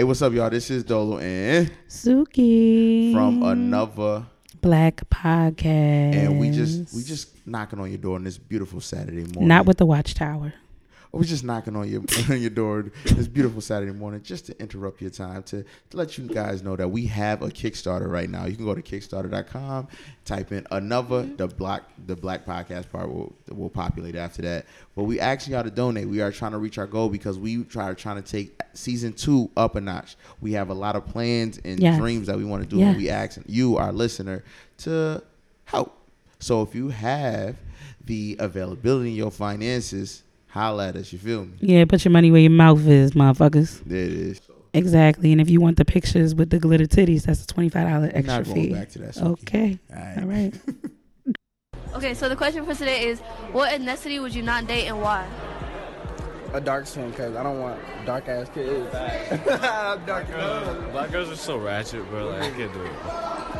Hey, what's up, y'all? This is Dolo and Suki from another, Black Podcast, and we just we just knocking on your door on this beautiful Saturday morning. not with the Watchtower. We're just knocking on your on your door this beautiful Saturday morning just to interrupt your time to, to let you guys know that we have a Kickstarter right now. You can go to Kickstarter.com, type in another the black the black podcast part will will populate after that. But we asking y'all to donate. We are trying to reach our goal because we try trying to take season two up a notch. We have a lot of plans and Yes. dreams that we want to do, Yes. and we asking you, our listener, to help. So if you have the availability in your finances, holla at us. You feel me? Yeah, put your money where your mouth is, motherfuckers. There it is. Exactly. And if you want the pictures with the glitter titties, that's a twenty five dollar extra not going fee. back to that. Suki. Okay. All right. All right. Okay, so the question for today is what ethnicity would you not date and why? a dark skin because I don't want dark ass kids. I'm dark enough. Black girls are so ratchet, bro. Like, I can't do it.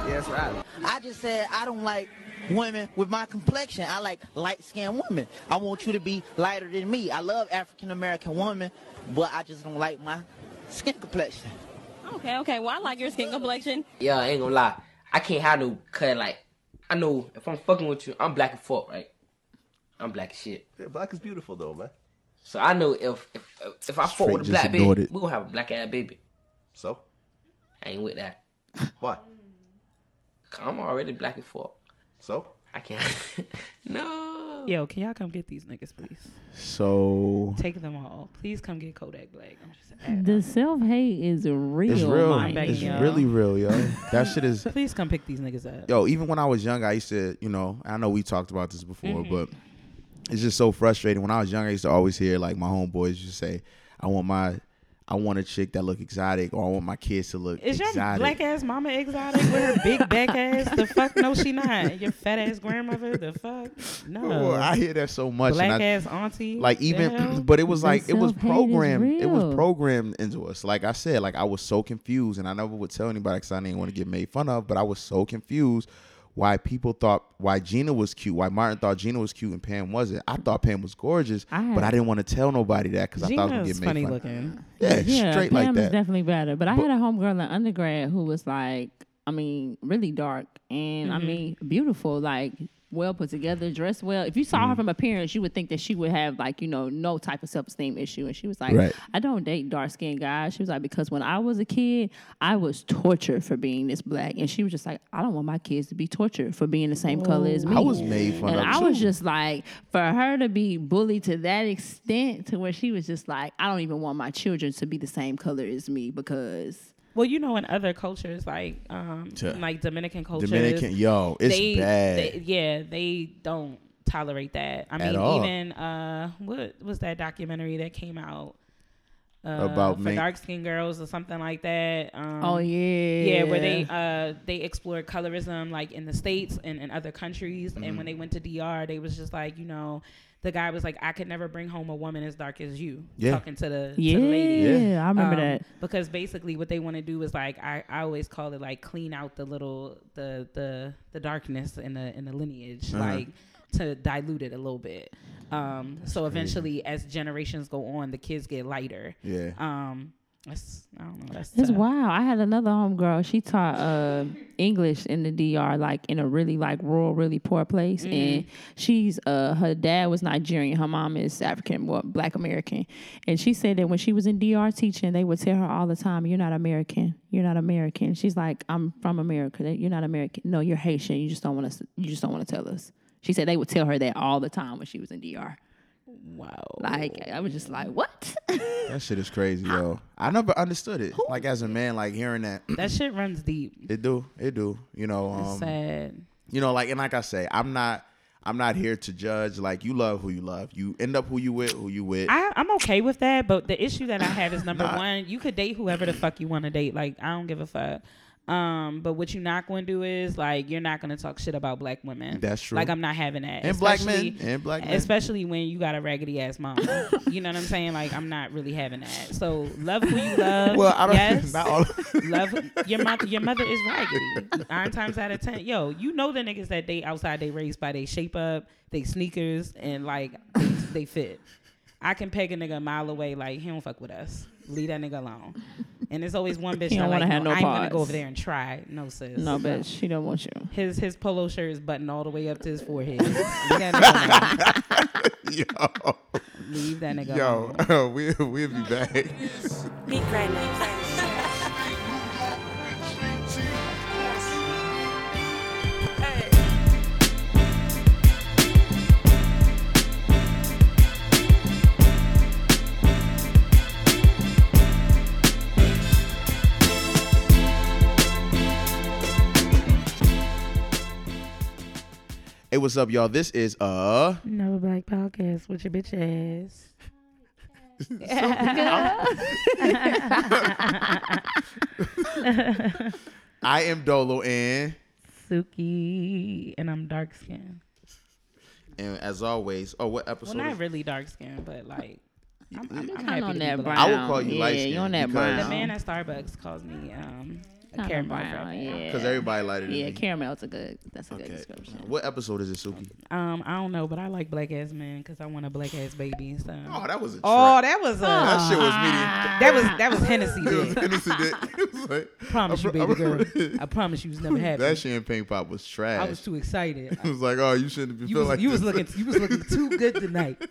Yes, right. I just said I don't like women with my complexion. I like light skinned women. I want you to be lighter than me. I love African American women, but I just don't like my skin complexion. Okay, okay. Well, I like your skin complexion. Yeah, I ain't gonna lie. I can't have no cut like I know if I'm fucking with you, I'm black and fuck, right? I'm black as shit. Yeah, black is beautiful, though, man. So I know if if if I fuck with a black baby, ignored it. we gonna have a black ass baby. So, I ain't with that. why? 'Cause I'm already black and fuck. So, I can't. no. Yo, can y'all come get these niggas, please? So Take them all. Please come get Kodak Black. I'm just asking. The self hate is real. it's real. I'm begging It's y'all. really real, yo. That shit is. Please come pick these niggas up. Yo, even when I was young, I used to, you know, I know we talked about this before, Mhm. but it's just so frustrating. When I was young, I used to always hear like my homeboys just say, "I want my, I want a chick that look exotic, or I want my kids to look Is your exotic." black ass mama exotic with her big back ass? The fuck? No, she not. Your fat ass grandmother? The fuck? No. Oh, I hear that so much. and Black I- ass auntie? like even but it was like it was programmed it was programmed into us like i said like i was so confused and i never would tell anybody because i didn't want to get made fun of but i was so confused why people thought why gina was cute why martin thought gina was cute and pam wasn't i thought pam was gorgeous I but i didn't want to tell nobody that because i thought I was gonna get funny made fun looking. yeah, Yeah, straight Pam like is that definitely better. But I had a homegirl in undergrad who was like, I mean, really dark and I Mm-hmm. mean, beautiful, like well put together, dressed well. If you saw Mm-hmm. her from appearance, you would think that she would have like, you know, no type of self esteem issue. And she was like, Right. I don't date dark skinned guys. She was like, because when I was a kid, I was tortured for being this black. And she was just like, I don't want my kids to be tortured for being the same color as me. i was made fun And of I was too. just like, for her to be bullied to that extent, to where she was just like, I don't even want my children to be the same color as me because Well, you know, in other cultures, like um, Yeah. like Dominican cultures, dominican yo it's they, bad they- yeah, they don't tolerate that. I mean, all. even uh, what was that documentary that came out uh, About for dark skinned girls or something like that? Um, oh yeah, Yeah, where they uh they explored colorism like in the states and in other countries, Mm-hmm. and when they went to DR, they was just like, you know, the guy was like, I could never bring home a woman as dark as you. Yeah. talking to the yeah, to the lady. Yeah. I remember Um, that. because basically what they want to do is like I, I always call it like clean out the little the the the darkness in the in the lineage Uh-huh. like to dilute it a little bit um so eventually as generations go on the kids get lighter yeah um that's I don't know that's It's tough. wow. I had another homegirl. She taught uh, English in the DR, like in a really like rural, really poor place. And she's uh, her dad was Nigerian. Her mom is African, well, Black American. And she said that when she was in DR teaching, they would tell her all the time, "You're not American. You're not American." She's like, "I'm from America. You're not American. No, you're Haitian. You just don't want to. You just don't want to tell us." She said they would tell her that all the time when she was in DR. wow Like I was just like, "What?" that shit is crazy yo i never understood it like as a man like hearing that that shit runs deep it do it do you know it's um sad you know, like and like I say, I'm not I'm not here to judge. Like you love who you love. You end up who you with, who you with. I, I'm okay with that, but the issue that I have is number Nah. one, you could date whoever the fuck you want to date. Like I don't give a fuck. Um, but what you're not going to do is like you're not going to talk shit about black women. That's true. Like I'm not having that. and black men, and black men. Especially when you got a raggedy ass mom. you know what I'm saying? Like I'm not really having that. So love who you love. well, I don't. Yes. Not all. love your mother. Your mother is raggedy. Nine times out of ten, yo, you know the niggas that they outside they raised by they shape up, they sneakers, and like they, they fit. I can peg a nigga a mile away, like he don't fuck with us. Leave that nigga alone. And there's always one bitch He that don't wanna have oh, no, no I'm gonna go over there and try. No sis. No, bitch, she don't want you. His his polo shirt is buttoned all the way up to his forehead. Leave that nigga Yo. Leave that nigga alone. yo, we we'll be back. Big Granny. Hey, what's up, y'all? This is uh No black podcast with your bitch ass. I am Dolo and Suki, and I'm dark skinned. and as always, oh what episode? Well, not is- really dark skinned, but like I'm, I'm, I'm Kinda happy on that brown. I would call you yeah, light you on that brown. The man at Starbucks calls me um, a Kinda caramel brown, frappe. yeah. Because everybody lighter than Yeah, me. caramel's a good. That's a good description. What episode is it, Suki? Um, I don't know, but I like black ass men because I want a black ass baby. So. Oh, that was a Oh, that was a that shit was medium. that was that was Hennessy. It was Hennessy dick. It was like, Promise you, I baby pro- girl. I promise you was never happy. that champagne pop was trash. I was too excited. it was like, oh, you shouldn't be You feeling was, like you was looking you was looking too good tonight.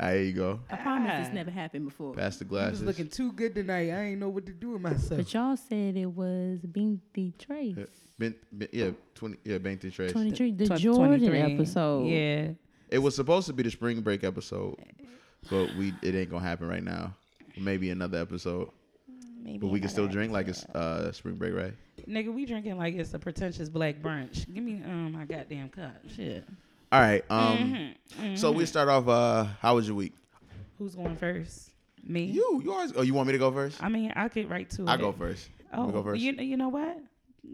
Ah, there you go. I promise it's never happened before. Pass the You glasses. was looking too good tonight. I ain't know what to do with myself. But y'all said it was Binky Trace. Yeah, Ben, ben, yeah, twenty. Yeah, Bank Trace. 23, the Tw- Jordan 23. episode. Yeah. It was supposed to be the spring break episode, but we it ain't gonna happen right now. Maybe another episode, Maybe but we can still drink like it's uh spring break, right? Nigga, we drinking like it's a pretentious black brunch. Give me um my goddamn cup. Shit. All right. Um. Mm-hmm. So we start off. Uh, how was your week? Who's going first? Me. You. You always. Oh, you want me to go first? I mean, I get right to it. I go first. Oh, go first. you you know what?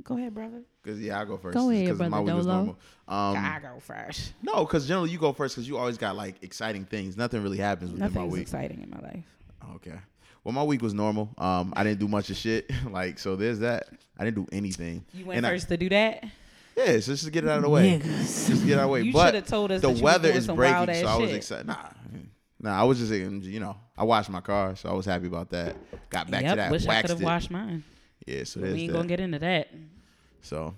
Go ahead, brother. Cause yeah, I go first. Go ahead, Cause my brother week was Dolo. normal. Um, I go first. no, cause generally you go first, cause you always got like exciting things. Nothing really happens within my Nothing's week. exciting in my life. Okay. Well, my week was normal. Um, I didn't do much of shit. like, so there's that. I didn't do anything. You went And I- first to do that. Yeah, so just to get it out of the way. Niggas. Just to get out of the way. You but shoulda told us the that you was weather doing is some wild breaking, so ass I was shit. excited. Nah, nah, I was just, you know, I washed my car, so I was happy about that. Got back yep. to that. Wish I waxed could have it. washed mine. Yeah, so We there's ain't that. gonna get into that. so,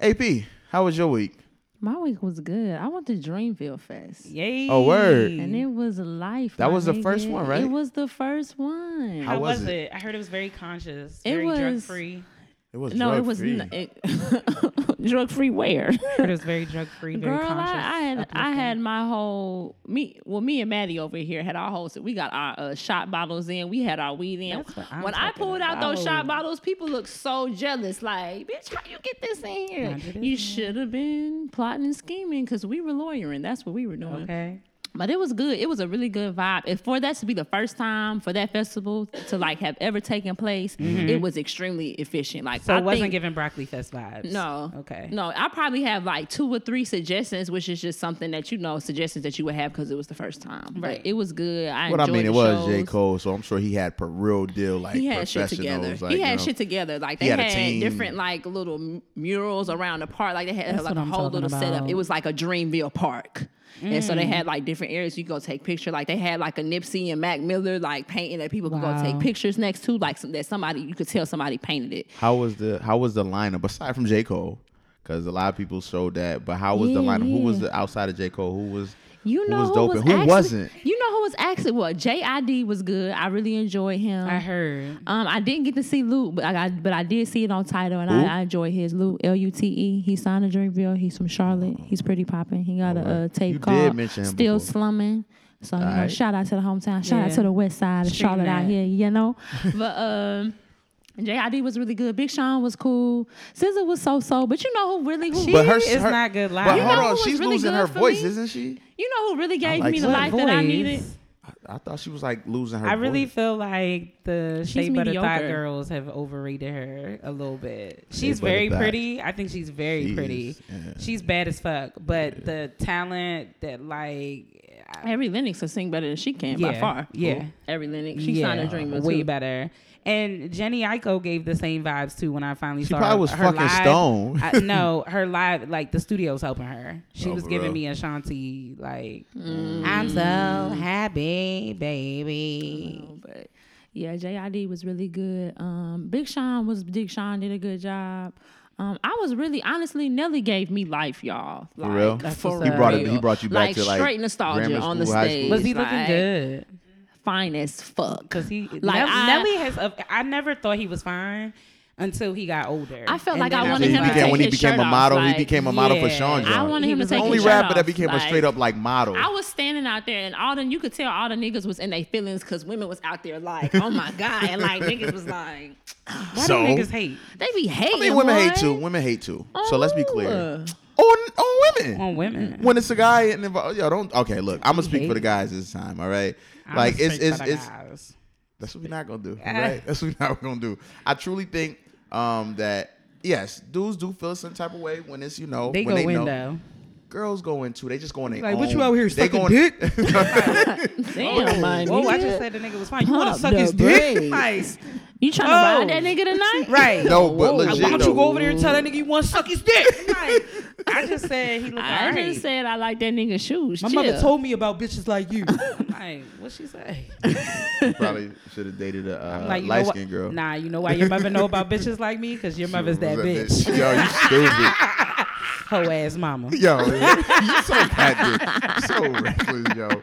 AP, how was your week? My week was good. I went to Dreamville Fest. Yay. Oh, word. And it was life. That my was the first one, right? It was the first one. How, How was, was it? it? I heard it was very conscious, It very was- drug free. It was no, it was drug-free. n- it, drug free. Where? it was very drug free, very Girl, conscious. I, I had I had my whole me. Well, me and Maddie over here had our whole. We got our uh, shot bottles in. We had our weed in. That's what I'm when I talking pulled out those shot bottles, people looked so jealous. Like, bitch, how you get this in here? You should have been plotting and scheming because we were lawyering. That's what we were doing. Okay. But it was good. It was a really good vibe. And for that to be the first time for that festival to like have ever taken place, it was extremely efficient. Like Mm-hmm. So I it wasn't think- giving broccoli fest vibes. no. Okay. No, I probably have like two or three suggestions, which is just something that you know, suggestions that you would have because it was the first time. But Right. it was good. I What I mean, the it was J. Cole, so I'm sure he had per real deal like He had shit together. Like, he you had know. shit together. Like He they had a had, team. different like little murals around the park. Like they had That's like what a I'm whole talking little setup. It was like a Dreamville park. And so they Mm. had like different areas you could go take picture. Like they had like a Nipsey and Mac Miller like painting that people could go Wow. take pictures next to. Like some, that somebody you could tell somebody painted it. How was the How was the lineup aside from J. Cole? Because a lot of people showed that, but how was the Yeah, lineup? Who was the outside of J. Cole? Who was You who know was who was and who actually, wasn't? You know who was actually what? JID was good. I really enjoyed him. I heard. Um, I didn't get to see Lute, but I got, but I did see it on Tidal, and I, I enjoy his Lute L U T E. He signed a Dreamville. He's from Charlotte. He's pretty popping. He got a, Alright. uh tape You called mention him "Still before. Slumming." So you know, Alright. shout out to the hometown. Shout out to the West Side of Stream Charlotte out that. here. You know, but um. JID was really good. Big Sean was cool. SZA was so so. But you know who really who She But her- is her- not good live. But You hold know who on, she's really losing her voice, me? isn't she? you know who really gave like me the What life that I needed. I, I thought she was like losing her. I really feel like the She's Shea Butter Thigh mediocre. girls have overrated her a little bit. She's Butter very Thigh. pretty. I think she's very She pretty. is, yeah. She's bad as fuck. But the talent that like I- Ari Lennox can sing better than she can by far. yeah. Ari Lennox. She's yeah, signed a dreamer way too. better. And Jhené Aiko gave the same vibes too when I finally She saw probably her, was her fucking live. stoned. I, no, her live like the studio's helping her. She Oh, was giving real? me Ashanti like Mm. I'm so happy, baby. Oh, but Yeah, JID was really good. Um, Big Sean was Big Sean did a good job. Um, I was really honestly Nelly gave me life, y'all. For real? For He brought it- real. he brought you back to, like, straight nostalgia grammar on the stage. school. Was he looking good? Fine as fuck. Cause he Like, Nell- I- Nelly has. A, I never thought he was fine until he got older. I felt And like I wanted He him to like- became take when he his became shirt a off, model. he became a model for yeah. Sean. I wanted He him to was take Only his shirt rapper that off, became a straight up like model. I was standing out there, and all the you could tell all the niggas was in their feelings because women was out there like, oh my god, and like niggas was like, Why So? do niggas hate they be hating. I mean, women boy. hate too. Women hate too. So let's be clear. Oh. Oh. On on women. on women? When it's a guy and involved, yo, don't. Okay, look, I'm gonna speak for the guys this time. All right, I'm like it's straight it's for the it's. guys. That's what we're not gonna do. All right, that's what we're not gonna do. I truly think um that yes, dudes do feel some type of way when it's you know They when go they in know. though. Girls go into they just go in their Like, own. what you out here they sucking going- dick? Damn, my Whoa, I nigga. just said the nigga was fine. You want to suck the his dick? brakes. Like, You trying to ride that nigga tonight? right. No, but Like, legit Why don't you go over there and tell that nigga you want to suck his dick? Like, I just said he looked I alright. just said I like that nigga's shoes. My Chill. mother told me about bitches like you. I'm like, what she say? Probably should have dated a uh, Like, light skinned girl. Nah, you know why your mother know about bitches like me? Because your mother's that Was bitch. Yo, you stupid. Hoe ass mama. Yo, you so cat so reckless, yo.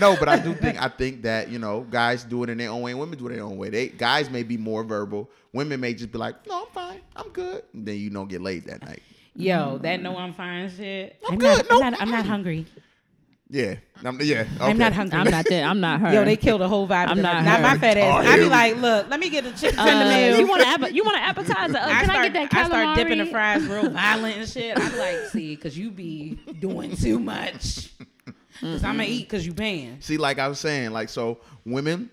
No, but I do think I think that you know guys do it in their own way, and women do it in their own way. They guys may be more verbal, women may just be like, "No, I'm fine, I'm good." And then you don't get laid that night. Yo, that no I'm fine shit. I'm I'm, good. Not, No, I'm, not, I'm not hungry. Yeah, I'm, yeah. I'm not hungry. I'm not that. I'm not her. Yo, they killed the whole vibe. I'm not not my fat ass. Oh, I here be like, look, let me get the chicken Uh, tender meal. you want an you want an appetizer? Uh, I can start, I get that calamari? I calamari? start dipping the fries real violent and shit. I'm like, see, because you be doing too much. Because I'm going mm-hmm. to eat because you paying. See, like I was saying, like so, women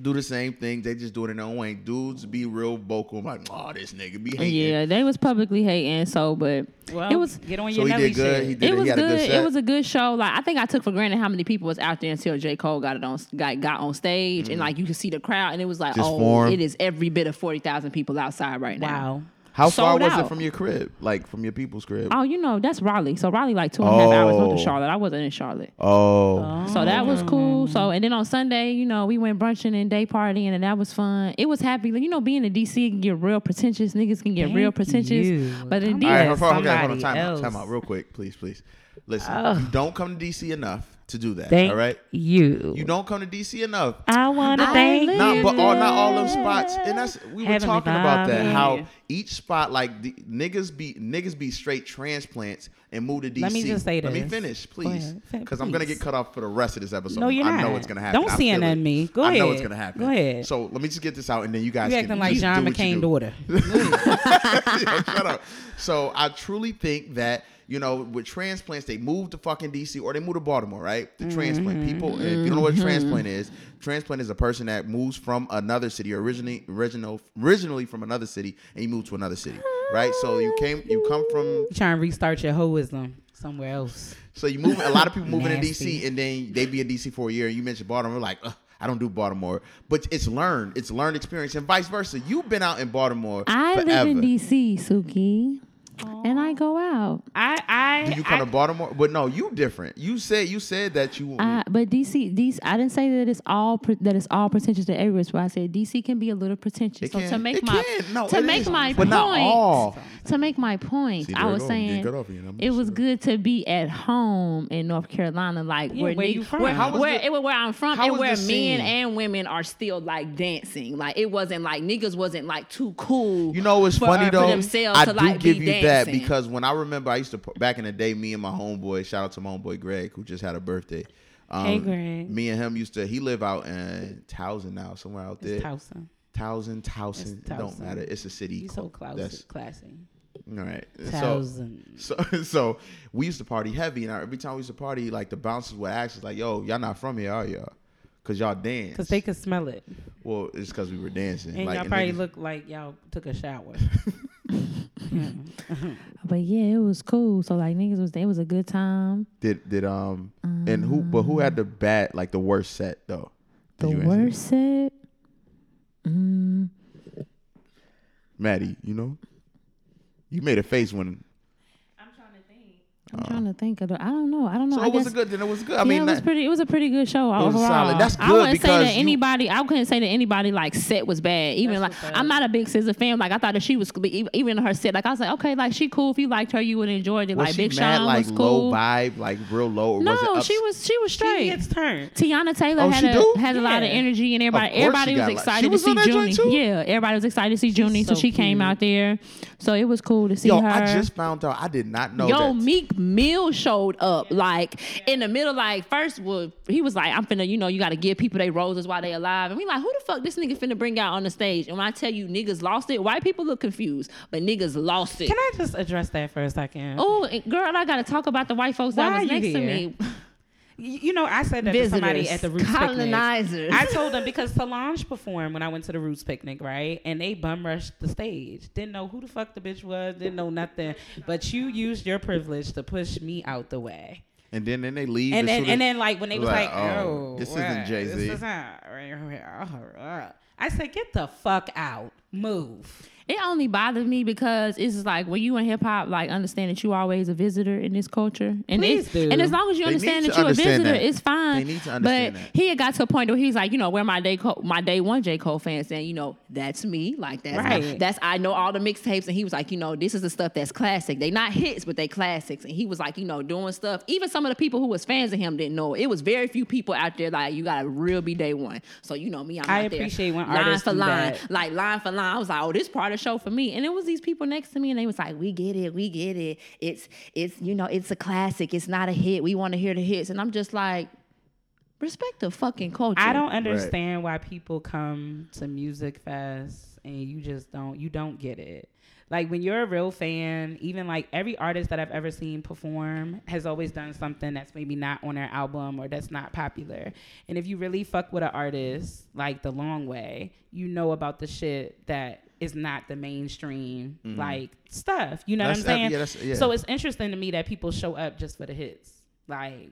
do the same thing. They just do it in their own way. Dudes be real vocal, like, "Oh, this nigga be hating." Yeah, they was publicly hating. So, but Well, it was get on your So your he Nelly did good. He did. it was he had good. a good. It was a good show. Like I think I took for granted how many people was out there until J Cole got it on got, got on stage and mm-hmm. like you could see the crowd and it was like Just oh form. it is every bit of forty thousand people outside right now. Wow. How far sold was it from your crib? Like from your people's crib? Oh, you know that's Raleigh. So Raleigh like two and a half hours north Oh. of Charlotte. I wasn't in Charlotte. Oh, So that was oh. cool. So and then on Sunday, you know, we went brunching and day partying and that was fun. It was happy. You know, being in DC can get real pretentious. Niggas can get real pretentious. you. But in I'm DC, All right, Yeah, hold on, hold on, hold on. somebody Time out, else. time out, real quick, please, please. Listen, Ugh. you don't come to DC enough to do that. Thank all right, you. you don't come to DC enough. I want to I thank live- Not, you. but all not all them spots, and that's we were Heavenly talking about that. How each spot, like the, niggas be niggas be straight transplants and move to DC. Let me just say this. Let me finish, please, because I'm gonna get cut off for the rest of this episode. No, you're I know not. it's gonna happen. Don't I feel CNN me. Go ahead. I know ahead. it's gonna happen. Go ahead. So let me just get this out, and then you guys You can acting like John do what you McCain daughter. Yo, shut up. So I truly think that you know with transplants they move to fucking DC or they move to Baltimore, right? The mm-hmm. transplant people. If you don't know what a transplant is, transplant is a person that moves from another city, originally original originally from another city, and you move to another city, right? So you came, you come from. You trying to restart your whole hoism somewhere else. So you move. A lot of people moving to DC, and then they be in DC for a year. And you mentioned Baltimore, like. Ugh, I don't do Baltimore, but it's learned. It's learned experience, and vice versa. You've been out in Baltimore I forever. live in DC, Suki, and I go out. I I Do you come I, to Baltimore? But no, you different. You said you said that you. I, uh, but DC, DC, I didn't say that it's all pre- that it's all pretentious to everywhere. So I said DC can be a little pretentious. It so to make It my can. No, to make is. my But point, not all. to make my point, See, I was it go. You saying get cut off it was sorry. good to be at home in North Carolina, like Yeah, where, where you from? where, How was where, the- it where I'm from, how and where men scene? and women are still like dancing. Like it wasn't like niggas wasn't like too cool. You know it's for, funny uh, for though? themselves I to do like give be you that dancing. because when I remember, I used to back in the day. Me and my homeboy, shout out to my homeboy Greg, who just had a birthday. Um, Hey, Greg. Me and him used to. He live out in Towson now, somewhere out there. it's Towson. Towson, Towson. It don't matter. It's a city. You so classy. classy. All right. So, Towson. so, so we used to party heavy, and every time we used to party, like the bouncers would ask us, like, "Yo, y'all not from here, are y'all?" Cause y'all dance. Cause they could smell it, Well, it's because we were dancing. and like, y'all and probably niggas- look like y'all took a shower. But yeah, it was cool. So like niggas was it was a good time. Did did um and who but who had the bad like the worst set though? Did The worst set. Mm, Maddie, you know? You made a face when I'm trying to think. Trying to think of the. I don't know. I don't know. So I it was guess, a good. Then it was good. I yeah, mean, it was that- pretty. It was a pretty good show was overall. solid. That's I wouldn't say because that you- anybody. I couldn't say that anybody like set was bad. Even like I'm not a big SZA fan. Like I thought that she was even even her set. Like I was like, okay, like she cool. If you liked her, you would enjoy it. was like she Big mad Sean like was low cool. vibe, like real low? Or No, was it ups- she was she was straight. She gets turned. Teyana Taylor Oh, had a do? had a lot of energy and everybody everybody was got a lot- excited she to see on that joint Junie. Yeah, everybody was excited to see Junie, so, so she came out there. So it was cool to see Yo, her. I just found out. I did not know Yo, that. Meek Mill showed up like in the middle. Like first, well, he was like, "I'm finna, you know, you got to give people their roses while they alive." And we like, who the fuck this nigga finna bring out on the stage? And when I tell you niggas lost it, white people look confused, but niggas lost it. Can I just address that for a second? Oh, girl, I gotta talk about the white folks that was are you next to me. You you know, I said that to somebody at the Roots picnic. colonizers. I told them because Solange performed when I went to the Roots picnic, right? And they bum rushed the stage. Didn't know who the fuck the bitch was. Didn't know nothing. But you used your privilege to push me out the way. and then then they leave. And as then and then like when they was Like, like, oh, oh, this what? isn't Jay-Z. This is not- I said, get the fuck out. Move. It only bothers me because it's like when you in hip hop, like understand that you always a visitor in this culture, and Please it's, do. and as long as you They understand that you're a visitor, that. it's fine. They need to understand but that. he had got to a point where he's like, you know, where my day co- my day one J Cole fan saying, you know, that's me, like that's my- that's I know all the mixtapes, and he was like, you know, this is the stuff that's classic. They not hits, but they classics, and he was like, you know, doing stuff. Even some of the people who was fans of him didn't know. It was very few people out there like you got to real be day one. So you know me, I'm I out there appreciate when line artists for do line, that. like line for line. I was like, oh, this part of the show for me. And it was these people next to me, and they was like, we get it, we get it. It's it's you know, it's a classic. It's not a hit. We want to hear the hits. And I'm just like, respect the fucking culture. I don't understand why people come to music fest and you just don't you don't get it. Like when you're a real fan, even like every artist that I've ever seen perform has always done something that's maybe not on their album or that's not popular. And if you really fuck with an artist like the long way, you know about the shit that is not the mainstream mm-hmm. like stuff. You know That's- what I'm saying? yeah, yeah. So it's interesting to me that people show up just for the hits. Like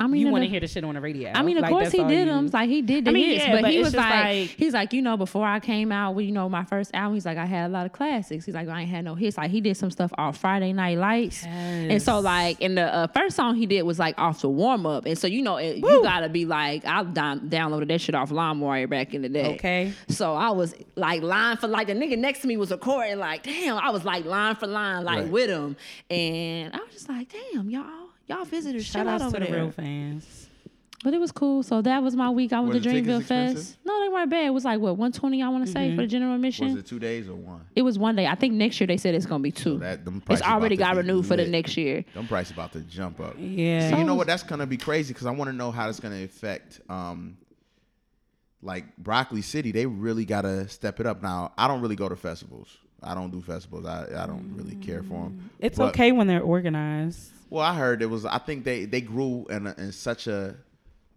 I mean, you want to hear the shit on the radio. I mean, of Like, course he did you- them. Like he did the I mean, hits, yeah, but, but he was like, like- he's like, you know, before I came out with you know my first album, he's like, I had a lot of classics. He's like, I ain't had no hits. Like he did some stuff off Friday Night Lights, and so like, and the uh, first song he did was like off the warm up, and so you know, it, you gotta be like, I down, downloaded that shit off LimeWire back in the day. Okay. So I was like line for like the nigga next to me was recording like damn I was like line for line like Right. with him and I was just like damn y'all y'all visitors Shout chill out outs over to the there. real fans. But it was cool. So that was my week. I went Was to the Dreamville Fest. No, they weren't bad. It was like what 120 I want to say for the general admission. Was it two days or one? It was one day. I think next year they said it's gonna be two. that- them it's already about got to be renewed for the next year. Them prices about to jump up. Yeah. So you know what? That's gonna be crazy because I want to know how it's gonna affect, um, like Broccoli City. They really gotta step it up. Now, I don't really go to festivals. I don't do festivals. I, I don't really care for them. It's okay when they're organized. Well, I heard it was. I think they they grew in a, in such a,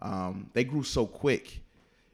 um, they grew so quick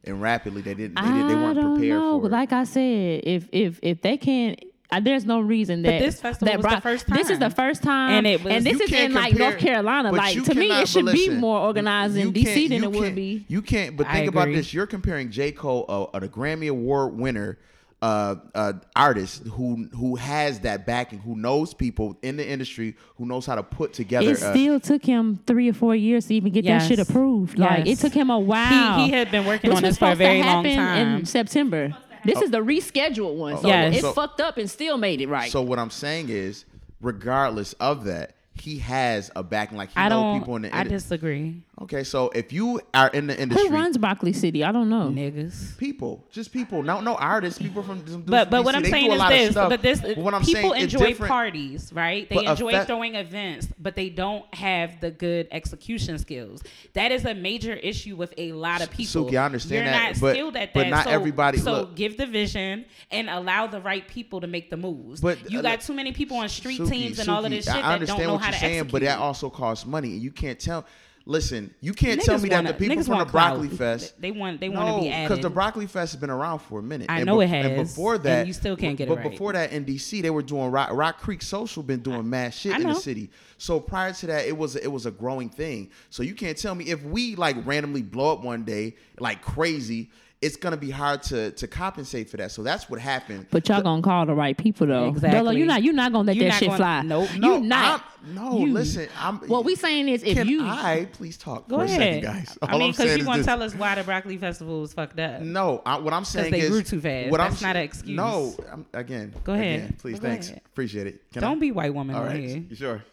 and rapidly. They didn't. They, did, they weren't don't prepared know. for it. Like I said, if if if they can't. Uh, there's no reason that this festival that was the first time. This is the first time, And it was- and this is can't in like compare- North Carolina. Like you to me, it should but be more organized you in DC than it would be. You can't. But I think about this: you're comparing J. Cole, uh, a Grammy Award winner, uh, uh, artist who who has that backing, who knows people in the industry, who knows how to put together. It uh, still took him three or four years to even get Yes. that shit approved. Like it took him a while. He, he had been working This on this for a supposed very to long time. in September. This is the rescheduled one. So Yes. it So- fucked up and still made it right. So what I'm saying is, regardless of that, he has a backing. Like he I know don't. people in the industry. I disagree. Okay, so if you are in the industry, Who runs Broccoli City? I don't know. Niggas. people, just people, no, no artists, people from. from But but what I'm they saying a is lot of this. stuff. But this But what I'm people saying, enjoy parties, right? They enjoy fe- throwing events, but they don't have the good execution skills. That is a major issue with a lot of people. Suki, I understand You're that, not but- skilled at that. but not so, everybody- So look. give the vision and allow the right people to make the moves. But, you uh, got look, too many people on street Suki, teams and all of this shit I that don't know what how you're to saying, execute. but that also costs money, and you can't tell. Listen, you can't tell me that wanna- the people niggas from the want clout. Broccoli Fest. They want they want to be added. because the Broccoli Fest has been around for a minute. I And know it bef- And has, before and that, you still can't get it But right. before that, in DC, they were doing Rock, Rock Creek Social, been doing mad shit I in the city. So prior to that, it was it was a growing thing. So you can't tell me if we like randomly blow up one day like crazy. It's gonna be hard to to compensate for that. So that's what happened. But y'all gonna call the right people though. Exactly. Dolo, you're not you're not gonna let You're that shit gonna- fly. nope. No, you're not. I'm- no, you- listen. I'm. What we saying is if can you I please talk Go for ahead, a second, guys? I All mean, I'm because you is want to this. tell us why the broccoli festival was fucked up. No, I, what I'm saying they is they grew too fast. What That's I'm, not an excuse. No, I'm, again. Go ahead. again, please, Go thanks. ahead. Appreciate it. Can Don't I? be white woman All right. here. you sure?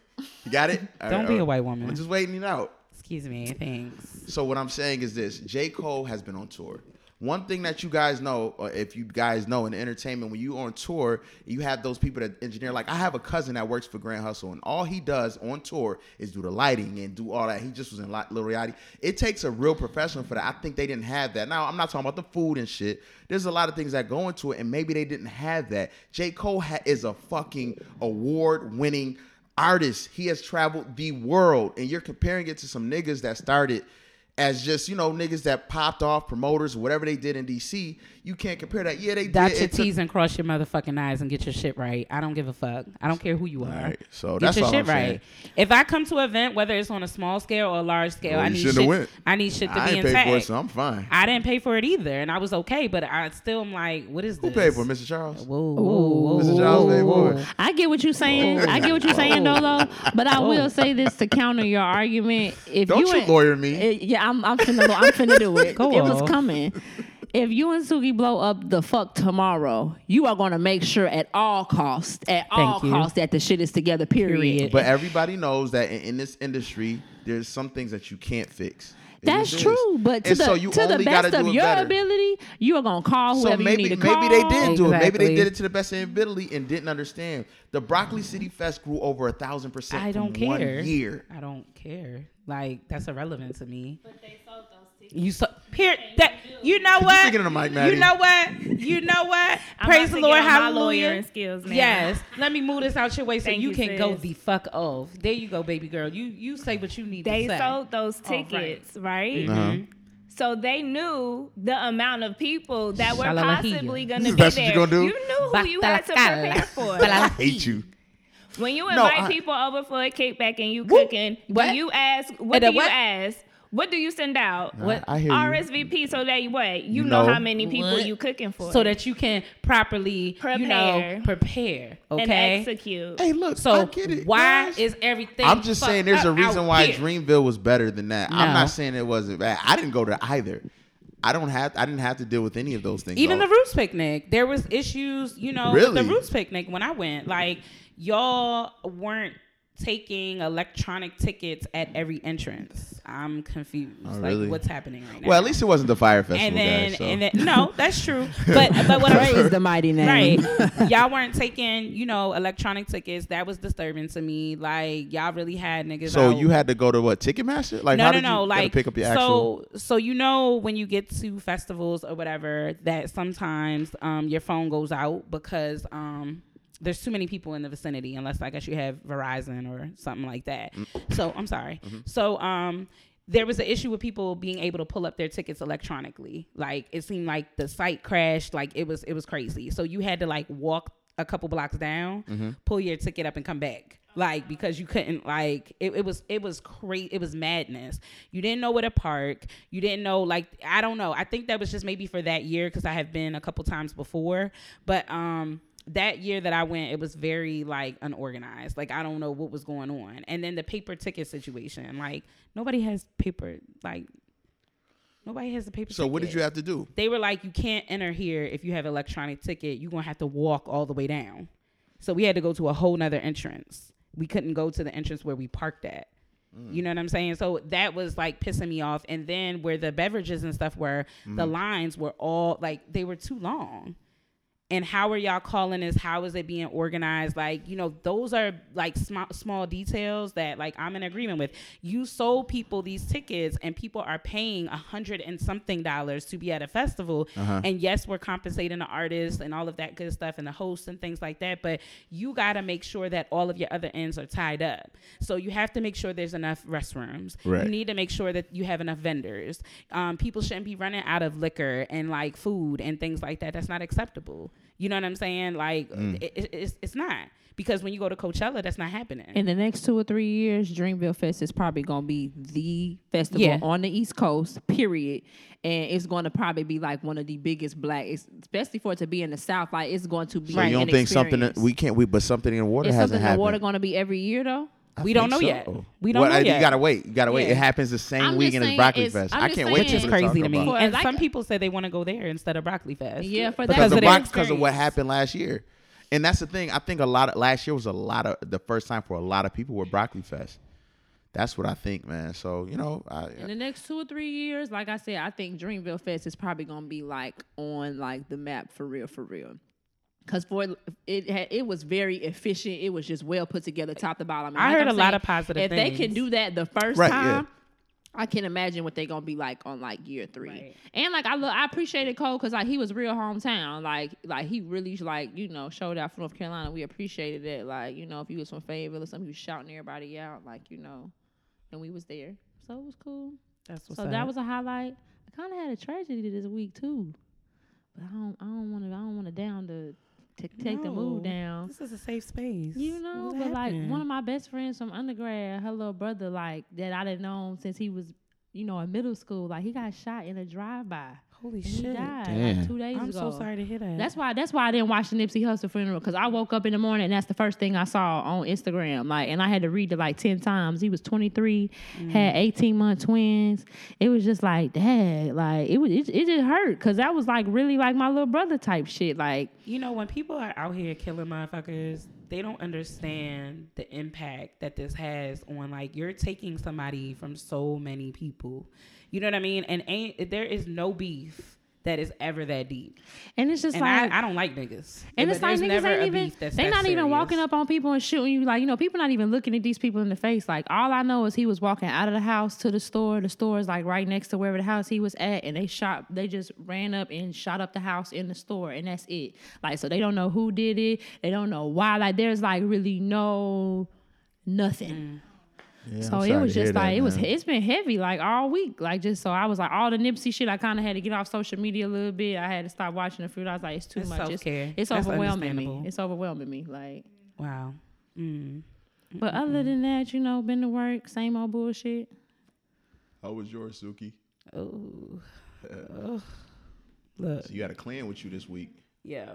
You got it. All Don't right, be all a oh, white woman. I'm just waiting it out. Excuse me. Thanks. So what I'm saying is this: J. Cole has been on tour. One thing that you guys know, if you guys know in entertainment, when you on tour, you have those people that engineer. Like I have a cousin that works for Grand Hustle, and all he does on tour is do the lighting and do all that. He just was in Lil Yachty. It takes a real professional for that. I think they didn't have that. Now I'm not talking about the food and shit. There's a lot of things that go into it, and maybe they didn't have that. J. Cole ha- is a fucking award-winning artist. He has traveled the world, and you're comparing it to some niggas that started as just you know niggas that popped off promoters whatever they did in DC. You can't compare that. Yeah, they Dot did. your It took- T's and cross your motherfucking eyes and get your shit right. I don't give a fuck. I don't care who you are. right, so get that's your all shit I'm saying. right. If I come to an event, whether it's on a small scale or a large scale, Well, I need shit. have went. I need shit to I be ain't paid for it, so I'm fine. I didn't pay for it either, and I was okay. But I still am like, what is Who this? paid for it, Mr. Charles? Whoa, whoa, whoa, Mr. Charles paid for it. I get what you're saying. I get what you're saying, Dolo. But I will say this to counter your argument. If Don't you, you ain't- lawyer me. Eh, yeah, I'm. I'm finna. I'm finna do it. Go it was coming. If you and Suki blow up the fuck tomorrow, you are gonna make sure at all costs, at all you. costs, that the shit is together. Period. Period. But everybody knows that in, in this industry, there's some things that you can't fix. It That's true, but to And the so you to the only gotta best of your better. ability, you are gonna call So whoever maybe you need to maybe call. Maybe they did do it. Maybe they did it to the best of their ability and didn't understand. The Broccoli City Fest grew over a thousand percent. I don't care. One year. I don't care. Like that's irrelevant to me. But they sold those tickets. You saw here that you know you what? speak into mic, Maddie? You know what? You know what? Praise the Lord, get on my hallelujah. skills now. Yes. Let me move this out your way so Thank you, you, can go the fuck off. There you go, baby girl. You you say what you need They to say. sold those All right. tickets, right? Uh-huh. So they knew the amount of people that were possibly going to be That's you there. You knew who you had to prepare for. But I hate you. When you No, invite I- people over for a kickback and you Whoop. cooking, What? do you ask? What And a do you what? ask? What do you send out? Nah, I hear you. RSVP so that what you, You know, know. how many people What? you cooking for, so that you can properly you know Prepare. prepare. and Okay. execute. Hey, look. So I get it, why guys. is everything? I'm just saying there's a reason why here? Dreamville was better than that. I'm not saying it wasn't bad. I didn't go to either. I don't have I didn't have to deal with any of those things. Even though. the Roots picnic, there was issues, you know, Really? with the Roots picnic when I went. Like y'all weren't taking electronic tickets at every entrance. I'm confused. Oh, like really? what's happening right now? Well, at least it wasn't the fire festival, and then guys. So. and then no, that's true. But but what I'm Praise the mighty name. Right. y'all weren't taking, you know, electronic tickets. That was disturbing to me. Like y'all really had niggas so out. you had to go to what Ticketmaster? Like no, how no, did no. you like pick up your actual? so, so you know when you get to festivals or whatever that sometimes um, your phone goes out because um, there's too many people in the vicinity unless I guess you have Verizon or something like that. Mm. So I'm sorry. Mm-hmm. So um, there was an issue with people being able to pull up their tickets electronically. Like it seemed like the site crashed. Like it was it was crazy. So you had to like walk a couple blocks down, Mm-hmm. pull your ticket up and come back. Like because you couldn't like it, it was it was crazy it was madness. You didn't know where to park. You didn't know like I don't know. I think that was just maybe for that year because I have been a couple times before. But um that year that I went, it was very like unorganized. Like I don't know what was going on. And then the paper ticket situation, like nobody has paper. Like nobody has a paper. So what did you have to do? They were like, you can't enter here if you have electronic ticket. You're gonna have to walk all the way down. So we had to go to a whole nother entrance. We couldn't go to the entrance where we parked at. Mm. You know what I'm saying? So that was like pissing me off. And then where the beverages and stuff were, the mm. lines were all like they were too long. And how are y'all calling this? How is it being organized? Like, you know, those are like small small details that like I'm in agreement with. You sold people these tickets and people are paying a hundred and something dollars to be at a festival. And yes, we're compensating the artists and all of that good stuff and the hosts and things like that. But you gotta make sure that all of your other ends are tied up. So you have to make sure there's enough restrooms. Right. You need to make sure that you have enough vendors. Um, people shouldn't be running out of liquor and like food and things like that. That's not acceptable. You know what I'm saying? Like Mm. it, it- it's it's not because when you go to Coachella, that's not happening. In the next two or three years, Dreamville Fest is probably gonna be the festival Yeah. on the East Coast. Period, and it's going to probably be like one of the biggest black, especially for it to be in the South. Like it's going to be. So you don't an think something that we can't we but something in the water Is hasn't something in the water going to be every year though? I We don't think know yet. We don't Well, know uh, yet. You gotta wait. You gotta wait. Yeah. It happens the same I'm just weekend as Broccoli it's- Fest. I'm I can't wait which is it's crazy to me. For, And like- some people say they want to go there instead of Broccoli Fest. Yeah, for because that of because of what happened last year. And that's the thing. I think a lot of last year was a lot of the first time for a lot of people with Broccoli Fest. That's what I think, man. So you know, I, In the next two or three years, like I said, I think Dreamville Fest is probably gonna be like on like the map for real, for real. Cause for it, had, it was very efficient. It was just well put together, top to bottom. And I like heard I'm a lot of positive things. If they can do that the first Right, yeah. time, I can imagine what they're gonna be like on like year three. Right. And like I look, I appreciated Cole because like he was real hometown. Like like he really like you know showed out for North Carolina. We appreciated it. Like you know if you was from Fayetteville or something, he was shouting everybody out. Like you know, and we was there, so it was cool. That's what's so up. that was a highlight. I kind of had a tragedy this week too, but I don't I don't want to I don't want to down the to take the mood down. This is a safe space. You know, but like one of my best friends from undergrad, her little brother, like that I didn't know since he was, you know, in middle school. Like he got shot in a drive by. Holy and shit. Died Damn. like two days I'm ago. so sorry to hear that. That's why. That's why I didn't watch the Nipsey Hussle funeral because I woke up in the morning and that's the first thing I saw on Instagram. Like, and I had to read it like ten times. He was 23, Mm. had 18 month twins. It was just like, dad, like it was. It, it just hurt because that was like really like my little brother type shit. Like, You know, when people are out here killing motherfuckers, they don't understand the impact that this has on like you're taking somebody from so many people. You know what I mean? And ain't there is no beef that is ever that deep. and it's just and like I, I don't like niggas. And it's like niggas ain't even that's they not even walking up on people and shooting you. Like, you know, people not even looking at these people in the face. Like all I know is he was walking out of the house to the store. The store is like right next to wherever the house he was at, and they shot they just ran up and shot up the house in the store, and that's it. Like, so they don't know who did it, they don't know why. Like there's like really no nothing. Mm. Yeah, So it was to hear just that, like it was man. it's been heavy like all week like just so I was like all the Nipsey shit I kind of had to get off social media a little bit I had to stop watching the food. I was like it's too It's much it's, self-care. it's overwhelming me it's overwhelming me like Wow. Mm. but other than that you know been to work same old bullshit How was yours, Suki? Oh. Ugh. Look. So you got a clan with you this week. Yeah.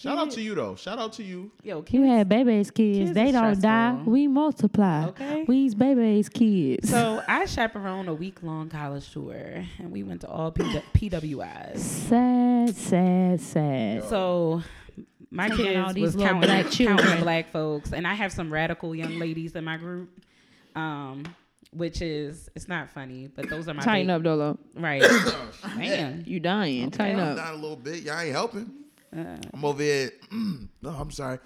Shout out to you though. Shout out to you. Yo, you had babies kids, kids they don't die. we multiply. Okay. we's babies kids. So I chaperoned a week long college tour, and we went to all P- PWIs. sad sad sad. So my Taking all these was counting, black counting black folks, and I have some radical young ladies in my group, um, which is it's not funny, but those are my tighten ba- up Dolo. Right. Man, you dying. Tighten I'm up. down a little bit. Y'all ain't helping. Uh, I'm over here. no, I'm sorry.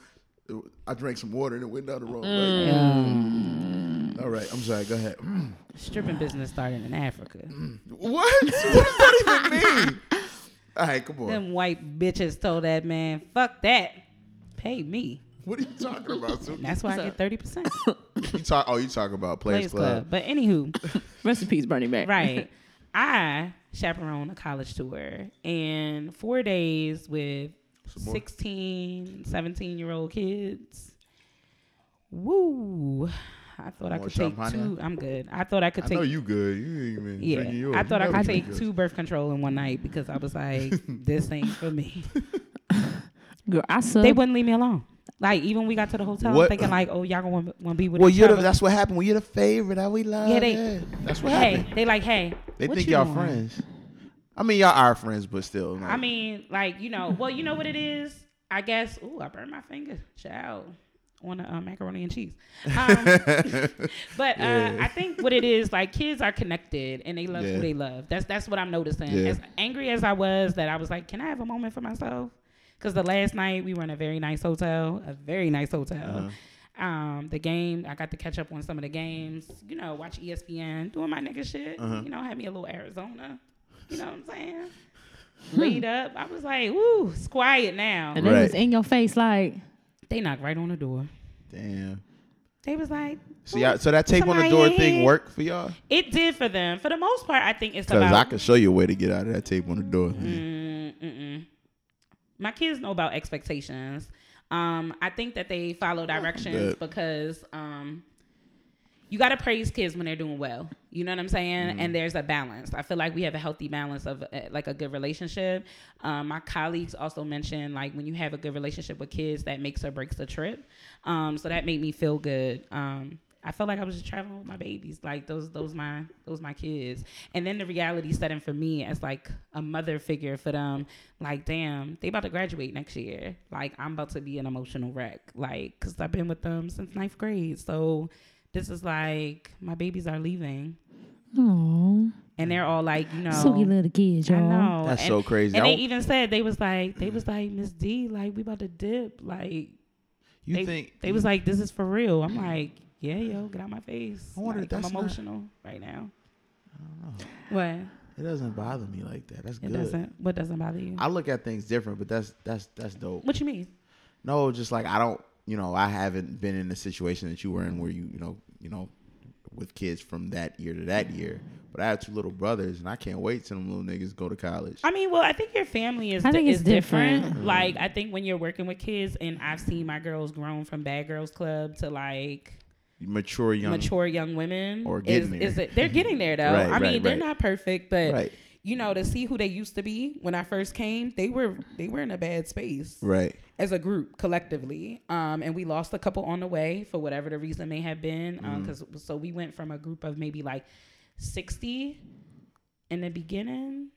I drank some water and it went down the wrong Mm. way. All right, I'm sorry. Go ahead. stripping business started in Africa. What? what does that even mean? All right, come on. Them white bitches told that man, "Fuck that, pay me." What are you talking about, Suki? That's why I get thirty percent. You talk. Oh, you talking about Players, Players Club. But anywho, rest in peace Bernie Mac right. I chaperone a college tour and four days with Some 16, 17 year old kids. Woo. I thought I could take two. I'm good. I thought I could I take know you good. You ain't even drinking yeah, yours. I You thought I could take two birth control in one night because I was like, this ain't for me. girl I suck They wouldn't leave me alone. Like even we got to the hotel, I'm thinking like, oh, y'all gonna want to be with Well, you're the, that's what happened. When you're the favorite, how we love. Yeah, they- it. That's what hey, happened. they like, hey, They think you y'all doing? friends. I mean, y'all are friends, but still. I mean, like you know, well, you know what it is. I guess. Ooh, I burned my finger. Child. On the uh, macaroni and cheese. Um, but uh, Yeah. I think what it is, like kids are connected and they love Yeah. who they love. That's that's what I'm noticing. Yeah. As angry as I was, that I was like, can I have a moment for myself? Because the last night we were in a very nice hotel, a very nice hotel. Uh-huh. Um, the game, I got to catch up on some of the games. You know, watch ESPN, doing my nigga shit. Uh-huh. You know, had me a little Arizona. You know what I'm saying? Laid up. I was like, "Woo, it's quiet now." and it was in your face like They knocked right on the door. Damn. They was like, So y'all, so that tape on the door in thing worked for y'all? It did for them. For the most part, I think it's Because about. I can show you a way to get out of that tape on the door. Mm, mm-mm. My kids know about expectations. Um, I think that they follow directions Good. because um, you got to praise kids when they're doing well. You know what I'm saying? Mm-hmm. And there's a balance. I feel like we have a healthy balance of uh, like a good relationship. Um, my colleagues also mentioned like when you have a good relationship with kids, that makes or breaks the trip. Um, so that made me feel good. Um, I felt like I was just traveling with my babies, like those those my those my kids. And then the reality set in for me as like a mother figure for them. Like, damn, they about to graduate next year. Like, I'm about to be an emotional wreck. Like, cause I've been with them since ninth grade. So this is like my babies are leaving, Aww. and they're all like, you know, Sweet little kids, I y'all. know. That's and, so crazy. And they even said they was like they was like Miss D, like we about to dip. Like You they, think they was like this is for real. I'm like, yeah, yo, get out my face. I wonder like, if I'm that's not- emotional right now. I don't know. What? It doesn't bother me like that. That's It good. doesn't. What doesn't bother you? I look at things different, but that's that's that's dope. what you mean? No, just like I don't, you know, I haven't been in the situation that you were in where you, you know, you know, with kids from that year to that year. But I have two little brothers, and I can't wait till them little niggas go to college. I mean, well, I think your family is I think di- it's is different. different. Like, I think when you're working with kids, and I've seen my girls grown from bad girls club to like Mature young. mature young women. Or is, getting there. is it, they're getting there though. Right, I mean, right, they're right. not perfect, but you know, to see who they used to be when I first came, they were they were in a bad space Right. as a group collectively. Um, and we lost a couple on the way for whatever the reason may have been. Um, Mm-hmm. because so we went from a group of maybe like sixty in the beginning,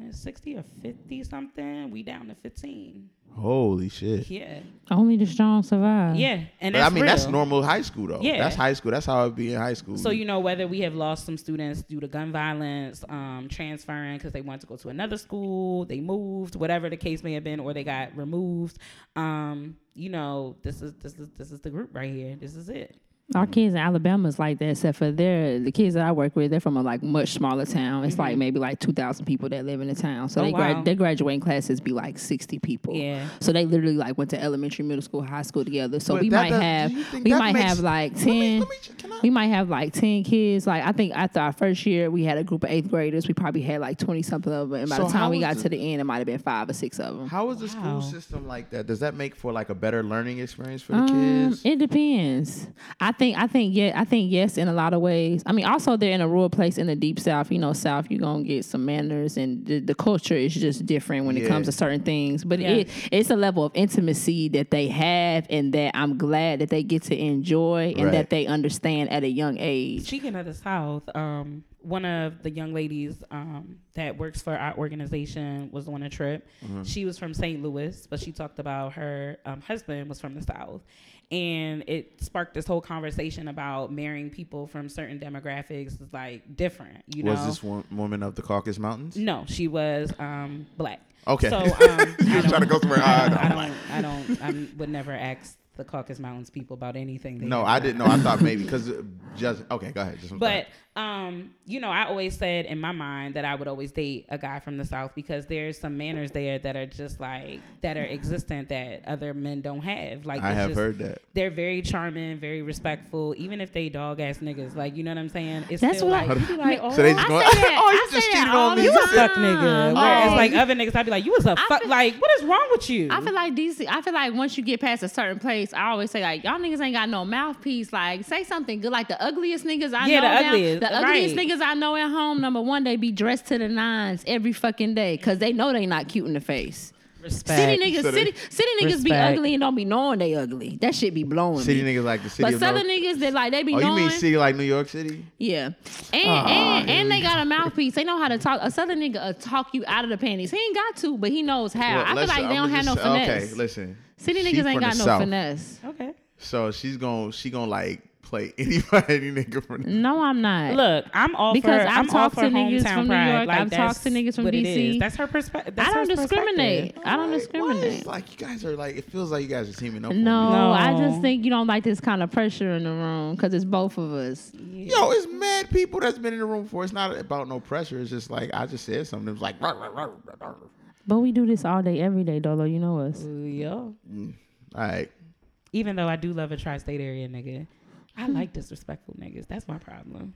uh, sixty or fifty something. We down to fifteen. Holy shit. Yeah, Only the strong survive. yeah, and But I that's mean, that's normal high school though. Yeah. That's high school. That's how it be in high school. So you know whether we have lost some students due to gun violence, um, transferring because they wanted to go to another school, they moved, whatever the case may have been, or they got removed. Um, you know, this is this is this is the group right here. This is it. Our kids in Alabama is like that, except for their the kids that I work with. They're from a like much smaller town. It's like maybe like two thousand people that live in the town. So Mm-hmm. Oh, they grad wow. their graduating classes be like sixty people. Yeah. So they literally like went to elementary, middle school, high school together. So But we might does- have do you think we might makes- have like Let me- ten. let me ch- can I- we might have like ten kids. Like I think after our first year, we had a group of eighth graders. We probably had like twenty something of them. And by So the time we got the- to the end, it might have been five or six of them. How is the school system like that? Does that make for like a better learning experience for the Um, kids? it depends. I think I think yeah I think yes in a lot of ways. I mean also they're in a rural place in the deep south. You know, south you're gonna get some manners and the, the culture is just different when it comes to certain things. But Yeah. it it's a level of intimacy that they have and that I'm glad that they get to enjoy and Right. that they understand at a young age. Speaking of the South, um, one of the young ladies um, that works for our organization was on a trip. She was from St. Louis, but she talked about her um, husband was from the South. And it sparked this whole conversation about marrying people from certain demographics is like different, you know. Was this woman of the Caucasus Mountains? No, she was um, black. Okay. So um, You I was trying to go somewhere, I ah, don't, I don't. I don't. I would never ask the Caucasus Mountains people about anything. They No, I didn't know. I thought maybe because just okay. Go ahead. Just But um, you know, I always said in my mind that I would always date a guy from the South because there's some manners there that are just like that are existent that other men don't have. Like I have just- heard that. They're very charming, very respectful, even if they dog ass niggas. Like you know what I'm saying? It's That's still what I- like, you be like, oh, So they just I going, oh, you say just that cheated on me. you a time. suck nigga. Whereas Oh. like other niggas, I'd be like, you was a fuck. feel- like, what is wrong with you? I feel like DC. I feel like once you get past a certain place, I always say like y'all niggas ain't got no mouthpiece. Like say something good. Like the ugliest niggas I Yeah, know. the now- ugliest, the ugliest right. niggas I know at home. Number one, they be dressed to the nines every fucking day because they know they not cute in the face. Respect. City niggas, So city city niggas be ugly and don't be knowing they ugly. That shit be blowing City me. niggas like the city But southern North. niggas that like they be Oh, you mean city like New York City? Yeah, and Aw, and, and we they got a mouthpiece. They know how to talk. A southern nigga will talk you out of the panties. He ain't got to, but he knows how. Well, I feel let's- like they I'ma don't have no just- finesse. Okay, listen. City She niggas ain't got no South. finesse. Okay. So she's gonna she gonna like play anybody any nigga from the No, I'm not. Look, I'm all Because for. I've I'm all talked for to niggas hometown from New. York, Like, I've talked to niggas from what it DC. is. That's her perspective. I don't discriminate. I don't Why- why discriminate. is, like you guys are like it feels like you guys are teaming up. No. No. I just think you don't like this kind of pressure in the room because it's both of us. Yo, it's mad people that's been in the room for. It's not about no pressure. It's just like I just said something. It was like, "Rah, rah, rah, rah, rah." But we do this all day, every day, Dolo. You know us. Yeah. Mm, all right. Even though I do love a tri-state area nigga, I hmm. like disrespectful niggas. That's my problem.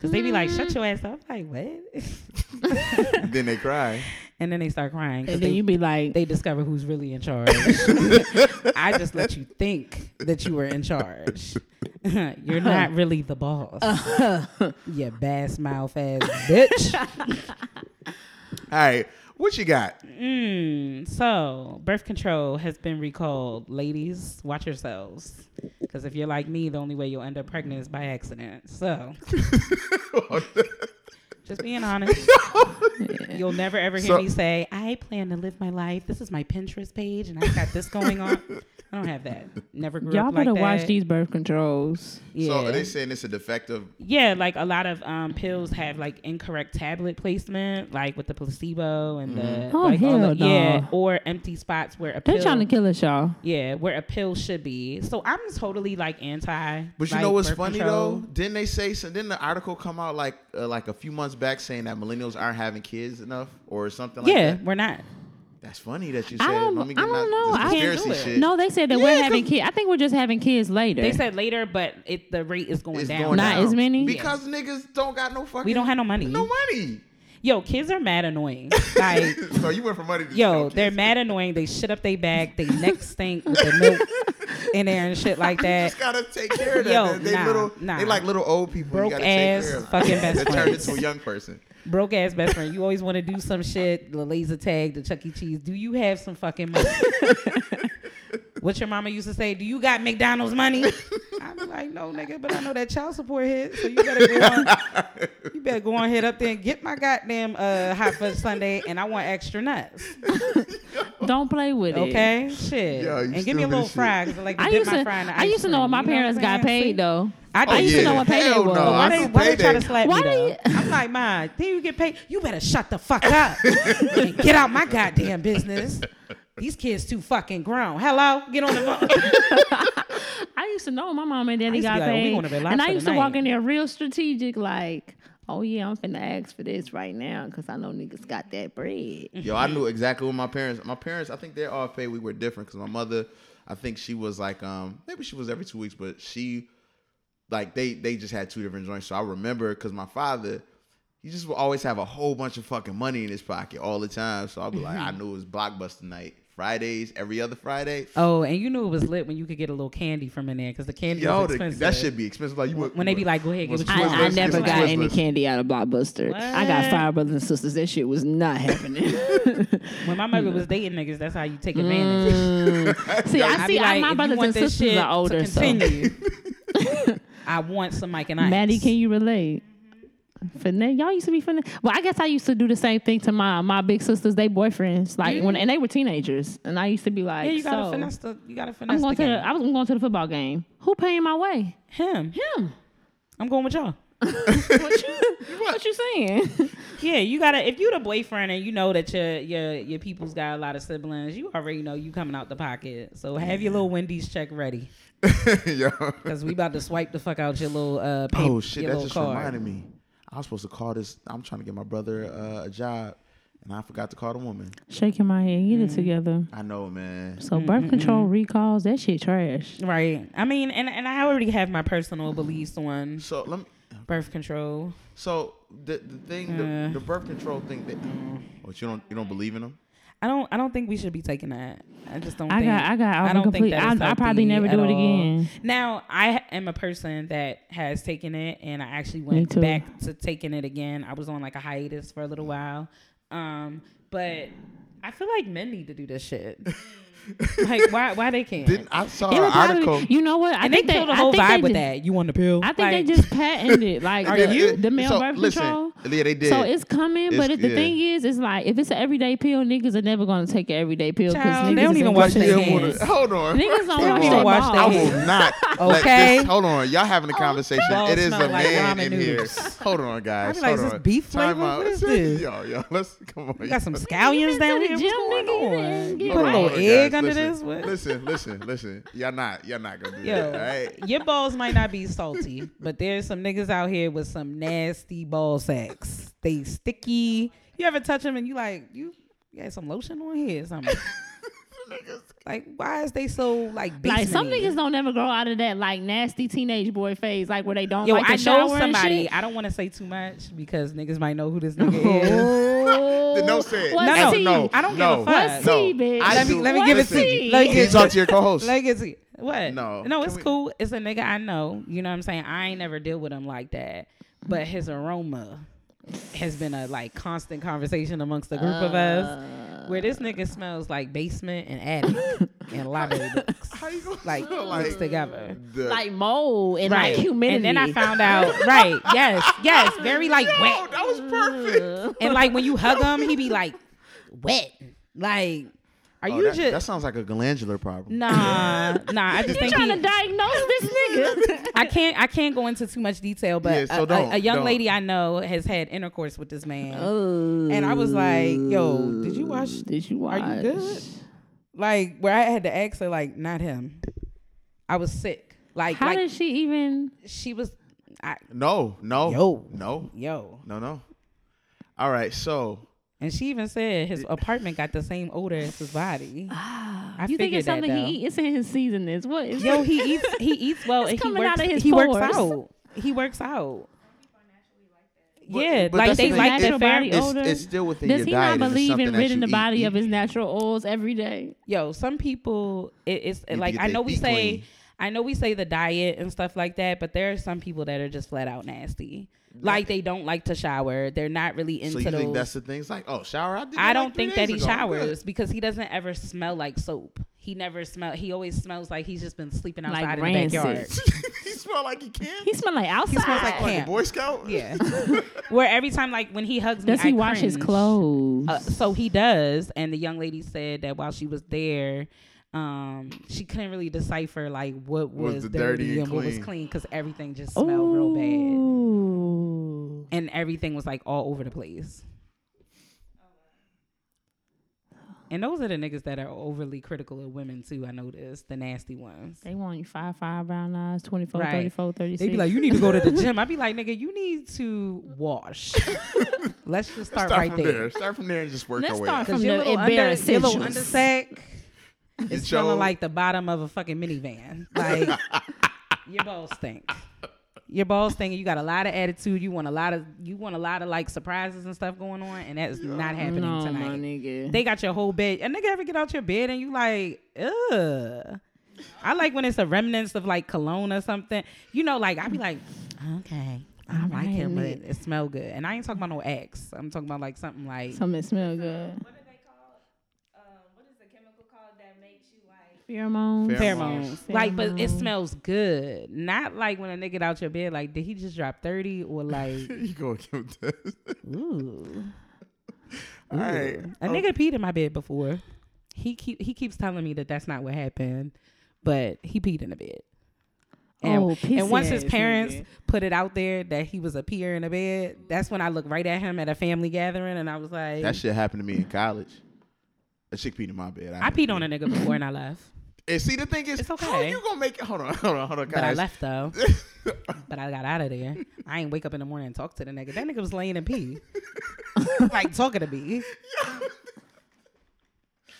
Cause they be like, "Shut your ass up." I'm like, what? then they cry. and then they start crying. And then they, you be like, they discover who's really in charge. I just let you think that you were in charge. You're not really the boss. you bass mouth ass bitch. All right, what you got? Mm, so, birth control has been recalled. Ladies, watch yourselves. Because if you're like me, the only way you'll end up pregnant is by accident. So, just being honest. You'll never ever hear So- me say, I plan to live my life. This is my Pinterest page and I got this going on. I don't have that. Never grew up. y'all up like better watch these birth controls. Yeah. So are they saying it's a defective? Yeah, like a lot of um, pills have like incorrect tablet placement, like with the placebo and the Oh, like all hell the, yeah, or empty spots where a They're pill trying to kill us, y'all. yeah, where a pill should be. So I'm totally like anti. But you like, know what's funny control. though? Didn't they say? So didn't the article come out like uh, like a few months back saying that millennials aren't having kids enough or something like Yeah, that? Yeah, we're not. That's funny that you I said. it. don't, Let me I get don't my, know. this I conspiracy do it. shit. No, they said that Yeah, we're having kids. I think we're just having kids later. They said later, but it the rate is going It's down. going Not down. as many? because niggas don't got no fucking. We don't have no money. no money. Yo, kids are mad annoying. Like, so you went from money to yo, they're kids. mad annoying. They shit up their back. They neck stink with the milk in there and shit like You that. just gotta take care of that. Yo, they nah, little, nah. they like little old people. Broke you gotta ass take care of. fucking best That turned into a young person. Broke ass best friend. You always want to do some shit, the laser tag, the Chuck E. Cheese. Do you have some fucking money? what your mama used to say, do you got McDonald's money? I'm like, no, nigga, but I know that child support hit, so you better go on. you better go on hit up there and get my goddamn uh, hot fudge sundae, and I want extra nuts. Don't play with it. Okay, shit, Yo, and give me a little as shit. I like to I dip used my to. fry in the I used to know what my You know parents what got saying? paid though. I, Oh, did. used to know yeah. what payday Hell was. no. Why I they, why they try to slap why me? Though? I'm like, Ma, then you get paid. You better shut the fuck up and get out my goddamn business. These kids too fucking grown. Hello, get on the phone. I used to know my mom and daddy got like, paid, wanna and I used to walk in there real strategic, like, "Oh yeah, I'm finna ask for this right now because I know niggas got that bread." Yo, I knew exactly what my parents. My parents, I think they're all paid. We were different because my mother, I think she was like, um, maybe she was every two weeks, but she, like, they they just had two different joints. So I remember because my father, he just would always have a whole bunch of fucking money in his pocket all the time. So I'll be like, I knew it was blockbuster night. Fridays, every other Friday. Oh, and you knew it was lit when you could get a little candy from in there because the candy Yo, was the, expensive. that should be expensive. Like you would, when they be like, go ahead, get Want what you I, want. I never Get some got any candy out of Blockbuster. I got five brothers and sisters. That shit was not happening. When my mother was dating niggas, that's how you take advantage. Mm. see, I I see. I, like, my brothers want and sisters are older, so I want some Mike and Ike. Maddie, can you relate? Finesse, y'all used to be finesse. Well, I guess I used to do the same thing to my my big sisters, they boyfriends, like when and they were teenagers, and I used to be like, Yeah, you gotta so, finesse the. You gotta finesse I'm going the to game. the, I was going to the football game. Who paying my way? Him. Him. I'm going with y'all. What you what you saying? Yeah, you gotta. If you the boyfriend and you know that your your your people's got a lot of siblings, you already know you coming out the pocket. So have your little Wendy's check ready, Yo. cause we about to swipe the fuck out your little uh. Paper, Oh shit! That just card. reminded me. I was supposed to call this. I'm trying to get my brother uh, a job, and I forgot to call the woman. Shaking my head, get it together. I know, man. So birth control recalls, that shit trash. Right. I mean, and and I already have my personal beliefs on So let me. birth control. So the the thing, the, Uh. the birth control thing. That, what you don't you don't believe in them? I don't. I don't think we should be taking that. I just don't. I think, got- I got I don't think complete- that is I- I probably never do it all. again. Now I am a person that has taken it, and I actually went back to taking it again. I was on like a hiatus for a little while, um, but I feel like men need to do this shit. like why? Why they can't? Didn't I saw It an was probably- article? you know what? I and they think killed the whole vibe with just- that. You want the pill? I think Like, they just patented like Are you? the male So, birth listen, control. Yeah, they did. So it's coming, It's- but if the yeah. thing is, it's like if it's an everyday pill, niggas are never gonna take an everyday pill because they don't even in wash good their shape. hands. Hold on. Niggas don't They wash don't their even wash balls. their I will not. Okay. hold on. Y'all having a oh, conversation. It is a man in here. Hold on, guys. I'd be like, Hold is this on. beef Time flavor? out. What is this? Yo, yo, let's come on. You got some scallions down here. the What's gym, going nigga, on? and You get put a little egg guys. under listen, this. What? Listen, listen, listen. Y'all not, y'all not gonna do Yo, that. All right. your balls might not be salty, but there's some niggas out here with some nasty ball sacks. They sticky. You ever touch them and you like you, you had some lotion on here or something? Like, why is they so like big? Like some niggas don't ever grow out of that like nasty teenage boy phase, like where they don't Yo, like to I shower know and somebody. shit. I don't want to say too much because niggas might know who this nigga is. Oh, No, say it. what's No, tea? no. I don't No. give a fuck. What's No. tea, bitch? I let me let me What's give it to you. Let me Can you talk to your co-host? Let me get to you. What? No. No, it's we- cool. It's a nigga I know. You know what I'm saying? I ain't never deal with him like that. But his aroma has been a like constant conversation amongst the group of us. Uh. Where this nigga smells like basement and attic and library books. How you gonna Like smell mixed together. the- like mold and Right. like humidity. And then I found out, right, yes, yes, very like Yo, wet. that was perfect. And like when you hug him, he be like wet. Like, are Oh, you that, just that sounds like a glandular problem. Nah, nah. I just you think trying he, to diagnose this nigga. I can't. I can't go into too much detail, but Yeah, so a- a, a young don't. lady I know has had intercourse with this man, oh, and I was like, "Yo, did you watch? Did you watch? Are you good?" Like where I had to ask her, like, not him. I was sick. Like, How like did she even? she was. I, No, no, Yo. no, yo, no, no. All right, so and she even said his apartment got the same odor as his body. Ah, I you think figured it's that, something though. he eats? It's in his seasonings. What is Yo, he eats. He eats well. It's and he works. out of his he works out. He works out. But- yeah, but like they the like thing, the natural body it's, odor? it's still within Does your he diet. not and believe in that ridding you the body eat. of his natural oils every day? Yo, some people. It, it's Need to like I know we say. clean. I know we say the diet and stuff like that, but there are some people that are just flat out nasty. Like they don't like to shower. They're not really into So you those. think that's the thing? It's like, oh, shower. I, I don't three think that he ago. Showers because he doesn't ever smell like soap. He never smell. He always smells like he's just been sleeping Like outside in rancid. the backyard. he smell like he can. He smell like outside. He smells like like a. Boy Scout. Yeah. Where every time, like when he hugs Does me, he I wash his clothes? Uh, so he does, and the young lady said that while she was there, um, she couldn't really decipher like what Was was, the dirty, dirty and and what was clean. clean because everything just smelled real bad, Ooh. And everything was like all over the place. And those are the niggas that are overly critical of women too. I noticed the nasty ones. They want you five five brown eyes, 24, Right. 34, 36. They be like, you need to go to the gym. I be like, nigga, you need to wash. Let's just start, Start right from there. there. Start from there and just work Let's our way start up. from Cause the your little, bare under, your little essentials. undersack Get is smelling like the bottom of a fucking minivan. Like your balls stink. Your balls stink. and You got a lot of attitude. You want a lot of you want a lot of like surprises and stuff going on, and that's not happening no, my tonight. nigga. They got your whole bed. A nigga ever get out your bed and you like, ugh. I like when it's a remnants of like cologne or something. You know, like I'd be like, okay, I All like him, but it smell good. And I ain't talking about no X. I'm talking about like something like Something smell good. What do they call? Um, what is the chemical called that makes you like? Pheromones. Pheromones. pheromones. Like, but it smells good. Not like when a nigga out your bed. Like, did he just drop thirty or like, you go give him this. ooh, All right. a Oh, nigga peed in my bed before. He keep he keeps telling me that that's not what happened, but he peed in the bed. And, Oh, and once his parents nigga. put it out there that he was a peer in the bed, that's when I looked right at him at a family gathering, and I was like, That shit happened to me in college. That shit peed in my bed. I peed on a nigga before and I left. And see, the thing is, It's how okay. you gonna make it? Hold on, hold on, hold on, But I left though. but I got out of there. I ain't wake up in the morning and talk to the nigga. That nigga was laying in pee. like talking to me.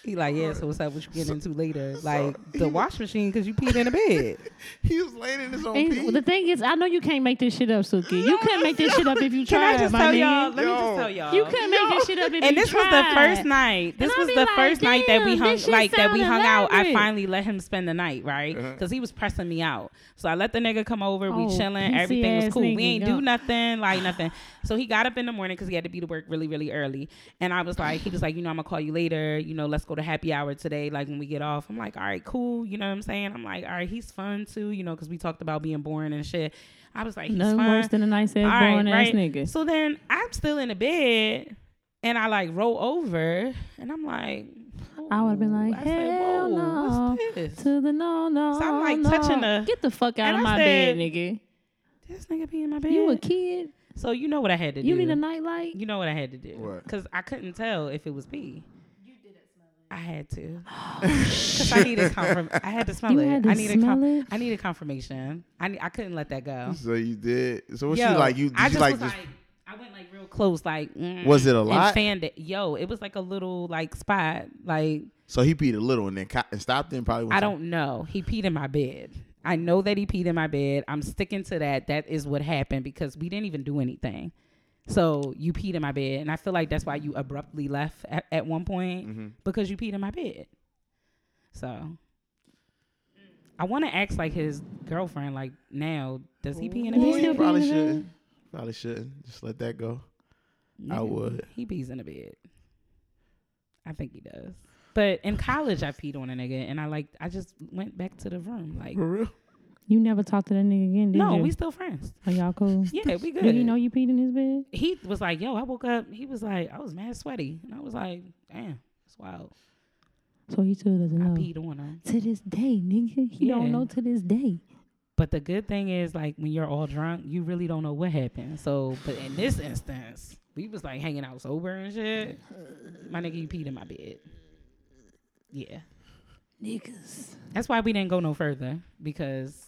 He like, yeah, so what's up? What you getting into later? Like the wash machine because you peed in the bed. he was laying in his own And pee. the thing is, I know you can't make this shit up, Suki. You couldn't make this shit up if you Can tried, I just my tell nigga. y'all? Let me just tell y'all. You couldn't make this shit up if and you this was the first night. This was the like, first night that we hung, like that we sound hung out. I finally let him spend the night, right? Uh-huh. Because he was pressing me out. So I let the nigga come over. We Oh, chilling. Everything was cool. We ain't do nothing, like nothing. So he got up in the morning because he had to be to work really, really early. And I was like, he was like, you know, I'm gonna call you later. You know, let's go to happy hour today. Like when we get off. I'm like, all right, cool. You know what I'm saying? I'm like, all right, he's fun too. You know, because we talked about being boring and shit. I was like, he's Nothing fun. worse than a nice ass All right, boring ass right. nigga. So then I'm still in the bed and I like roll over and I'm like, I would have been like, I said, hell "Whoa, no, what's this? to the no, no. So I'm, like, no. touching the- Get the fuck out of I my said, bed, nigga. This nigga be in my bed. You a kid? so you know what I had to You do. You need a nightlight? You know what I had to do. What? Because I couldn't tell if it was pee. You didn't smell it. I had to. Because I needed confirm. I had to smell You it. had to I needed smell com- it? I needed confirmation. I ne- I couldn't let that go. so you did. So what Yo, you like? You did I you just like was just like, I went like real close, like. mm, Was it a and lot? fanned it. Yo, it was like a little like spot. Like So he peed a little and then co- and stopped and probably. Went I to- don't know. He peed in my bed. I know that he peed in my bed. I'm sticking to that. That is what happened because we didn't even do anything. So you peed in my bed, and I feel like that's why you abruptly left at, at one point Mhm. because you peed in my bed. So I want to ask like his girlfriend, like now, does he pee in the bed? you probably shouldn't. Probably shouldn't. Just let that go. I would. He pees in the bed. I think he does. But in college, I peed on a nigga, and I like I just went back to the room. Like, For real? You never talked to that nigga again, did no, you? we still friends. Are y'all cool? Yeah, we good. Did he know you peed in his bed? He was like, "Yo, I woke up." He was like, "I was mad sweaty," and I was like, "Damn, it's wild." So he still doesn't know. I peed on him. To this day, nigga. He Yeah. don't know to this day. But the good thing is, like, when you're all drunk, you really don't know what happened. So, but in this instance, we was like hanging out sober and shit. My nigga, you peed in my bed. Yeah. Niggas. That's why we didn't go no further because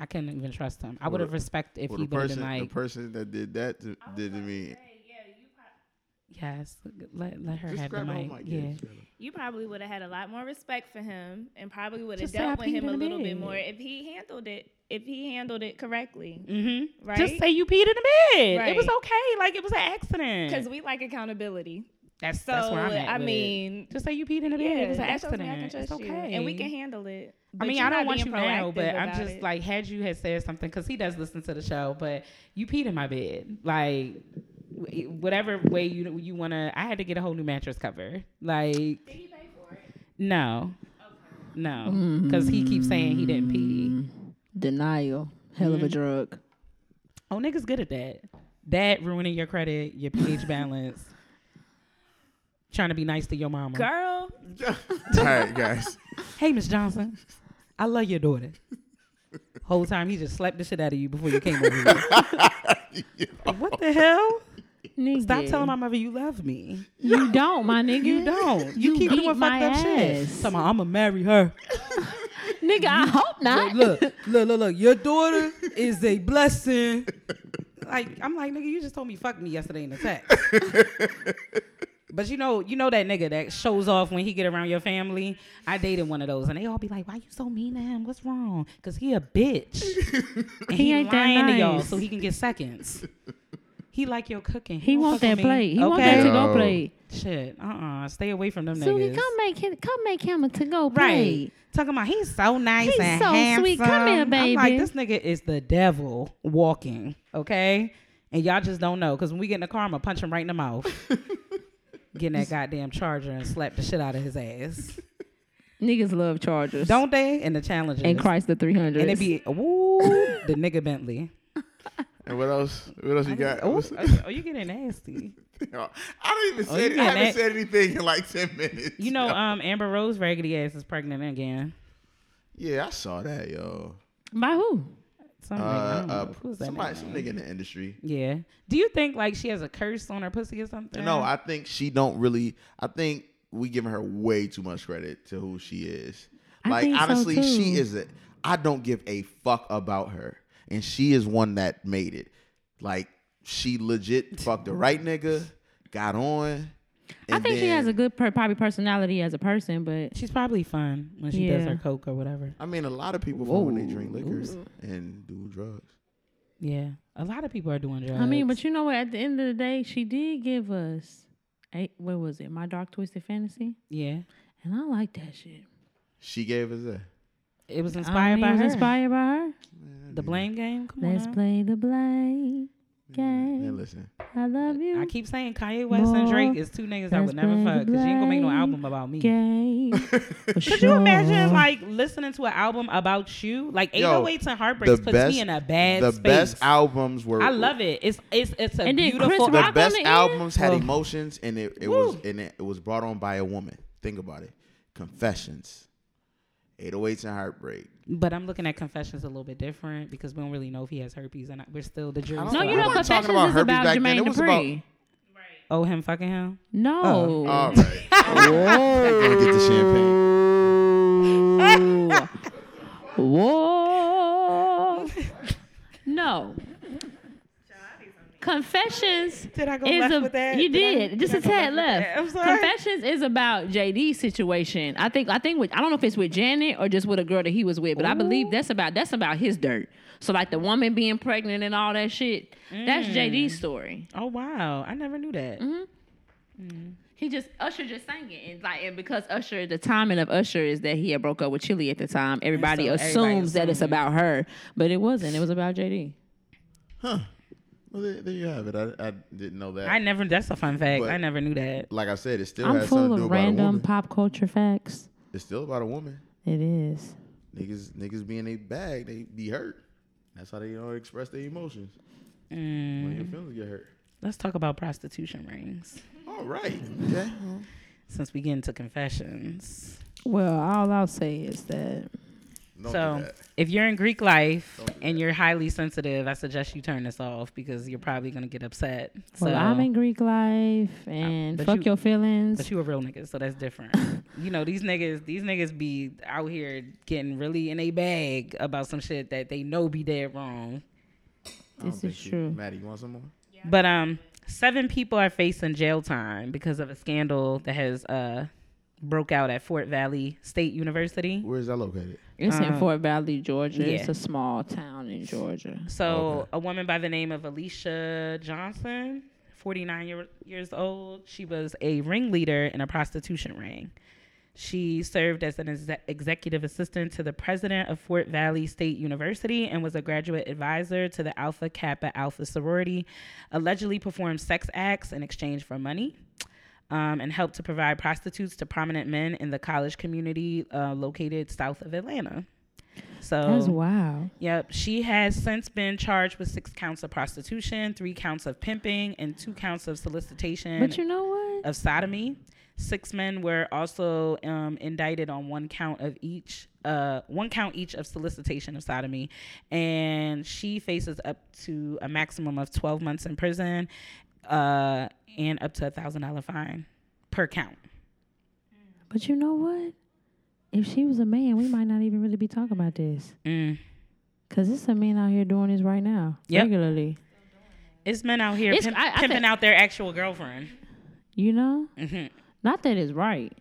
I couldn't even trust him. I would have the- respected if Well, he the would have person, been the person that did that to, did to me. "Yes, let let her Just have the grab mic." mic, Yeah. yeah, just grab You probably would have had a lot more respect for him and probably would have Just say I dealt with him a little bit more if he handled it if he handled it correctly. Mm-hmm. Right? Just say you peed in the bed. It was okay. Like it was an accident. Because we like accountability. That's so that's where I'm at. I with it. mean, just say you peed in the bed. yeah, it was an accident. me I can it's okay, you, and we can handle it. I mean, I don't want being you now, but I'm just it. like, had you had said something, because he does listen to the show, but you peed in my bed, like whatever way you you want to. I had to get a whole new mattress cover. Like, did he pay for it? No, no, because he keeps saying he didn't pee. Denial. Hell of a Mhm. drug. Oh, niggas good at that. That ruining your credit, your pH balance. Trying to be nice to your mama. Girl, All right, guys. Hey, Miss Johnson, I love your daughter. Whole time he just slapped the shit out of you before you came over here. what the hell? Nigga. Stop telling my mother you love me. You don't, my nigga. You don't. You, You keep beat doing fucked my up shit. ass. Talking about, I'm gonna marry her. Nigga, I hope not. Look, look, look, look, look. Your daughter is a blessing. Like I'm like, nigga, you just told me fuck me yesterday in the text. But you know, you know that nigga that shows off when he get around your family. I dated one of those, and they all be like, "Why you so mean to him? What's wrong? Cause he a bitch. and He he, ain't that lying to y'all so he can get seconds. He like your cooking. He don't want that me, plate. He want that to go Yo. plate. Shit, uh, uh stay away from them Suki, niggas. come make him, come make him a to go Right. Talking about he's so nice He's and so handsome. sweet. Come here, baby. I'm like, this nigga is the devil walking, okay? And y'all just don't know. Because when we get in the car, I'm going to punch him right in the mouth. Getting that goddamn charger and slap the shit out of his ass. Niggas love Chargers. Don't they? And the Challengers. and Chrysler 300. And it be, woo, the nigga Bentley. And what else? What else you got? Oh, What's- oh, you getting nasty. I don't even Oh, say. you I haven't that- said anything in like ten minutes. You know, yo. um, Amber Rose raggedy ass is pregnant again. yeah, I saw that, yo. By who? Some Uh, nigga, uh. Who's that somebody, some nigga in the industry. Yeah. Do you think like she has a curse on her pussy or something? No, I think she don't really. I think we giving her way too much credit to who she is. I Like think so, honestly, she is a. I don't give a fuck about her, and she is one that made it. Like she legit fucked the right nigga, got on. I and think she has a good per- probably personality as a person, but She's probably fun when she does her coke or whatever. I mean, a lot of people fun when they drink liquors and do drugs. Yeah, a lot of people are doing drugs. I mean, but you know what? At the end of the day, she did give us, eight, what was it? My Dark Twisted Fantasy, yeah, and I like that shit. She gave us that. it was I inspired mean, by it was her. inspired by her. the blame game. Come Let's on. now. play the blame Man, game. listen. I love you. I keep saying Kanye West and Drake is two niggas I would never fuck because you ain't gonna make no album about me. game. For Could you imagine like listening to an album about you? Like Yo, 808s and Heartbreaks puts me in a bad the space. best albums were. I love it. It's it's it's a And then Chris beautiful. the Rock on best the end? albums had emotions and it, it was and it, it was brought on by a woman. Think about it. Confessions. 808s and Heartbreak. But I'm looking at Confessions a little bit different because we don't really know if he has herpes, and we're still the jury. No, you I know, wasn't talking Confessions about is herpes about back then. Jermaine It was about- Dupri. Oh, him fucking him. No. Oh. All right. Gotta get the champagne. Whoa. no. Confessions Did I go is left a, with that? You Did I- just did a I go tad left left. I'm sorry. Confessions is about JD's situation. I think I think with I don't know if it's with Janet or just with a girl that he was with, but I believe that's about that's about his dirt. So like the woman being pregnant and all that shit, that's Mm. JD's story. Oh wow, I never knew that. Mm-hmm. He just Usher just sang it, and like and because Usher, the timing of Usher is that he had broke up with Chilli at the time. Everybody so assumes everybody that it's about her, but it wasn't. It was about JD. Huh. Well, there, there you have it. I, I didn't know that. I never. That's a fun fact. But- I never knew that. like I said, it still I'm has something full to do of random pop culture facts. It's still about a woman. It is. Niggas, niggas be in a bag, they be hurt. That's how they you know express their emotions when Mm. your feelings get hurt. Let's talk about prostitution rings. All right. Okay. Since we get into confessions. Well, all I'll say is that Don't so, if you're in Greek life and you're highly sensitive, I suggest you turn this off because you're probably gonna get upset. well, so, I'm in Greek life and but fuck you- your feelings. But you a real nigga, so that's different. you know, these niggas, these niggas be out here getting really in a bag about some shit that they know be dead wrong. This think is you- true. Maddie, you want some more? But um, seven people are facing jail time because of a scandal that has uh broke out at Fort Valley State University. Where is that located? It's in Uh, Fort Valley, Georgia. It's a small town in Georgia. So Okay. a woman by the name of Alicia Johnson, 49 year, years old, she was a ringleader in a prostitution ring. She served as an exe- executive assistant to the president of Fort Valley State University and was a graduate advisor to the Alpha Kappa Alpha sorority. Allegedly performed sex acts in exchange for money. Um, and helped to provide prostitutes to prominent men in the college community uh, located south of Atlanta. So That's wild. Yep. She has since been charged with six counts of prostitution, three counts of pimping, and two counts of solicitation But you know what? of sodomy. Six men were also um, indicted on one count of each, uh, one count each of solicitation of sodomy, and she faces up to a maximum of twelve months in prison, uh, and up to a thousand dollar fine per count. But you know what? If she was a man, we might not even really be talking about this. Mm. Cause there's a man out here doing this right now Yep. regularly. It's men out here pimp- I- I pimping think- out their actual girlfriend. You know, hmm not that it's right,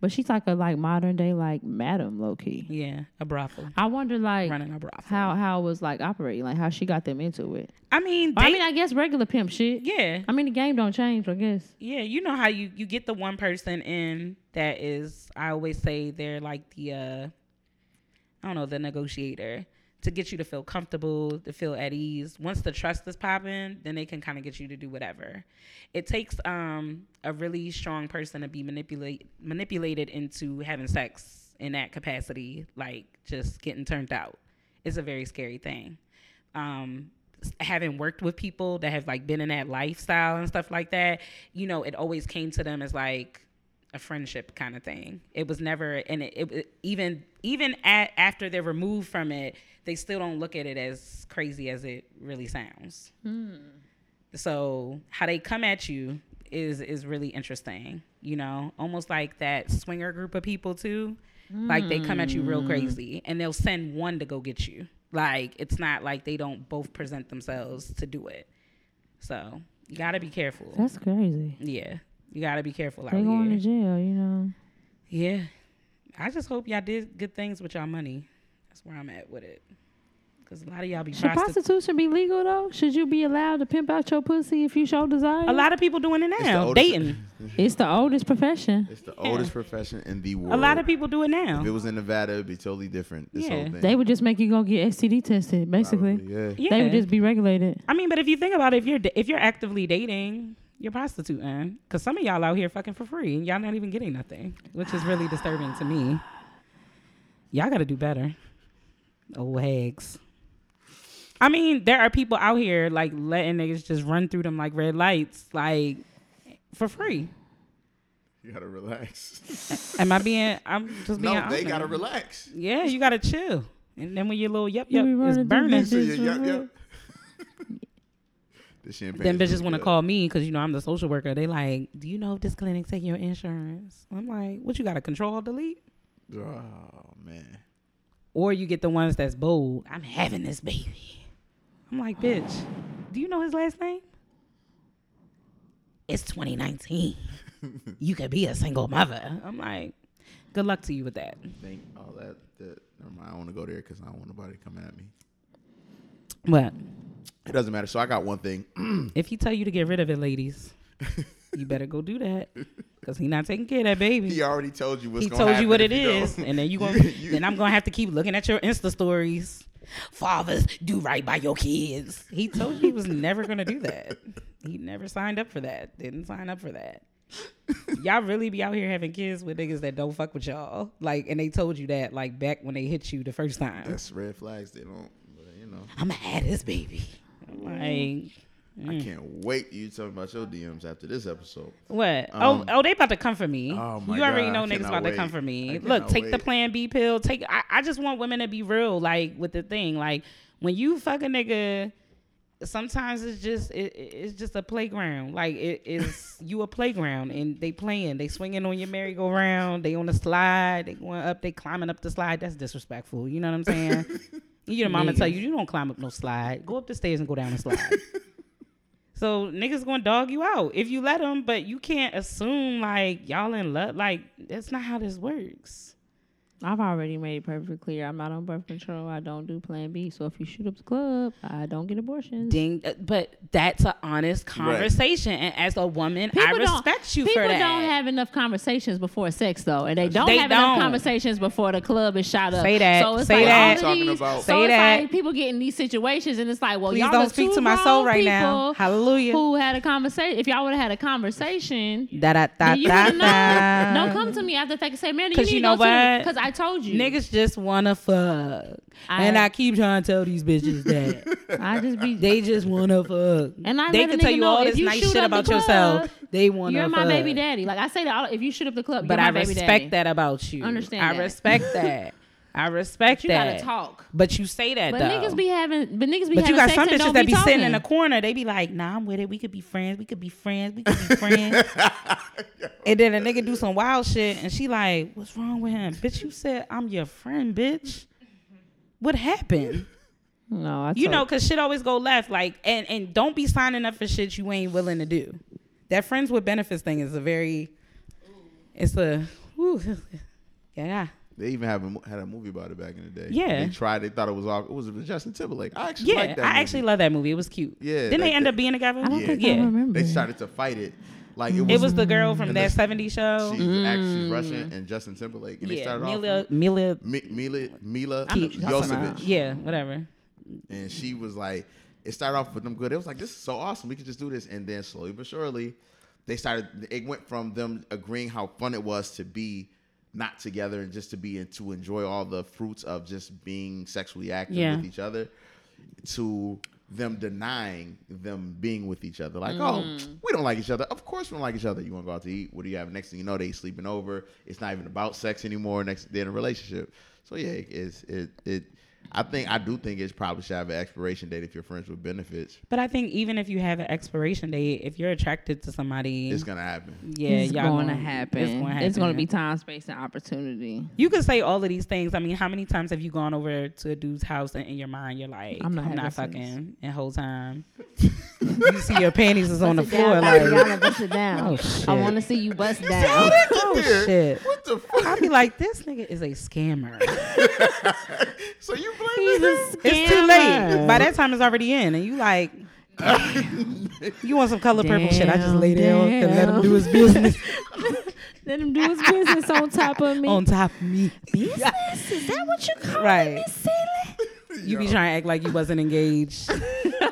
but she's like a like modern day like madam low key. Yeah, a brothel. I wonder like running a brothel. how how it was like operating, like how she got them into it. I mean, But I mean, I guess regular pimp shit. yeah, I mean, the game don't change. I guess. yeah. You know how you you get the one person in that is. I always say they're like the. uh I don't know the negotiator to get you to feel comfortable, to feel at ease. Once the trust is popping, then they can kind of get you to do whatever. It takes um a really strong person to be manipulate manipulated into having sex in that capacity, like just getting turned out. It's a very scary thing. Um having worked with people that have like been in that lifestyle and stuff like that, you know, it always came to them as like a friendship kind of thing. It was never, and it, it, even even at, after they're removed from it, they still don't look at it as crazy as it really sounds. Hmm. So how they come at you is is really interesting. You know, almost like that swinger group of people too. Like they come at you real hmm. crazy, and they'll send one to go get you. Like it's not like they don't both present themselves to do it. So you gotta be careful. That's crazy. yeah, you gotta be careful out They going to jail, you know. Yeah, I just hope y'all did good things with y'all money. That's where I'm at with it. Cause a lot of y'all be Should prosti- prostitution be legal though? Should you be allowed to pimp out your pussy if you show desire? A lot of people doing it the now, oldest- dating. It's the oldest profession. It's the oldest profession in the world. A lot of people do it now. If it was in Nevada, it'd be totally different. This whole Yeah. thing. They would just make you go get STD tested, basically. Probably, yeah. Yeah. They would just be regulated. I mean, but if you think about it, if you're da- if you're actively dating, you're prostituting. Cause some of y'all out here fucking for free, and y'all not even getting nothing, which is really disturbing to me. Y'all got to do better, old hags. I mean, there are people out here like letting niggas just run through them like red lights, like for free. You gotta relax. Am I being? I'm just being. no, they honest. gotta relax. Yeah, you gotta chill. And then when your little yup You yup be is running through burning. So you- for yep, yep. The champagne then bitches want to call me because you know I'm the social worker. They like, do you know if this clinic taking your insurance? I'm like, what you got to control delete? Oh man. Or you get the ones that's bold. I'm having this baby. I'm like, bitch, do you know his last name? it's 2019. you could be a single mother. I'm like, good luck to you with that. Think all that. that never mind. I want to go there because I don't want nobody coming at me. What? It doesn't matter. So I got one thing. If he tell you to get rid of it, ladies, you better go do that because he not taking care of that baby. he already told you what's he told you what it happen if you is, don't. and then you gonna You- then I'm gonna have to keep looking at your Insta stories. Fathers, do right by your kids. He told you he was never gonna do that. He never signed up for that. Didn't sign up for that. y'all really be out here having kids with niggas that don't fuck with y'all. Like, and they told you that like back when they hit you the first time. That's red flags. They don't. But, you know. I'm gonna have this baby. I'm like, I can't wait you tell me about your DMs after this episode. What? Um, oh, oh, they about to come for me. Oh, my you already God, know niggas about wait. to come for me. Look, take the. Plan B pill. Take. I, I just want women to be real, like with the thing. Like when you fuck a nigga, sometimes it's just it, it- it's just a playground. Like it is you a playground, and they playing. They swinging on your merry-go-round. They on the slide. They going up. They climbing up the slide. That's disrespectful. You know what I'm saying? Your mama tell you you don't climb up no slide. Go up the stairs and go down the slide. So niggas gonna dog you out if you let them, but you can't assume like y'all in love. Like that's not how this works. I've already made it perfectly clear. I'm not on birth control. I don't do Plan B. So if you shoot up the club, I don't get abortions. Ding, uh, but that's an honest conversation, and as a woman, I don't- respect you people for that. People don't have enough conversations before sex though, and they don't They have don't. enough conversations before the club is shot up. Say that. So it's Say like that. all Talking these- about- so Say it's that. like people get in these situations, and it's like, well, Please y'all don't speak two to my soul right now. people Hallelujah. Who had a conversation? If y'all would have had a conversation. Da da da then you da da. Don't come to me after the fact and say, man, you 'Cause need you to know go to what? Because I told you. Niggas just wanna fuck, I- and I keep trying to tell these bitches that I just be. they just wanna fuck. And I they can tell you know, all this you nice shit about yourself. They wanna. You're my fuck. baby daddy. Like I say that all, if you shoot up the club, But you're I baby respect that about you. Understand I that. respect that. I respect But you that. gotta talk. But you say that But though. niggas be having, but niggas be but having you got sex some and bitches don't that be sitting in talking. the corner. They be like, "Nah, I'm with it. We could be friends. We could be friends. We could be friends." and then a nigga do some wild shit, and she like, "What's wrong with him, bitch? You said I'm your friend, bitch. What happened?" No, I You know, cause shit always go left. Like, and and don't be signing up for shit you ain't willing to do. That friends with benefits thing is a very, it's a, whew, yeah. They even have a, had a movie about it back in the day. Yeah. They tried. They thought it was all. It was Justin Timberlake. I actually Yeah, like that. I movie. actually love that movie. It was cute. Yeah, Didn't they end up being together? I don't Yeah. think yeah. I remember. They started to fight it. Like it was. It was the girl from that the- 70s show. She's actually mm. Russian and Justin Timberlake, and they yeah, started off. Mila, Mila, Mi- Mila Mila I know what you're talking about. Jovovich, yeah, whatever. and she was like, it started off with them good. It was like, this is so awesome. We could just do this, and then slowly but surely, they started. It went from them agreeing how fun it was to be not together and just to be and to enjoy all the fruits of just being sexually active Yeah. with each other, to them denying them being with each other. Like, oh, mm. we don't like each other. Of course, we don't like each other. You want to go out to eat? What do you have? Next thing you know, they sleeping over. It's not even about sex anymore. Next, they're in a relationship. So yeah, it's it it. I think I do think it's probably should have an expiration date if you're friends with benefits. But I think even if you have an expiration date, if you're attracted to somebody, It's gonna happen. yeah, it's y'all going to gonna- happen. It's going to happen. It's going to be time, space, and opportunity. You can say all of these things. I mean, how many times have you gone over to a dude's house and in your mind you're like, I'm I'm not not, having fucking, and whole time you see your panties is on the floor down, like, bust it down, bust it down. Oh, shit. I want to see you bust down. oh shit. What the fuck? I'd be like, this nigga is a scammer. So you blame He's me? a It's too late. By that time, it's already in, and you like, you want some color purple shit? I just lay there and let him do his business Let him do his business on top of me. on top of me. business? Is that what you call Right. it, Miss Silly? You be trying to act like you wasn't engaged.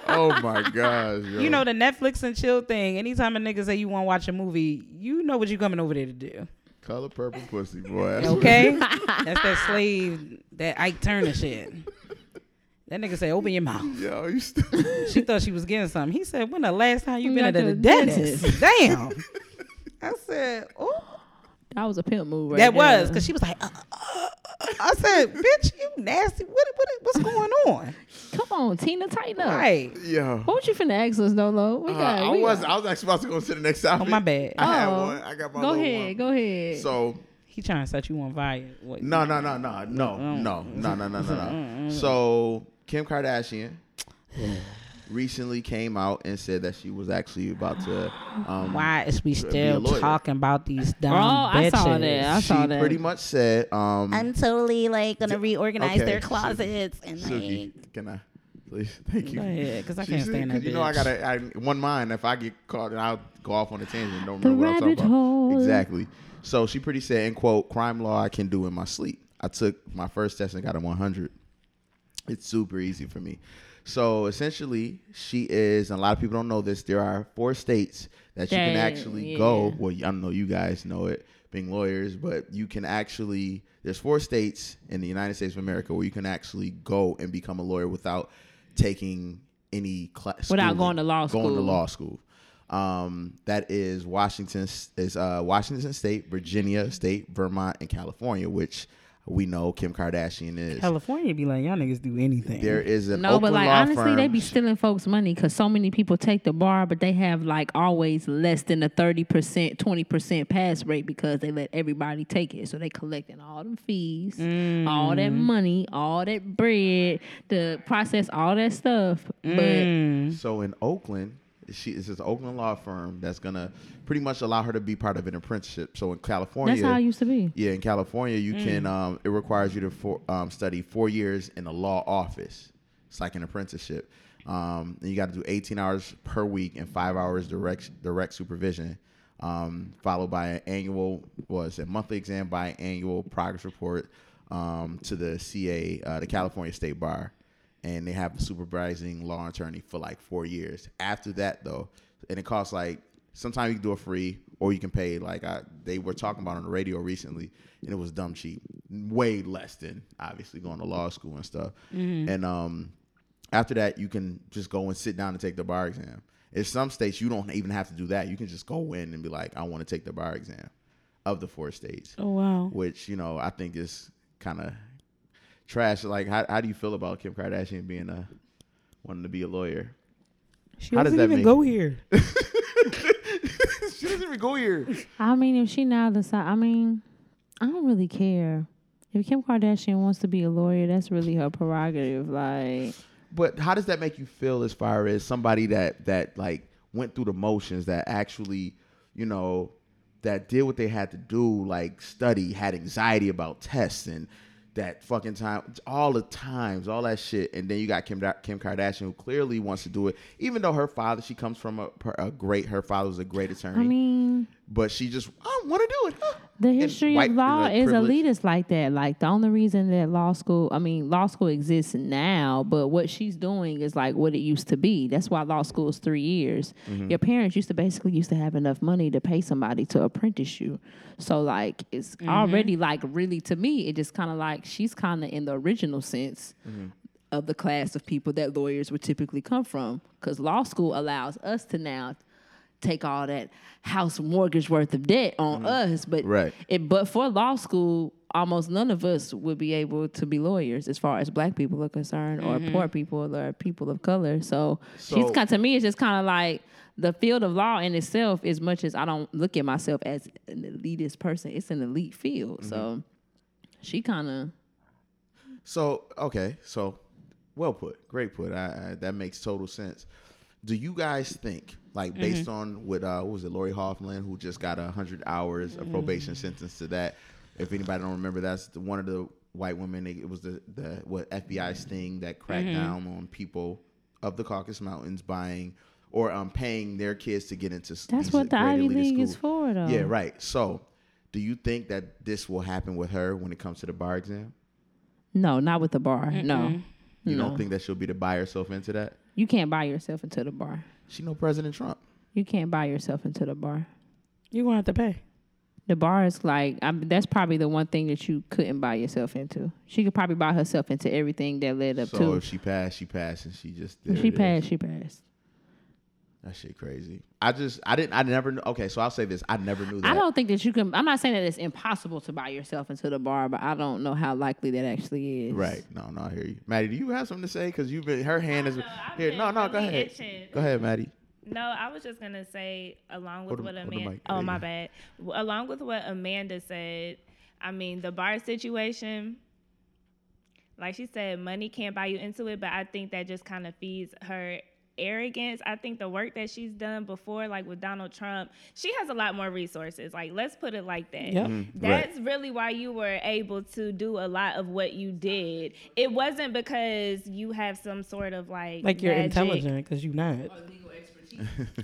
Oh my gosh. Yo. You know the Netflix and chill thing. Anytime a nigga say you want to watch a movie, you know what you coming over there to do. Color purple pussy boy. That's Okay, that's that slave, that Ike Turner shit. That nigga say, "Open your mouth." what- Yo, you still. She thought she was getting something. He said, "When the last time you You been at the to the dentist?" dentist. Damn. I said, "Oh." That was a pimp move right there. that there. was because she was like, uh, uh, uh. I said, "Bitch, you nasty. What, what, what's going on?" Come on, Tina, tighten up. Right. Yo. What was you finna ask us, Dolo? We Uh, got, I we was got- I was actually about to go to the next topic. Oh, my bad. I had Oh. one. I got my Go ahead, one. go ahead. So He trying to set you on fire. What? no no no no no no no no no no no. So Kim Kardashian recently came out and said that she was actually about to. Um, Why is we still talking about these dumb Oh, I saw that. I she saw that. pretty much said, um, I'm totally like gonna reorganize okay, their Suki- closets and Suki, like. can I? Please, thank you. Go ahead, 'cause I She can't stand that You know, I gotta. I, one mind. If I get caught, and I'll go off on a tangent. Don't The remember what I'm rabbit talking about. hole. Exactly. So she pretty said, "In quote, crime law I can do in my sleep. I took my first test and got a 100. It's super easy for me. So essentially, she is. And a lot of people don't know this. There are four states that you can That- actually go. Well, I don't know you guys know it, being lawyers, but you can actually. There's four states in the United States of America where you can actually go and become a lawyer without taking any class Without going to law school. Going to law school. Um, that is Washington is uh, Washington State, Virginia State, Vermont, and California, which we know Kim Kardashian is. California be like y'all niggas do anything. There is an No, Oakland but like law honestly, firm. they be stealing folks' money because so many people take the bar, but they have like always less than a thirty percent, twenty percent pass rate because they let everybody take it. So they collecting all them fees, all that mm. money, all that bread, to process all that stuff. But mm. So in Oakland, she is this Oakland law firm that's gonna pretty much allow her to be part of an apprenticeship. So in California, that's how it used to be. Yeah, in California, you Mm. can. Um, it requires you to for, um, study four years in a law office. It's like an apprenticeship. Um, and you got to do 18 hours per week and five hours direct direct supervision, um, followed by an annual was a monthly exam by an annual progress report um, to the CA, uh, the California State Bar, and they have a supervising law attorney for like four years. After that, though, and it costs like sometimes you can do it free or you can pay like I, they were talking about on the radio recently and it was dumb cheap way less than obviously going to law school and stuff Mhm. and um after that you can just go and sit down and take the bar exam in some states you don't even have to do that you can just go in and be like i want to take the bar exam of the four states Oh, wow. which you know i think is kind of trash like how, how do you feel about kim kardashian being a wanting to be a lawyer She doesn't even go here. she doesn't even go here. I mean, if she now decide, I mean, I don't really care. If Kim Kardashian wants to be a lawyer, that's really her prerogative. Like, But how does that make you feel as far as somebody that that like went through the motions that actually, you know, that did what they had to do, like study, had anxiety about tests and that fucking time, all the times, all that shit, and then you got Kim Kim Kardashian who clearly wants to do it, even though her father, she comes from a, a great, her father was a great attorney, I mean, but she just I want to do it. huh? the history white of law privilege- is privilege. elitist like that. Like, the only reason that law school, I mean, law school exists now, but what she's doing is like what it used to be. That's why law school is three years. Mhm. Your parents used to basically used to have enough money to pay somebody to apprentice you. So like it's Mhm. already like really to me, it just kind of like she's kind of in the original sense of the class of people that lawyers would typically come from. Because law school allows us to now take all that house mortgage worth of debt on us. But Right. it, but for law school, almost none of us would be able to be lawyers as far as black people are concerned, Mhm. or poor people, or people of color. So, she's kind to me, it's just kind of like the field of law in itself. As much as I don't look at myself as an elitist person, it's an elite field. So, she kind of. So okay, so well put, great put. I, I, that makes total sense. Do you guys think, like, based on what uh, what was it, Lori Hoffman, who just got a hundred hours of probation sentence to that? If anybody don't remember, that's the, one of the white women. It was the the what FBI sting that cracked Mhm. down on people of the Caucasus Mountains buying or um paying their kids to get into. That's these what the Ivy elitist League is for, though. Yeah, right. So, do you think that this will happen with her when it comes to the bar exam? No, not with the bar. No. Mm-mm. You no. don't think that she'll be to buy herself into that? You can't buy yourself into the bar. She know President Trump. You can't buy yourself into the bar. You gonna have to pay. The bar is like I that's probably the one thing that you couldn't buy yourself into. She could probably buy herself into everything that led up So to. So if she passed, she passed, and she just there she it is. passed, she passed. That shit crazy. I just I didn't I never knew. Okay, so I'll say this: I never knew that. I don't think that you can. I'm not saying that it's impossible to buy yourself into the bar, but I don't know how likely that actually is. Right? No, no, I hear you, Maddie. Do you have something to say? Because you've been her hand is here. No, no, go ahead. itching. Go ahead, Maddie. No, I was just gonna say, along with Hold what Amanda. Oh my bad. Along with what Amanda said, I mean the bar situation. Like she said, money can't buy you into it, but I think that just kind of feeds her arrogance. I think the work that she's done before, like with Donald Trump, she has a lot more resources. Like, let's put it like that. Yep. Mhm, That's really why you were able to do a lot of what you did. It wasn't because you have some sort of like Like you're magic intelligent because you're not.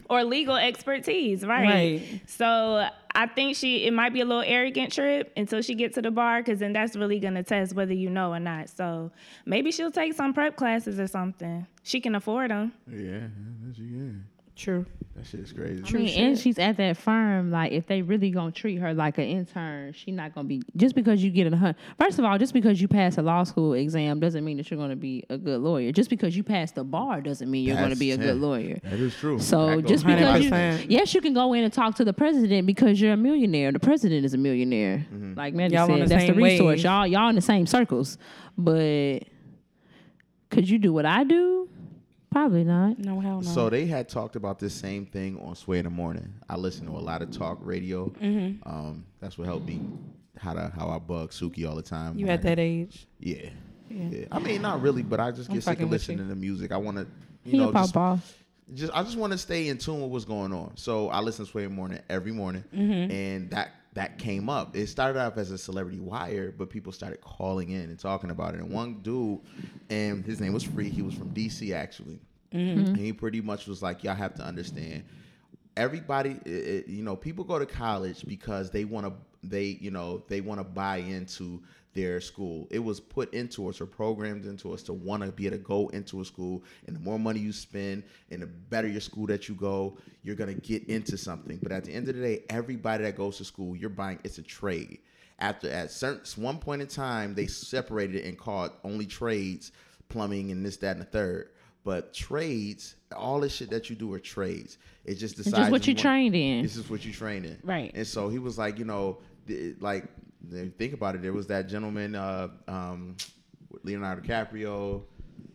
Or legal expertise, right? Right. So I think she it might be a little arrogant trip until she gets to the bar, because then that's really gonna test whether you know or not. So maybe she'll take some prep classes or something. She can afford them. Yeah, that's yeah. True. That shit is crazy. I mean, and she's at that firm. Like, if they really gonna treat her like an intern, she not gonna be just because you get a hun. First of all, just because you pass a law school exam doesn't mean that you're gonna be a good lawyer. Just because you pass the bar doesn't mean you're gonna be a That's- good yeah, lawyer. That is true. So That just because you, yes, you can go in and talk to the president because you're a millionaire. The president is a millionaire. Mm-hmm. Like Mandy Y'all said, the that's the resource. wave. Y'all, y'all in the same circles. But could you do what I do? Probably not. No, hell no. So they had talked about this same thing on Sway in the Morning. I listen to a lot of talk radio. Mhm. Um, that's what helped me how to how I bug Suki all the time. you when at I- that age? Yeah. Yeah. yeah. I mean, not really, but I just I'm get sick of listening you. to the music. I want to, you He know, a just, papa. just I just want to stay in tune with what's going on. So I listen to Sway in the Morning every morning, Mhm. and that that came up. It started off as a celebrity wire, but people started calling in and talking about it. And one dude, and his name was Free. He was from DC actually, Mhm. and he pretty much was like, "Y'all have to understand." Everybody, it, it- you know, people go to college because they want to, they, you know, they want to buy into their school. It was put into us or programmed into us to want to be able to go into a school, and the more money you spend, and the better your school that you go, you're gonna get into something. But at the end of the day, everybody that goes to school, you're buying. It's a trade. After at certain one point in time, they separated it and called only trades, plumbing and this, that, and the third. But trades, all this shit that you do are trades. It just It's decides just what you trained in. This is what you trained in. Right. And so he was like, you know, like think about it. There was that gentleman, uh, um, Leonardo DiCaprio,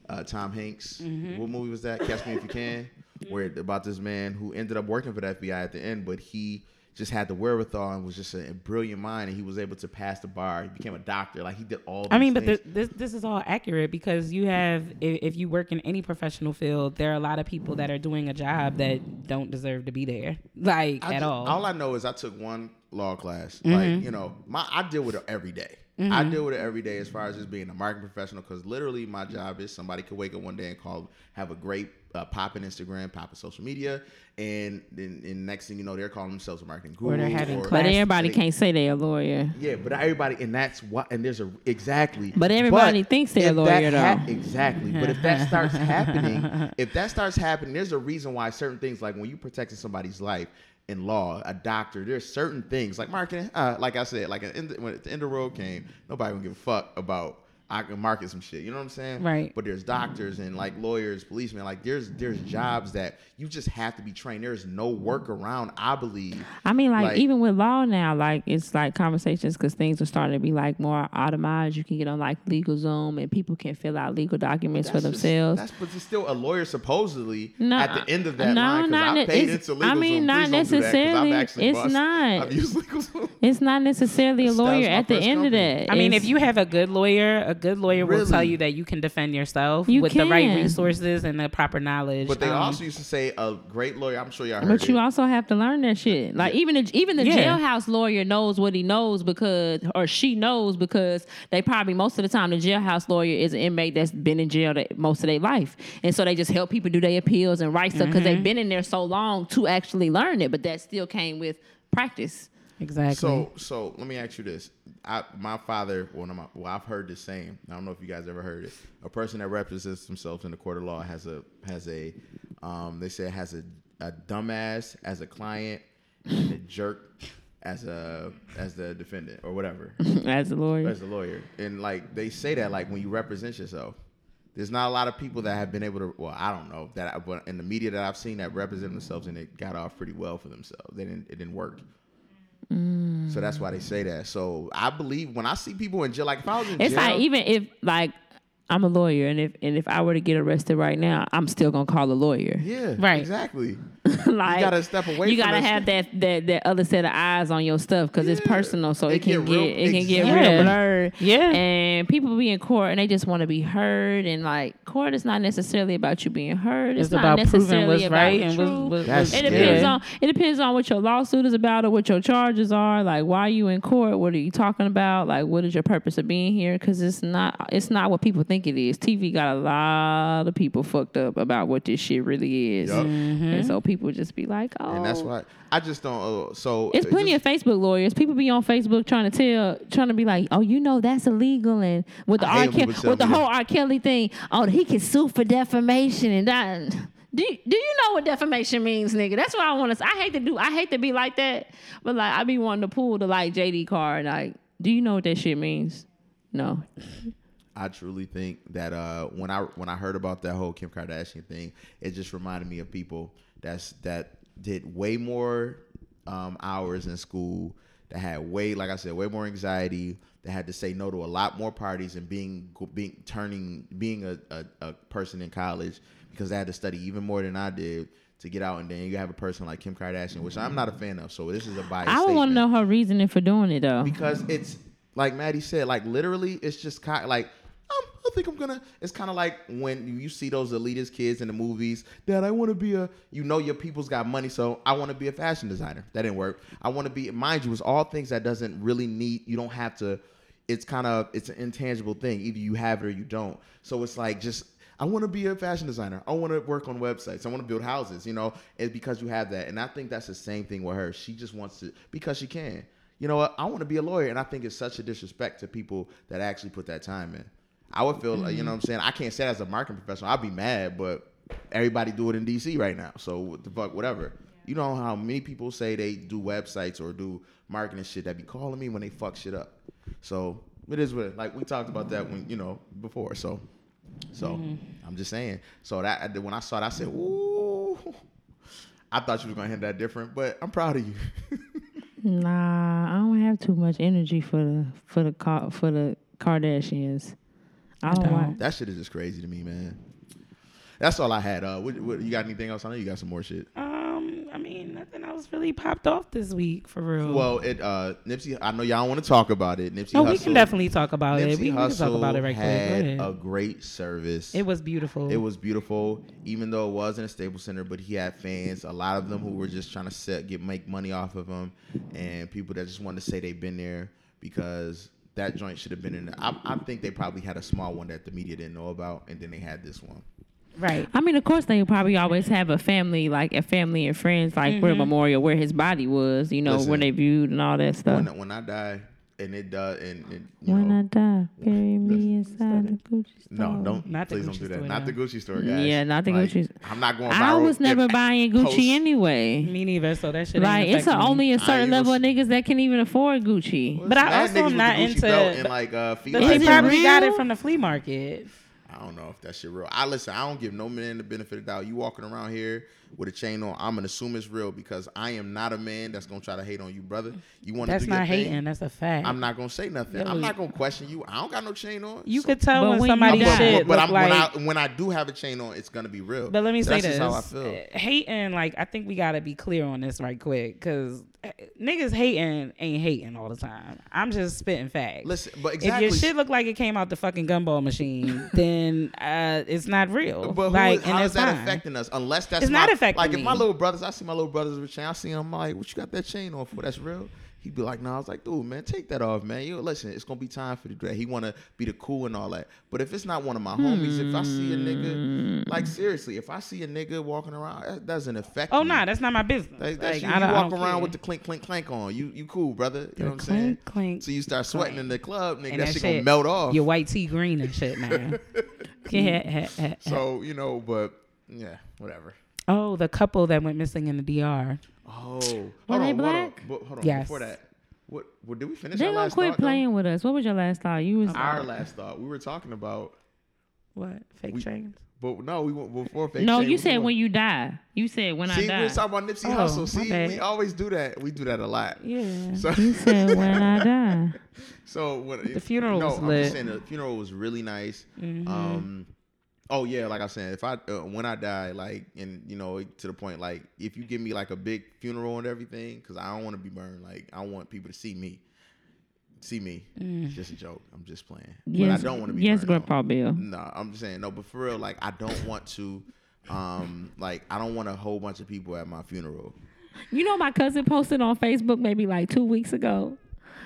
uh, Tom Hanks. Mhm. What movie was that? Catch Me If You Can. Where about this man who ended up working for the FBI at the end, but he just had the wherewithal and was just a, brilliant mind, and he was able to pass the bar. He became a doctor. Like he did all. I mean, but things. this, this is all accurate because you have if, if you work in any professional field, there are a lot of people that are doing a job that don't deserve to be there, like I at ju- all. All I know is I took one law class. Mhm. Like you know, my I deal with it every day. I Mhm. deal with it every day as far as just being a marketing professional. Because literally, my job is somebody could wake up one day and call, have a great uh, pop in Instagram, pop in social media, and then and next thing you know, they're calling themselves a marketing guru. Or they're having or- But everybody they- can't say they're a lawyer. Yeah, but everybody, and that's what, and there's a exactly. But everybody thinks they're a lawyer, though. exactly. But if that starts happening, if that starts happening, there's a reason why certain things, like when you're protecting somebody's life in law, a doctor, there's certain things like marketing. Uh, like I said, like in the, when the end of the road came, nobody gonna give a fuck about. I can market some shit. You know what I'm saying? Right. But there's doctors and like lawyers, policemen. Like there's there's jobs that you just have to be trained. There's no workaround. I believe. I mean, like, even with law now, like it's like conversations because things are starting to be like more automated. You can get on like LegalZoom and people can fill out legal documents for That's just- themselves. That's but it's still a lawyer supposedly No, at the end of that no, line because I paid it's- into legal I mean, Zoom. not Please don't do that, 'cause necessarily. I've It's bust- not. I've used LegalZoom. It's not necessarily a lawyer at the end company. of that. I mean, It's- if you have a good lawyer, a good lawyer will tell you that you can defend yourself You with the right resources and the proper knowledge. But they Um, also used to say a great lawyer. I'm sure y'all heard But you it. also have to learn that shit. Like even the, even the Yeah. jailhouse lawyer knows what he knows because or she knows because they probably most of the time the jailhouse lawyer is an inmate that's been in jail that, most of their life, and so they just help people do their appeals and write stuff because they've been in there so long to actually learn it. But that still came with practice. Exactly. So so let me ask you this. I, my father, one of my, well, I've heard this saying. I don't know if you guys ever heard it. A person that represents themselves in the court of law has a has a, um, they say has a, a dumbass as a client and a jerk as a as the defendant or whatever. As a lawyer. As a lawyer, and like they say that like when you represent yourself. There's not a lot of people that have been able to. Well, I don't know that, I, but in the media that I've seen that represent themselves and it got off pretty well for themselves. They didn't. It didn't work. Mm. So that's why they say that. So I believe when I see people in jail, like if I was in It's jail, like even if like I'm a lawyer, and if and if I were to get arrested right now, I'm still gonna call a lawyer. Yeah, Right. Exactly. like you gotta step away. you from gotta have shit. that, that that other set of eyes on your stuff because it's personal, so it, It can get real- get it can get real blurred. Yeah. and people be in court and they just want to be heard, and like court is not necessarily about you being heard. It's, It's not about proving necessarily what's about right and what's, what's, what's It depends good. on it depends on what your lawsuit is about or what your charges are. Like, why are you in court? What are you talking about? Like, what is your purpose of being here? Because it's not it's not what people think it is. TV got a lot of people fucked up about what this shit really is, Yup. and so people just be like, oh. and that's why I just don't. Uh, so It's it plenty just- of Facebook lawyers. People be on Facebook trying to tell, trying to be like, "Oh, you know that's illegal," and with the I R. Kelly, with the me that. whole R. Kelly thing, oh, he can sue for defamation and that. Do you, do you know what defamation means, nigga? That's what I want to. I hate to do. I hate to be like that, but like I be wanting to pull the like JD card. Like, do you know what that shit means? No. I truly think that uh, when I when I heard about that whole Kim Kardashian thing, it just reminded me of people that's that did way more um, hours in school, that had way, like I said, way more anxiety, that had to say no to a lot more parties and being being turning being a, a, a person in college because they had to study even more than I did to get out, and then you have a person like Kim Kardashian, which I'm not a fan of. So this is a biased. I want to know her reasoning for doing it though. because it's like Maddie said, like literally, it's just of like I think I'm gonna. It's kind of like when you see those elitist kids in the movies. Dad, I want to be a. You know, your people's got money, so I want to be a fashion designer. That didn't work. I want to be. Mind you, it's all things that doesn't really need. You don't have to. It's kind of. It's an intangible thing. Either you have it or you don't. So it's like just. I want to be a fashion designer. I want to work on websites. I want to build houses. You know, it's because you have that, and I think that's the same thing with her. She just wants to because she can. You know what? I want to be a lawyer, and I think it's such a disrespect to people that actually put that time in. I would feel, like, you know mm-hmm. what I'm saying? I can't say that as a marketing professional. I'd be mad, but everybody do it in DC right now. So what the fuck, whatever. You know how many people say they do websites or do marketing shit that be calling me when they fuck shit up. So it is what it, like we talked about that when you know before. So so mm-hmm. I'm just saying. So that when I saw it, I said, "Ooh." I thought you was gonna handle that different, but I'm proud of you. Nah, I don't have too much energy for the for the for the Kardashians. I don't want. That shit is just crazy to me, man. That's all I had. Uh, what, what, you got anything else? I know you got some more shit. Um, I mean, nothing else really popped off this week for real. Well, it uh, Nipsey. I know y'all want to talk about it. Nipsey. no, we can definitely talk about it. Nipsey We, we can talk about it right quick. Had ahead. a great service. It was beautiful. It was beautiful, even though it wasn't a Staples Center. But he had fans, a lot of them who were just trying to set, get make money off of him, and people that just wanted to say they've been there because that joint should have been in. There. I, I think they probably had a small one that the media didn't know about, and then they had this one. Right. I mean, of course, they probably always have a family, like a family and friends, like where Mhm. memorial, where his body was, you know, Listen, where they viewed and all that stuff. When, when I die, and it does, and, and you When know, I die, bury me inside the Gucci store. no, don't Not the please Gucci don't do that. store, Not no. the Gucci store, guys. Yeah, not the Like, Gucci. I'm not going. I was never buying Gucci post- anyway. Me neither. So that shit. Like it's a, me. only a certain level gonna of niggas that can even afford Gucci. But I Mad also am not into. belt and like uh, feet like they probably got it from the flea market. I don't know if that shit real. I listen. I don't give no man the benefit of the doubt. You walking around here with a chain on, I'm gonna assume it's real because I am not a man that's gonna try to hate on you, brother. You want to That's do your not thing? hating. That's a fact. I'm not gonna say nothing. Yo, I'm not gonna question you. I don't got no chain on. You so- could tell But when when you somebody die- shit but look I'm, like. when I when I do have a chain on, it's gonna be real. But let me So say that's this: just how I feel. Hating, like I think we gotta be clear on this right quick, because niggas hating ain't hating all the time. I'm just spitting facts. Listen, but if your shit look like it came out the fucking gumball machine, then uh, it's not real. But who, like, how and is that fine. affecting us? Unless that's It's my, not affecting Like if my little brothers, I see my little brothers with chain. I see them like, what you got that chain on for? That's real. He'd be like, no. I was like, dude, man, take that off, man. You listen, it's gonna be time for the drag. He wanna be the cool and all that. But if it's not one of my homies, if I see a nigga, like seriously, if I see a nigga walking around, that doesn't affect. Me. Oh me. nah, that's not my business. That- that's Like, you. I You walk around care. with the clink, clink, clank on. You, you cool, brother. You know what I'm saying? clink, clink, So you start sweating clank. in the club, nigga. And That, shit gonna melt off. Your white tea green and shit man. Yeah. So you know, but yeah, whatever. oh, the couple that went missing in the DR. Oh, hold Were on, they hold on, black? but hold on. Yes. Before that, what, what did we finish? They gonna quit thought, though? playing with us. What was your last thought? You was Our last thought. We were talking about What fake We- trains? But no, we went before fake. Chains. No, shame, you we said went- when you die. You said when See, I die. we was talking about Nipsey Oh, Hussle. See, bad. we always do that. We do that a lot. Yeah. So You said when I die. So when The funeral no, was I'm lit. just saying the funeral was really nice. Mhm. Um, oh yeah, like I said, if I uh, when I die, like and you know to the point, like if you give me like a big funeral and everything, because I don't want to be burned. Like I want people to see me. See me. Mm. It's just a joke. I'm just playing. Yes, but I don't want to be yes. Grandpa Bill. No, I'm just saying no, but for real, like I don't want to. Um, like I don't want a whole bunch of people at my funeral. You know, my cousin posted on Facebook maybe like two weeks ago.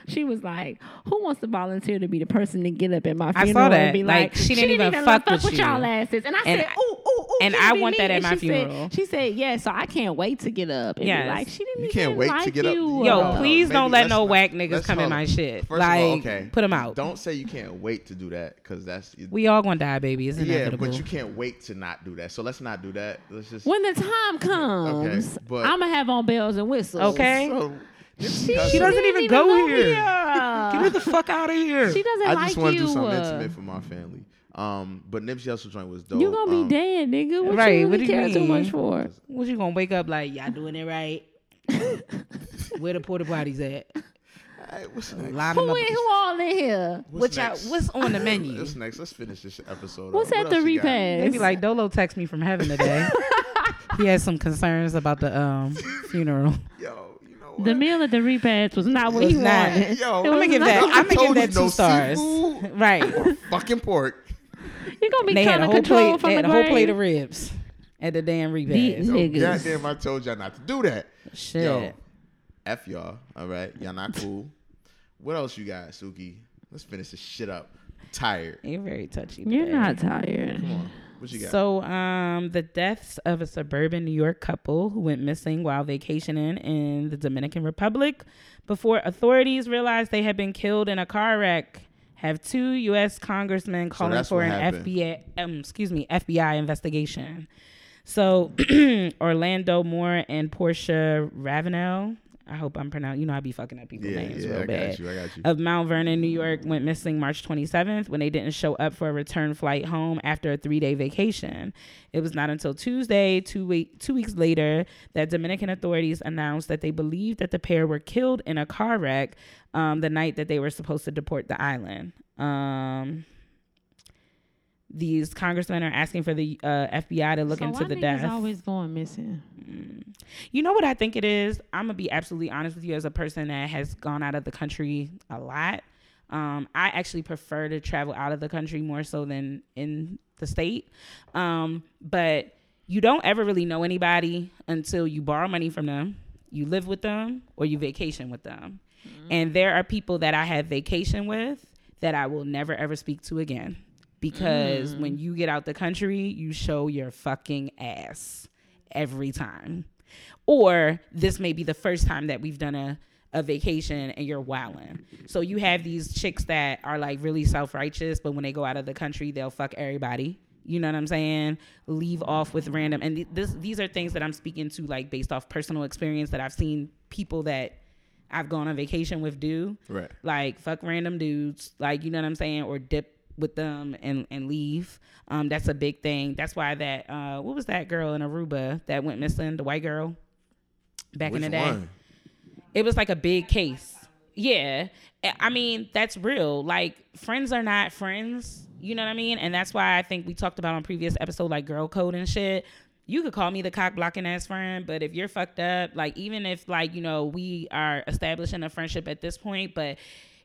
She was like, "Who wants to volunteer to be the person to get up at my I funeral saw that. and be like, Like, she didn't even fuck with you." y'all asses?" And I And said, I- "Ooh, ooh, ooh!" and can I it want me?" that at And my she said- she said, "Yeah." So I can't wait to get up and Yes. be like, "She didn't You even can't wait like to get up. you." Yo, uh, please maybe don't let no not- whack niggas come in my shit. First like, of all, okay, put them out. Don't say you can't wait to do that because that's We all gonna die, baby. It's yeah, but you can't wait to not do that. So let's not do that. Let's just When the time comes, I'm gonna have on bells and whistles. Okay. So, She, She doesn't even go here. here. Get me the fuck out of here. She doesn't I like just want to you. do something uh, intimate for my family. Um, but Nipsey Hussle joint was dope. You gonna be um, dead, nigga. What right? you what really do you care mean? too much for? What you gonna wake up like? Y'all doing it right? Where the porta potties at? Hey, what's next? Line Who, up. in, who all in here? What's What y'all- what's on the menu? What's next? Let's finish this episode. What's up. at What the else you got? repass? They be like, Dolo text me from heaven today. he has some concerns about the um funeral. Yo, you know The meal at the repast was not what Was he not. wanted. Yo, It I'm was gonna give that. I I'm gonna give that two no stars. seafood. Right. Fucking pork. You're gonna be They had trying to control plate. from They the a whole plate of ribs at the damn These repast. Yo, niggas. goddamn, I told y'all not to do that. Shit. Yo, F y'all. All right. Y'all not cool. what else you got, Suki? Let's finish this shit up. tired. You're very touchy. You're today. not tired. Come on. What you got? So, um, the deaths of a suburban New York couple who went missing while vacationing in the Dominican Republic before authorities realized they had been killed in a car wreck have two U.S. congressmen calling that's for an happened. FBI, um, excuse me, FBI investigation. So, Orlando Moore and Portia Ravenel. I hope I'm pronouncing. You know, I be fucking up people's Yeah, names yeah, real I got bad. you, I got you. Of Mount Vernon, New York, went missing March 27th when they didn't show up for a return flight home after a three-day vacation. It was not until Tuesday, two week, two weeks later, that Dominican authorities announced that they believed that the pair were killed in a car wreck um, the night that they were supposed to deport the island. Um, these congressmen are asking for the uh, FBI to look so into the death. always going missing? You know what I think it is? I'm gonna be absolutely honest with you as a person that has gone out of the country a lot. Um, I actually prefer to travel out of the country more so than in the state. Um, but you don't ever really know anybody until you borrow money from them, you live with them, or you vacation with them. And there are people that I have vacation with that I will never ever speak to again. Because Mm. when you get out the country, you show your fucking ass every time. Or this may be the first time that we've done a, a vacation and you're wilding. So you have these chicks that are like really self righteous, but when they go out of the country, they'll fuck everybody. You know what I'm saying? Leave off with random. And th- this, these are things that I'm speaking to, like based off personal experience that I've seen people that I've gone on vacation with do. Right. Like fuck random dudes, like you know what I'm saying, or dip with them and and leave. Um, that's a big thing. That's why that uh, what was that girl in Aruba that went missing, the white girl, back Which in the day. one? It was like a big case. Yeah, I- I mean that's real. Like friends are not friends. You know what I mean? And that's why I think we talked about on previous episode like girl code and shit. You could call me the cock blocking ass friend, but if you're fucked up, like even if like you know we are establishing a friendship at this point, but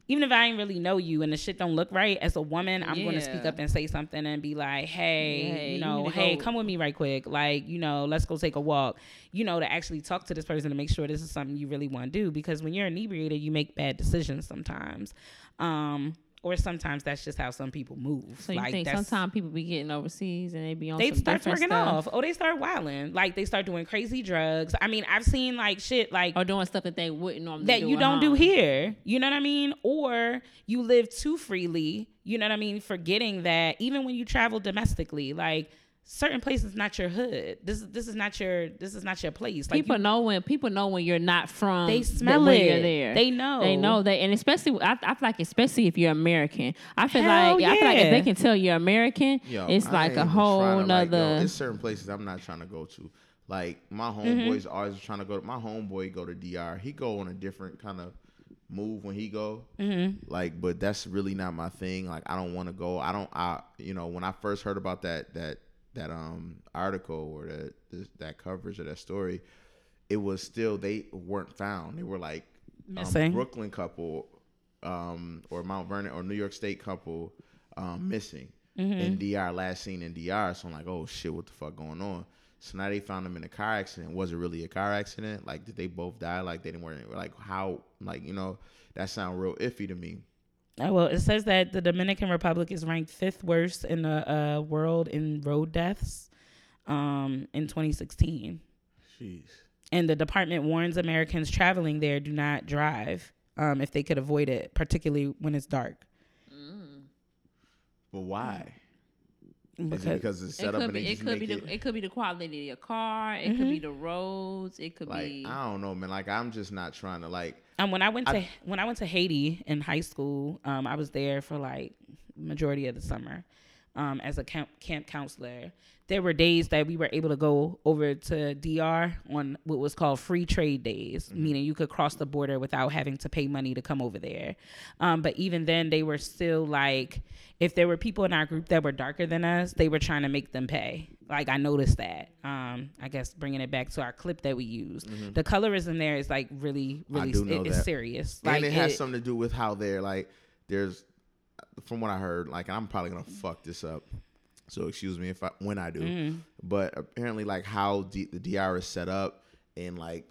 even if I ain't really know you and the shit don't look right, as a woman, I'm going to speak up and say something and be like, hey, Hey, you you know, to hey, come with me right quick. Like, you know, let's go take a walk. You know, to actually talk to this person to make sure this is something you really want to do. Because when you're inebriated, you make bad decisions sometimes. Um, or sometimes that's just how some people move. So you like, think sometimes people be getting overseas and they be on they some start twerking stuff off. Oh, they start wilding. Like they start doing crazy drugs. I mean, I've seen like shit like or doing stuff that they wouldn't normally that do you don't do here. You know what I mean? Or you live too freely. You know what I mean? Forgetting that even when you travel domestically, like certain places not your hood. This is this is not your this is not your place. Like people you- know when people know when you're not from. They smell when it. You're there. They know. They know that, and especially I, I feel like especially if you're American. I feel Hell like I feel like if they can tell you're American, Yo, it's I like a whole trying to, like, yo, nother. There's certain places I'm not trying to go to. Like my Mm-hmm. homeboys always trying to go. To, My homeboy go to DR. He go on a different kind of move when he go. Mm-hmm. Like, but that's really not my thing. Like, I don't want to go. I don't. I you know when I first heard about that that that um article or that that coverage of that story, it was still they weren't found. They were like um, Missing. Brooklyn couple, um, or Mount Vernon or New York State couple, um, missing in DR. Last seen in DR. So I'm like, oh shit, what the fuck going on? So now they found them in a car accident. Was it really a car accident? Like, did they both die? Like, they didn't weren't like how? Like, you know, that sound real iffy to me. Oh, well, it says that the Dominican Republic is ranked fifth worst in the uh, world in road deaths um, in 2016. Jeez. And the department warns Americans traveling there do not drive um, if they could avoid it, particularly when it's dark. But why? Is Because, it because it's It set up could and be. they It could make be. The, it could be the quality of your car. It could be the roads. It could like be. I don't know, man. Like I'm just not trying to like. um, when I went to when I went to Haiti in high school, um, I was there for like majority of the summer um, as a camp, camp counselor. There were days that we were able to go over to DR on what was called free trade days, meaning you could cross the border without having to pay money to come over there. Um, but even then, they were still like, if there were people in our group that were darker than us, they were trying to make them pay. Like I noticed that. Um, I guess bringing it back to our clip that we used, the colorism there is like really, really, it- it's serious. And Like it has it- something to do with how they're like. There's, from what I heard, like and I'm probably gonna fuck this up. So excuse me if I when I do. Mm-hmm. But apparently, like how D, the DR is set up, and like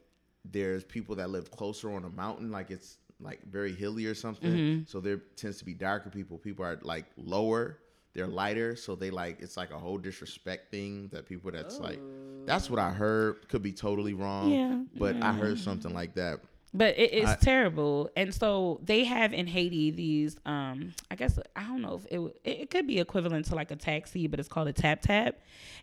there's people that live closer on a mountain, like it's like very hilly or something. Mm-hmm. So there tends to be darker people. People are like lower. They're lighter, so they like it's like a whole disrespect thing that people that's like that's what I heard. Could be totally wrong. Yeah, But I heard something like that. But it is I- terrible. And so they have in haiti these um i guess i don't know if it, it it could be equivalent to like a taxi but it's called a tap tap.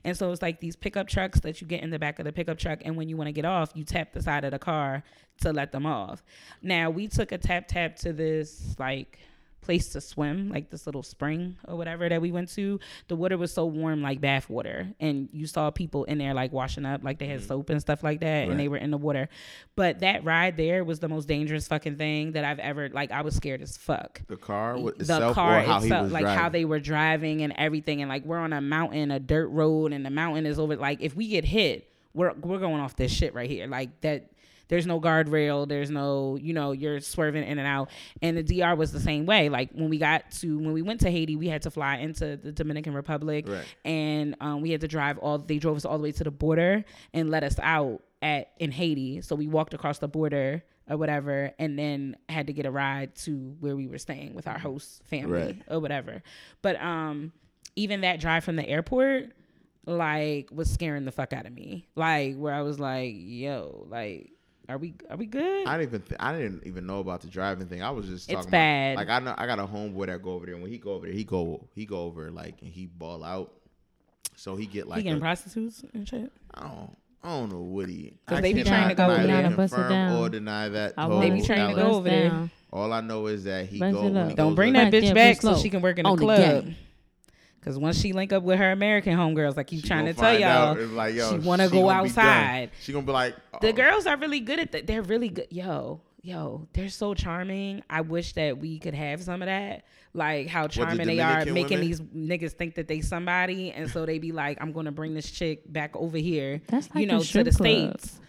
And so it's like these pickup trucks that you get in the back of the pickup truck and when you want to get off you tap the side of the car to let them off. Now we took a tap tap to this like place to swim, like this little spring or whatever that we went to. The water was so warm, like bath water, and you saw people in there like washing up, like they had mm-hmm. soap and stuff like that, and they were in the water. But that ride there was the most dangerous fucking thing that I've ever like. I was scared as fuck The car the itself car or how itself, he was like driving. how they were driving and everything, and like we're on a mountain, a dirt road, and the mountain is over. Like if we get hit, we're we're going off this shit right here. Like that. There's no guardrail. There's no, you know, you're swerving in and out. And the DR was the same way. Like when we got to when we went to Haiti, we had to fly into the Dominican Republic, Right. and um, we had to drive all. They drove us all the way to the border and let us out at in Haiti. So we walked across the border or whatever, and then had to get a ride to where we were staying with our host family Right. or whatever. But um, even that drive from the airport, like, was scaring the fuck out of me. Like, where I was like, "Yo, like, are we are we good?" I didn't even th- I didn't even know about the driving thing. I was just It's talking bad. Like I know I got a homeboy that go over there. and When he go over there, he go he go over like and he ball out. So he get like he like getting a, prostitutes and shit. I don't I don't know what he. 'Cause I they be trying to go neither over there. Bust it confirm down. or deny that. Whole. They be trying to go allegation. over there. All I know is that he Bust go it when up. he Don't bring that bitch back bitch, so she can work in the On the club. Gang. Cause once she link up with her American homegirls, I keep she trying gonna tell y'all, it's like, yo, she want to she go gonna be done. outside. She gonna be like The oh, girls are really good at that. They're really good. Yo, yo, they're so charming. I wish that we could have some of that. Like how charming they are, making women? these niggas think that they somebody, and so they be like, "I'm gonna bring this chick back over here, That's you like know, a to strip the club. states."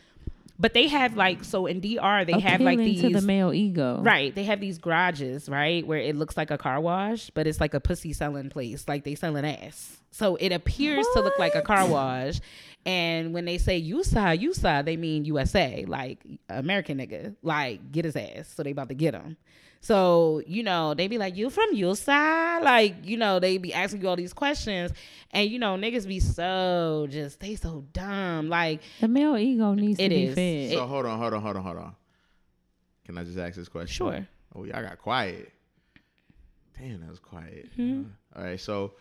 But they have like so in DR they have like Appealing these to the male ego. Right. They have these garages, right, where it looks like a car wash, but it's like a pussy selling place. Like they selling ass. So it appears to look like a car wash. And when they say USA, USA, they mean USA, like American nigga, like get his ass. So they about to get him. So, you know, they be like, you from USA? Like, you know, they be asking you all these questions. And, you know, niggas be so just, they so dumb. Like, The male ego needs It to be is. fed. So hold on, hold on, hold on, hold on. Can I just ask this question? Sure. Oh y'all got quiet. Damn, that was quiet. Mm-hmm. Uh, all right, so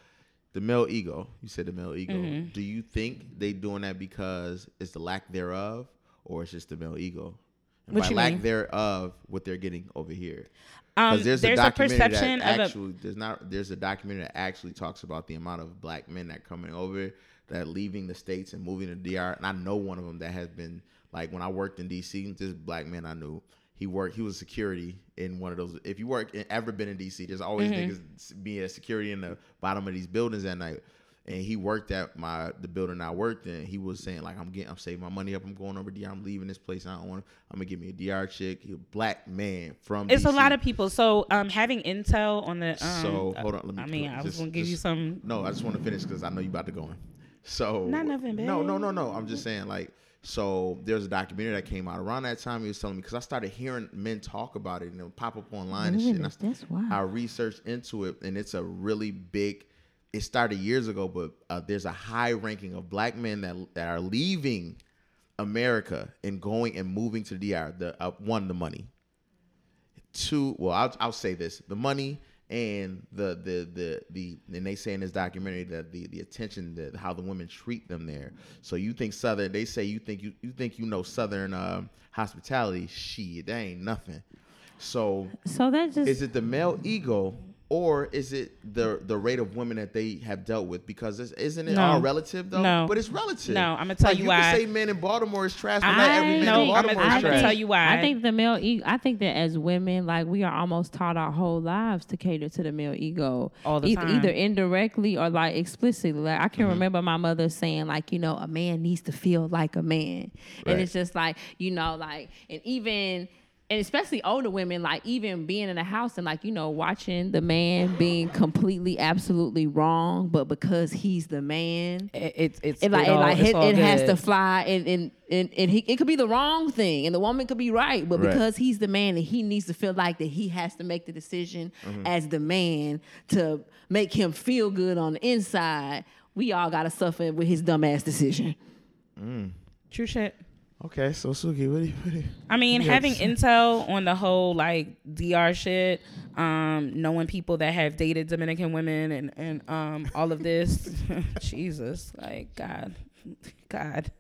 the male ego. You said the male ego. Mhm. Do you think they doing that because it's the lack thereof, or it's just the male ego? And What by lack mean? thereof, what they're getting over here. Um, Because there's, there's a a perception that of a- actually there's not there's a documentary that actually talks about the amount of black men that coming over that leaving the states and moving to DR. And I know one of them that has been like when I worked in DC. This black man I knew. He worked. He was security in one of those. If you work ever been in DC, there's always Mhm. niggas being a security in the bottom of these buildings at night. And he worked at my the building I worked in. He was saying like I'm getting I'm saving my money up. I'm going over DR. I'm leaving this place. I don't want. I'm gonna give me a DR chick. He a black man from. It's a lot of people. So um, having intel on the um, So hold on, let me. I mean, I was just- gonna give you just- some. No, I just want to finish because I know you about to go in. So Not nothing, No, no, no, no. I'm just saying like. So there's a documentary that came out around that time. He was telling me because I started hearing men talk about it and it would pop up online and shit. And I, that's wild. I researched into it and it's a really big. It started years ago, but uh, there's a high ranking of black men that that are leaving America and going and moving to the DR. The uh, one, the money. Two well I'll, I'll say this the money and the the the the and they say in this documentary that the the attention that how the women treat them there. So you think southern they say you think you you think you know southern um hospitality? Shit that ain't nothing. So So that just is it the male ego or is it the the rate of women that they have dealt with? Because it's, isn't it No. all relative though? No. but it's relative. No, I'ma tell Like, you you why. Can say men in Baltimore is trash, but not every man know, in I'ma- Baltimore is I'ma trash. tell you why. I think the male ego. I think that as women, like we are almost taught our whole lives to cater to the male ego, All the either, time. either indirectly or like explicitly. Like I can Mm-hmm. remember my mother saying, like you know, a man needs to feel like a man, Right. and it's just like you know, like and even. And especially older women, like even being in a house and like you know watching the man being completely, absolutely wrong, but because he's the man, It, it's it's it like it it, all- like it's it, it has to fly and and and, and he, it could be the wrong thing and the woman could be right but Right. because he's the man and he needs to feel like that he has to make the decision Mhm. as the man to make him feel good on the inside we all gotta suffer with his dumbass decision Mm. True shit. Okay, so Suki, what do you? What do you I mean, what do you have having intel on the whole like DR shit, um, knowing people that have dated Dominican women and and um all of this, Jesus, like God, God.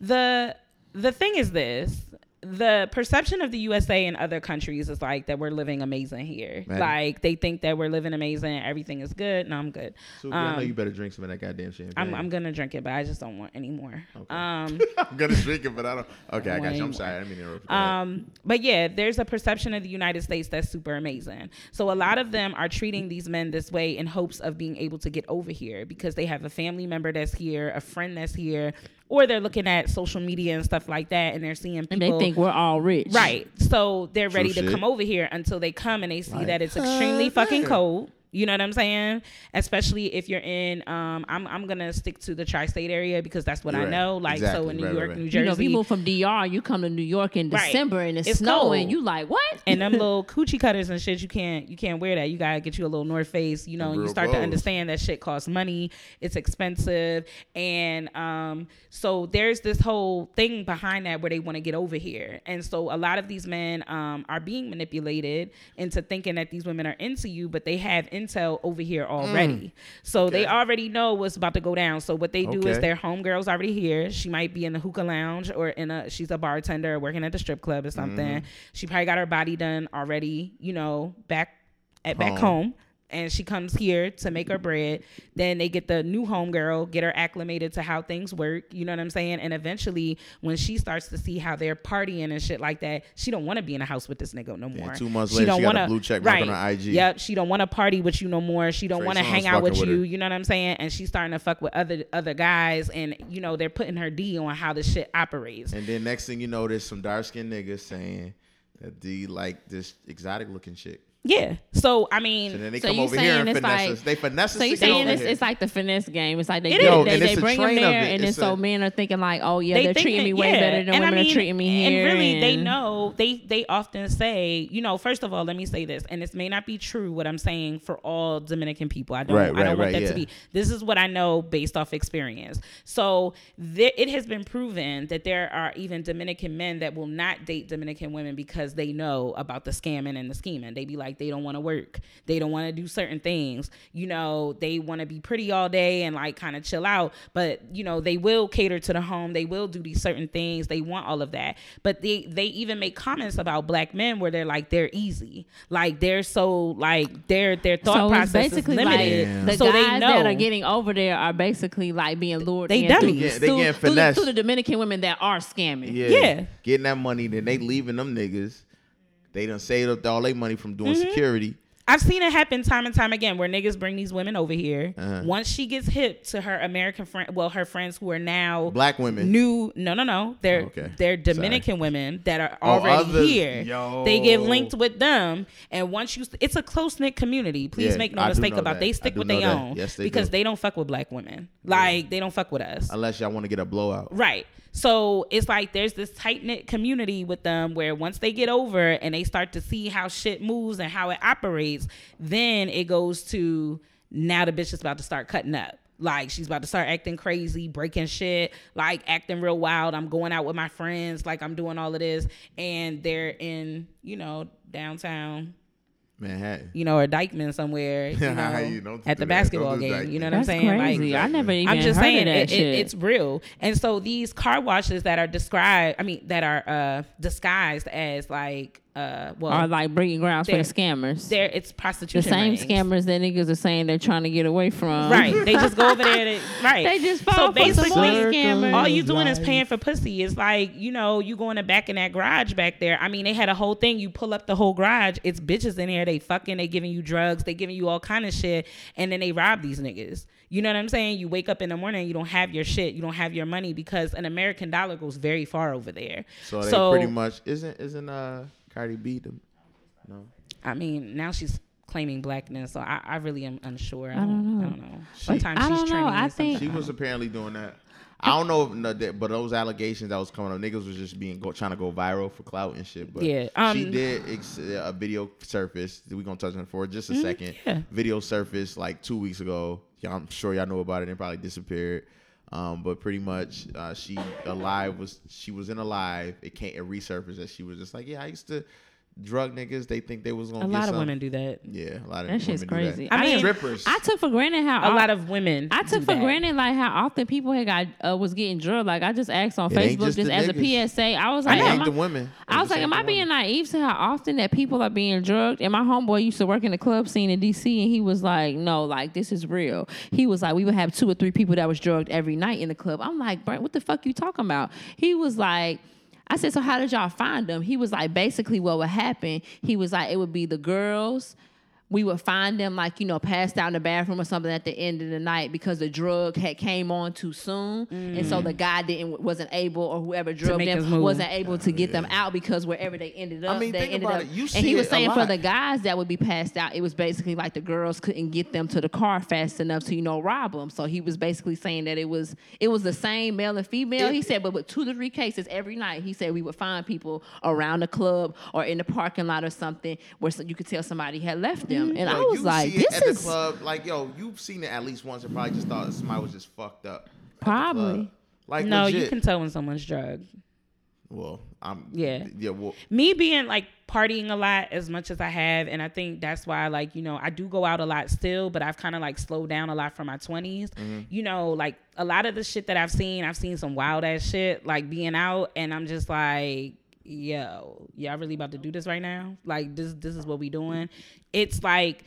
The the thing is this. The perception of the USA and other countries is like that we're living amazing here. Like they think that we're living amazing, everything is good. No, I'm good. Suki, I know Um, you better drink some of that goddamn champagne. I'm, I'm gonna drink it, but I just don't want any more. Um, I'm gonna drink it, but I don't. Okay, I want got you. I'm sorry. I didn't mean to interrupt. you. Go ahead. Um, but yeah, there's a perception of the United States that's super amazing. So a lot of them are treating these men this way in hopes of being able to get over here because they have a family member that's here, a friend that's here, or they're looking at social media and stuff like that, and they're seeing people. and they think we're all rich Right. So they're True ready to come over here until they come and they see Like, that it's extremely fucking cold. You know what I'm saying? Especially if you're in um I'm I'm gonna stick to the tri state area because that's what I Right. know. Like so in New Right, York, right, New. Jersey. you know if you move from DR you come to New York in Right. December and it's, It's snowing cold. you like what and them little coochie cutters and shit, you can't you can't wear that. You gotta get you a little North Face, you know, and you real start to understand that shit costs money, it's expensive, and um, so there's this whole thing behind that where they want to get over here, and so a lot of these men um are being manipulated into thinking that these women are into you, but they have intel over here already, so they already know what's about to go down. So what they do is Okay. their homegirl's already here. She might be in the hookah lounge or in a she's a bartender working at the strip club or something. Mhm. She probably got her body done already, you know, back at back Home. And she comes here to make her bread. Then they get the new homegirl, get her acclimated to how things work. You know what I'm saying? And eventually, when she starts to see how they're partying and shit like that, she don't want to be in a house with this nigga no more. two months later, she got a blue check mark on her IG. Yep. She don't want to party with you no more. She don't want to hang out with fucking you. her. You know what I'm saying? And she's starting to fuck with other other guys, and you know they're putting her D on how this shit operates. And then next thing you know, there's some dark skinned niggas saying that D like this exotic looking chick. Yeah. So I mean, So then they So come you over here saying and it's finesse like- us. They finesse us So you to saying it's, it's like the finesse game. It's like they It get, they, and they it's a bring them of there, it. and then It's so a- men are thinking like, oh yeah, They they are treating that- me way yeah. better than And I women mean, are treating me here. And really, they know they they often say, you know, first of all, let me say this, and this may not be true what I'm saying for all Dominican people. I don't Right, I don't want right, that yeah. to be. This is what I know based off experience. So there, it has been proven that there are even Dominican men that will not date Dominican women because they know about the scamming and the scheming. They be like, Like they don't want to work. They don't want to do certain things. You know, they want to be pretty all day and like kind of chill out. But you know, they will cater to the home. They will do these certain things. They want all of that. But they they even make comments about black men where they're like they're easy. Like they're so like their their thought so process it's basically is limited. like the so guys they know that are getting over there are basically like being lured They in through. Yeah, they through- getting through the, finessed. through the Dominican women that are scamming. Yeah. Yeah. Getting that money, then they leaving them niggas. They done saved up all their money from doing Mhm. security. I've seen it happen time and time again where niggas bring these women over here. Uh-huh. Once she gets hip to her American friend, well, her friends who are now Black women. new. No, no, no. They're Okay. they're Dominican women that are Oh, already others- here. Yo. They get linked with them, and once you, it's a close knit community. Please Yeah, make no I mistake about. that. They stick with know their own Yes, they because do. they don't fuck with black women. Like they don't fuck with us. Unless y'all want to get a blowout. Right. So it's like there's this tight knit community with them where once they get over and they start to see how shit moves and how it operates, then it goes to now the bitch is about to start cutting up. Like she's about to start acting crazy, breaking shit, like acting real wild. I'm going out with my friends, like I'm doing all of this, and they're in, you know, downtown Manhattan. you know, or Dyckman somewhere, you know, You don't at the that. basketball Don't do game. You know what That's I'm saying? crazy. I never even I'm just heard saying of that it, it- shit. it's real. And so these car washes that are described, I mean, that are uh, disguised as like, uh, well, Are like breeding grounds for the scammers. They're it's prostitution. The same rings. scammers that niggas are saying they're trying to get away from. Right. They just go over there. To, right. They just fall so for some basically, scammers. all you doing is paying for pussy. It's like you know you go in the back in that garage back there. I mean, they had a whole thing. You pull up the whole garage. It's bitches in there. They fucking. They giving you drugs. They giving you all kind of shit. And then they rob these niggas. You know what I'm saying? You wake up in the morning. You don't have your shit. You don't have your money because an American dollar goes very far over there. So they pretty much isn't isn't uh Cardi B the no. I mean, now she's claiming blackness, so I, I really am unsure. I I don't, don't know. I don't know. She- Sometimes I she's don't know. I think- She was apparently doing that. I don't know if no, that, but those allegations that was coming up, niggas was just being go, trying to go viral for clout and shit. But Yeah, she um, did ex- a video surface. We gonna touch on it for just a Mhm, second. yeah. Video surface like two weeks ago. Yeah, I'm sure y'all know about it. and probably disappeared. Um, but pretty much, uh, she alive was she was in alive. It can't it resurfaced that she was just like, yeah, I used to drug niggas. They think they was gonna. A get lot of women do that. Yeah, a lot of That shit's women do crazy. That. I mean, strippers. I took for granted how A oft- lot of women. I took do for that. granted like how often people had got uh, was getting drugged. Like I just asked on It Facebook just just, as niggas. a PSA. I was It like, ain't am I- the women. I was like, am I being naive to how often that people are being drugged? And my homeboy used to work in the club scene in DC, and he was like, no, like this is real. He was like, we would have two or three people that was drugged every night in the club. I'm like, Brent, what the fuck you talking about? He was like. I said, so how did y'all find them? He was like, basically, what would happen? He was like, it would be the girls. We would find them like you know passed out in the bathroom or something at the end of the night because the drug had came on too soon, and so the guy didn't wasn't able or whoever drugged them wasn't able to get them out because wherever they ended up, mean, they ended up. it. And he was saying for the guys that would be passed out, it was basically like the girls couldn't get them to the car fast enough to you know rob them. So he was basically saying that it was it was the same male and female. he said, but with two to three cases every night, he said we would find people around the club or in the parking lot or something where you could tell somebody had left them. And I was like, this at is the club. Like, yo, you've seen it at least once and probably just thought somebody was just fucked up. Probably. Like, no, legit. you can tell when someone's drugged. Well, I'm. Yeah. Yeah. Well, Me being like partying a lot as much as I have, and I think that's why like you know I do go out a lot still, but I've kind of like slowed down a lot from my 20s. Mhm. You know, like a lot of the shit that I've seen, I've seen some wild ass shit like being out, and I'm just like. Yo, y'all really about to do this right now? Like this, this is what we doing. It's like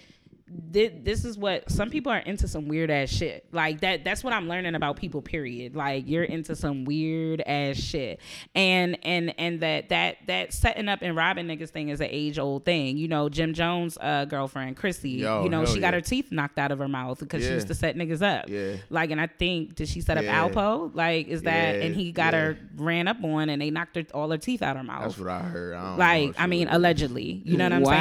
this is what some people are into some weird ass shit. Like that that's what i'm learning about people period. Like you're into some weird ass shit. And and and that that that setting up and robbing niggas thing is an age old thing. You know Jim Jones uh girlfriend Chrissy Yo, you know hell she got her teeth knocked out of her mouth because she used to set niggas up. Yeah. like and i think did she set up Yeah. Alpo? Like is that Yeah, and he got yeah. her ran up on and they knocked her all her teeth out of her mouth that's what I heard. I don't like if I mean allegedly. You know what I'm Wow.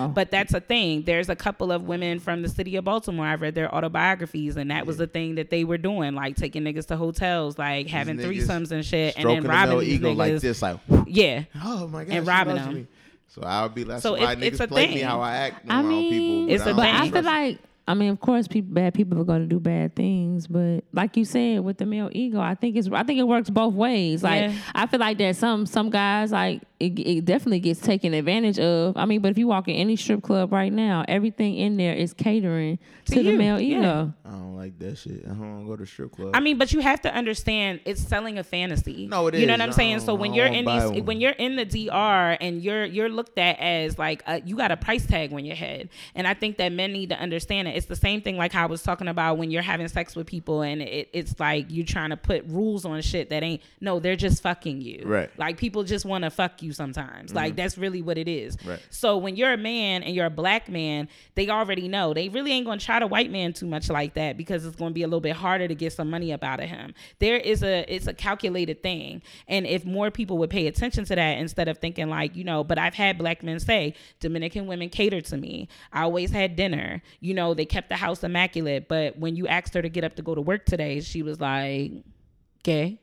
saying but that's a thing. There's a couple of women from the city of Baltimore I've read their autobiographies and that was the thing that they were doing like taking niggas to hotels like having niggas threesomes and shit and then robbing male these ego niggas like this, like, yeah oh my god, and robbing loves them me. So I would be like, So so why it- it's a play me thing. how I act I around mean, people. It's but a I But don't I feel like I mean, of course, people, bad people are going to do bad things, but like you said, with the male ego, I think it's I think it works both ways. Like Yeah. I feel like there's some some guys like it, it definitely gets taken advantage of. I mean, but if you walk in any strip club right now, everything in there is catering to, To the you, male yeah. ego. I don't like that shit. I don't want to go to strip club. I mean, but you have to understand it's selling a fantasy. No, it You know what I'm I saying? So when you're in these, one. when you're in the DR and you're you're looked at as like a, you got a price tag on your head, and I think that men need to understand it. It's the same thing like how I was talking about when you're having sex with people and it, it's like you're trying to put rules on shit that ain't. No, they're just fucking you. Right. Like people just want to fuck you sometimes. Like Mhm. that's really what it is. Right. So when you're a man and you're a black man, they already know. They really ain't gonna try to white man too much like that because it's gonna be a little bit harder to get some money up out of him. There is a it's a calculated thing. And if more people would pay attention to that instead of thinking like, you know, but I've had black men say, Dominican women catered to me. I always had dinner. You know, they kept the house immaculate. But when you asked her to get up to go to work today, she was like, Okay,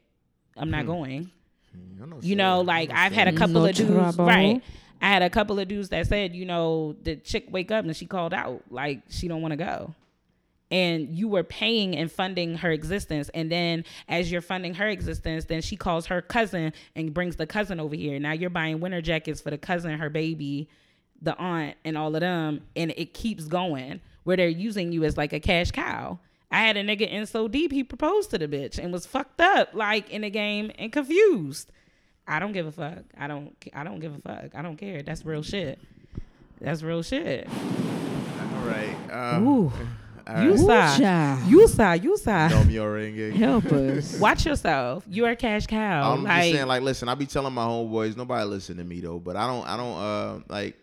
I'm not Hmm. going. I know You know, like I've had a couple No of dudes, trouble. right? I had a couple of dudes that said, you know, the chick wake up and she called out, like she don't want to go. And you were paying and funding her existence, and then as you're funding her existence, then she calls her cousin and brings the cousin over here. Now you're buying winter jackets for the cousin, her baby, the aunt, and all of them, and it keeps going where they're using you as like a cash cow. I had a nigga in so deep he proposed to the bitch and was fucked up like in the game and confused. I don't give a fuck. I don't. I don't give a fuck. I don't care. That's real shit. That's real shit. All right. Um, Ooh. all You saw. You saw, You saw. Know me already. Help us. Watch yourself. You are cash cow. I'm like just saying, like, listen, I be telling my homeboys, nobody listen to me though, but I don't, I don't, uh, like.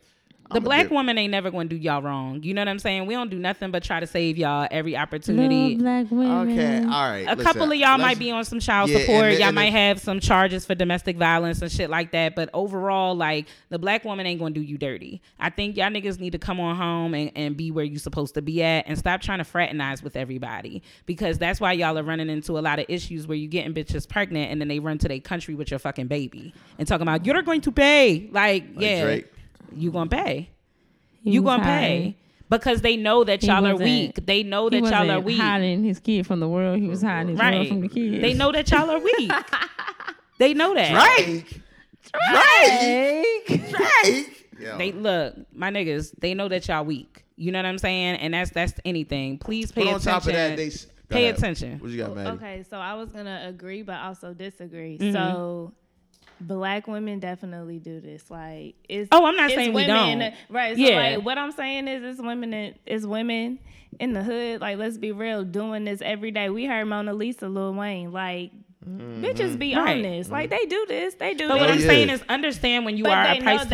The I'm black woman ain't never going to do y'all wrong. You know what I'm saying? We don't do nothing but try to save y'all every opportunity. Love black women. Okay, all right. a listen, couple of y'all might be on some child Yeah, support. and the- y'all might the- have some charges for domestic violence and shit like that. But overall, like the black woman ain't gonna do you dirty. I think y'all niggas need to come on home and, and be where you supposed to be at and stop trying to fraternize with everybody. Because that's why y'all are running into a lot of issues where you getting bitches pregnant and then they run to their country with your fucking baby and talking about you're going to pay. Like, Like yeah, Drake. You gonna pay. He you gonna pay. Because they know that He y'all are weak. They know that y'all are wasn't weak. Hiding his kid from the world. He was hiding his world Right. from the kids. They know that y'all are weak. they know that. Drake. Drake. Drake. Yo. They look, my niggas. They know that y'all weak. You know what I'm saying? And that's that's anything. Please pay But on attention. top of that, they pay ahead. attention. What you got, Maddie? Okay, so I was gonna agree, but also disagree. Mhm. So, black women definitely do this. Like, it's Oh, I'm not saying we women, don't. Right. So, Yeah. like, what I'm saying is, it's women. In, it's women in the hood. Like, let's be real, doing this every day. We heard Mona Lisa, Lil Wayne. Like, Mm-hmm. bitches be Right. on this. Like, they do this. They do. But this. what I'm yeah. saying is understand when you But are a price tag.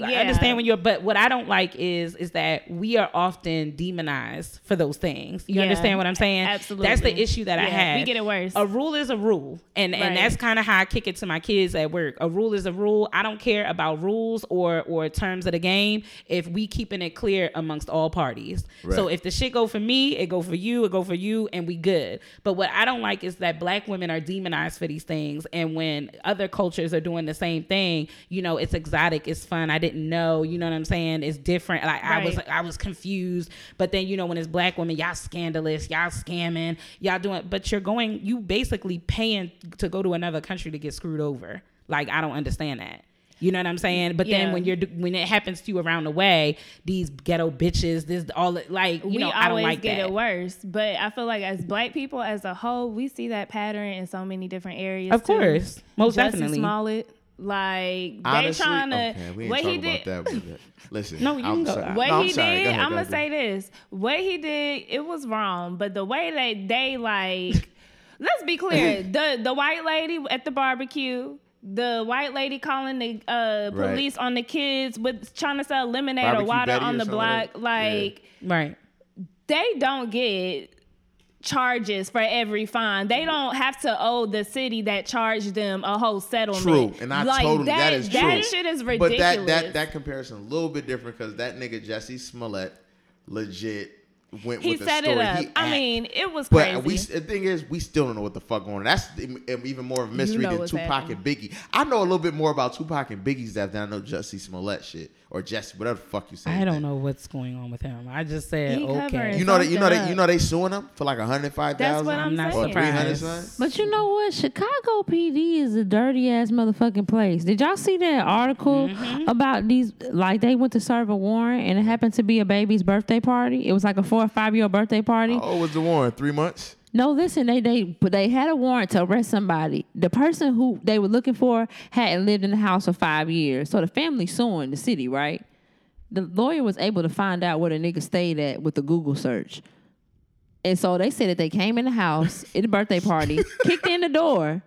that, I yeah. understand when you're but what I don't like is is that we are often demonized for those things. You Yeah. understand what I'm saying? Absolutely. That's the issue that I have. we get it worse. A rule is a rule. And Right. and that's kind of how I kick it to my kids at work. A rule is a rule. I don't care about rules or or terms of the game if we keeping it clear amongst all parties. So if the shit go for me, it go for you, it go for you, and we good. But what I don't like is that black women are demonized for these things, and when other cultures are doing the same thing, you know, it's exotic, it's fun. I didn't know, you know what I'm saying? It's different. Like I was, I was confused. But then you know, when it's black women, y'all scandalous, y'all scamming, y'all doing. But you're going, you basically paying to go to another country to get screwed over. Like I don't understand that. You know what I'm saying? But then when you're when it happens to you around the way, these ghetto bitches, this all like you we know I don't always like get that. it worse. But I feel like as black people as a whole, we see that pattern in so many different areas. Of too. course. Most Jussie definitely. Smollett, like Honestly, they trying to okay, we what he did. that. Uh, listen, No, you I'm can go. sorry. What No, I'm he sorry. Go did, ahead, I'm go gonna say this: what he did, it was wrong. But the way that they like, let's be clear: the the white lady at the barbecue, the white lady calling the uh, Right. police on the kids with trying to sell lemonade Barbecue or water Betty on the block, like- like Right. they don't get charges for every fine. They don't have to owe the city that charged them a whole settlement. True, and I like, totally that, that is true. That shit is ridiculous. But that that that comparison a little bit different because that nigga Jesse Smollett legit went He with the set story. it up. He I act- mean, it was But crazy. we the thing is, we still don't know what the fuck going on. That's even more of a mystery know than Tupac happening. and Biggie. I know a little bit more about Tupac and Biggie's stuff than I know Jussie Smollett shit or Jesse, whatever the fuck you say. I don't know what's going on with him. I just said He okay. You know that you know that you know they suing him for like a hundred five thousand. That's what I'm not saying. or three hundred surprised. But you know what? Chicago PD is a dirty ass motherfucking place. Did y'all see that article Mm-hmm. about these? Like they went to serve a warrant and it happened to be a baby's birthday party. It was like a four or five year old birthday party. Oh, was the warrant three months? No, listen, they they they had a warrant to arrest somebody. The person who they were looking for hadn't lived in the house for five years. So the family suing the city, right? The lawyer was able to find out where the nigga stayed at with the Google search. And so they said that they came in the house at the birthday party, kicked in the door,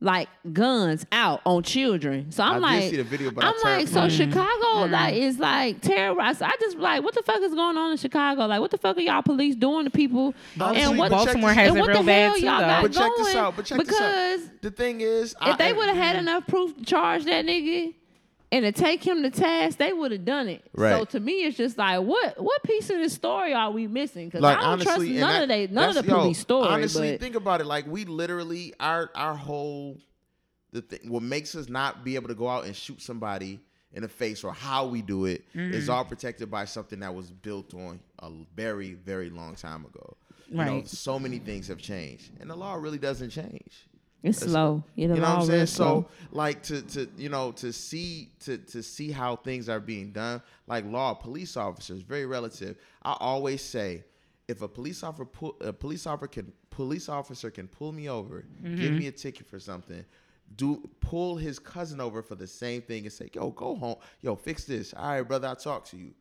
like guns out on children. So I'm I like, see the video, but I I'm like, so turned- Chicago mm-hmm. Mm-hmm. like is like terrorized. I just like, what the fuck is going on in Chicago? Like, what the fuck are y'all police doing to people? Honestly, and what Baltimore has and it what real the bad hell too, y'all got But check this going? out. But check because this out. The thing is, if they would have had mm-hmm. enough proof to charge that nigga and to take him to task, they would have done it. Right. So to me, it's just like, what what piece of the story are we missing? Because like I don't honestly, trust none that- of they none of the that's- yo, police story. Honestly, but think about it. Like we literally, our our whole the thing, what makes us not be able to go out and shoot somebody in the face or how we do it is Mhm. all protected by something that was built on a very very long time ago. You know, Right. so many things have changed, and the law really doesn't change. It's slow. Yeah, the you know what I'm saying? So like to to you know to see to to see how things are being done, like law, police officers, very relative. I always say, if a police officer pull, a police officer can police officer can pull me over, give Mhm. me a ticket for something. Do pull his cousin over for the same thing and say, "Yo, go home. Yo, fix this. All right, brother, I'll talk to you."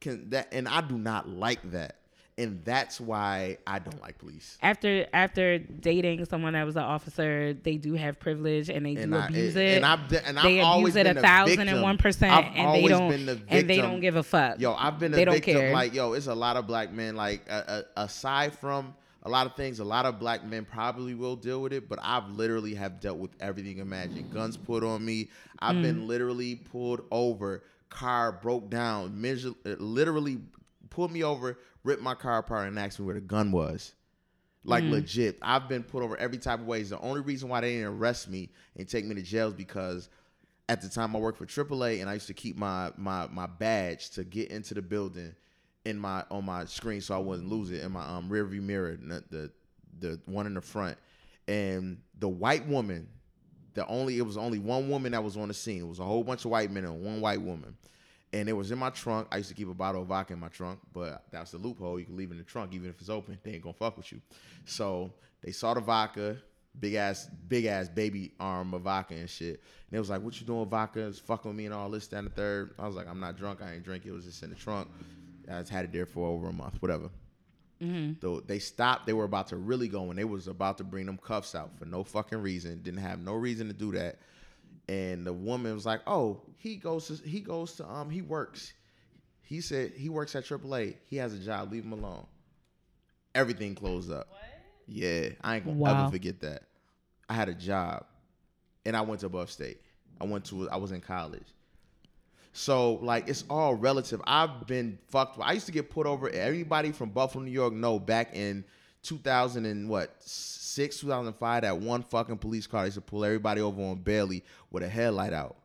Can that? And I do not like that, and that's why I don't like police. After after dating someone that was an officer, they do have privilege and they do I- abuse and- it. and I've been- and I've they always abuse it a thousand and victim. percent, I've and they don't been the and they don't give a fuck. Yo, I've been a they don't victim. care. Like, yo, it's a lot of black men. Like, uh, uh, aside from a lot of things, a lot of black men probably will deal with it. But I've literally have dealt with everything imagined. Guns put on me. I've Mm. been literally pulled over. Car broke down. Measure, literally pulled me over, ripped my car apart, and asked me where the gun was. Like Mm. legit, I've been put over every type of ways. The only reason why they didn't arrest me and take me to jail is because at the time I worked for AAA and I used to keep my my my badge to get into the building in my on my screen so I wouldn't lose it in my um rear view mirror, the the, the one in the front. And the white woman, the only it was only one woman that was on the scene. It was a whole bunch of white men and one white woman. And it was in my trunk. I used to keep a bottle of vodka in my trunk, but that's the loophole. You can leave it in the trunk even if it's open. They ain't gonna fuck with you. So they saw the vodka, big ass, big ass baby arm of vodka and shit. And it was like, "What you doing, vodka? It's fucking with me and all this, that, and the third. I was like, "I'm not drunk. I ain't drink. It was just in the trunk. I just had it there for over a month, whatever." Mhm. Though they stopped, they were about to really go, and they was about to bring them cuffs out for no fucking reason. Didn't have no reason to do that. And the woman was like, "Oh, he goes to he goes to um he works. He said he works at AAA. He has a job. Leave him alone." Everything closed up. Yeah, I ain't gonna Wow. ever forget that. I had a job, and I went to above state. I went to I was in college. So like it's all relative. I've been fucked. with- I used to get put over. Everybody from Buffalo, New York, know back in 2000 and what six, 2005, that one fucking police car used to pull everybody over on Bailey with a headlight out.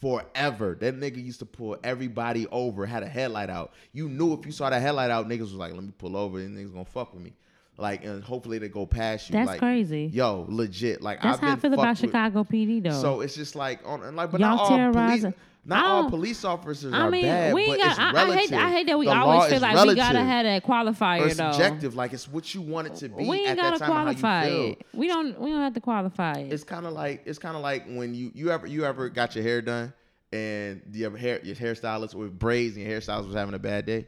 Forever, that nigga used to pull everybody over. Had a headlight out. You knew if you saw that headlight out, niggas was like, "Let me pull over." And niggas gonna fuck with me. Like, and hopefully they go past you. That's like, crazy. Yo, legit. Like, That's I've how I feel about with- Chicago PD though. so it's just like on and like, but Y'all not all police, terrorizing- not all don't- police officers I are mean, bad, we but ain't got. it's I, I hate. I hate that we The always feel like relative. we gotta have that qualifier though. subjective, like it's what you want it to be we at ain't that gotta time qualify how you feel. it. We don't. We don't have to qualify it. It's kind of like it's kind of like when you you ever you ever got your hair done and you ever hair your hairstylist with braids and your hairstylist was having a bad day.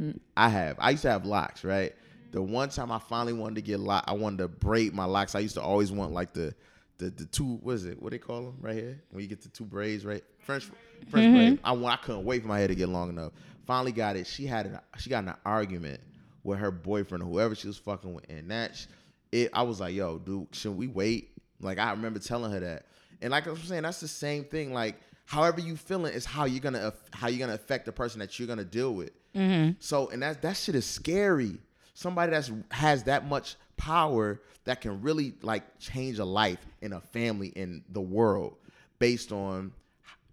Mm. I have. I used to have locks, right? The one time I finally wanted to get lock, I wanted to braid my locks. I used to always want like the the the two what is it? What they call them right here? When you get the two braids, right? French French Mhm. braids. I want. I couldn't wait for my hair to get long enough. Finally got it. She had an, she got in an argument with her boyfriend or whoever she was fucking with, and that it. I was like, yo, dude, should we wait? Like I remember telling her that, and like I was saying, that's the same thing. Like however you feeling is how you're gonna how you're gonna affect the person that you're gonna deal with. Mhm. So and that that shit is scary. Somebody that's has that much power that can really like change a life in a family in the world based on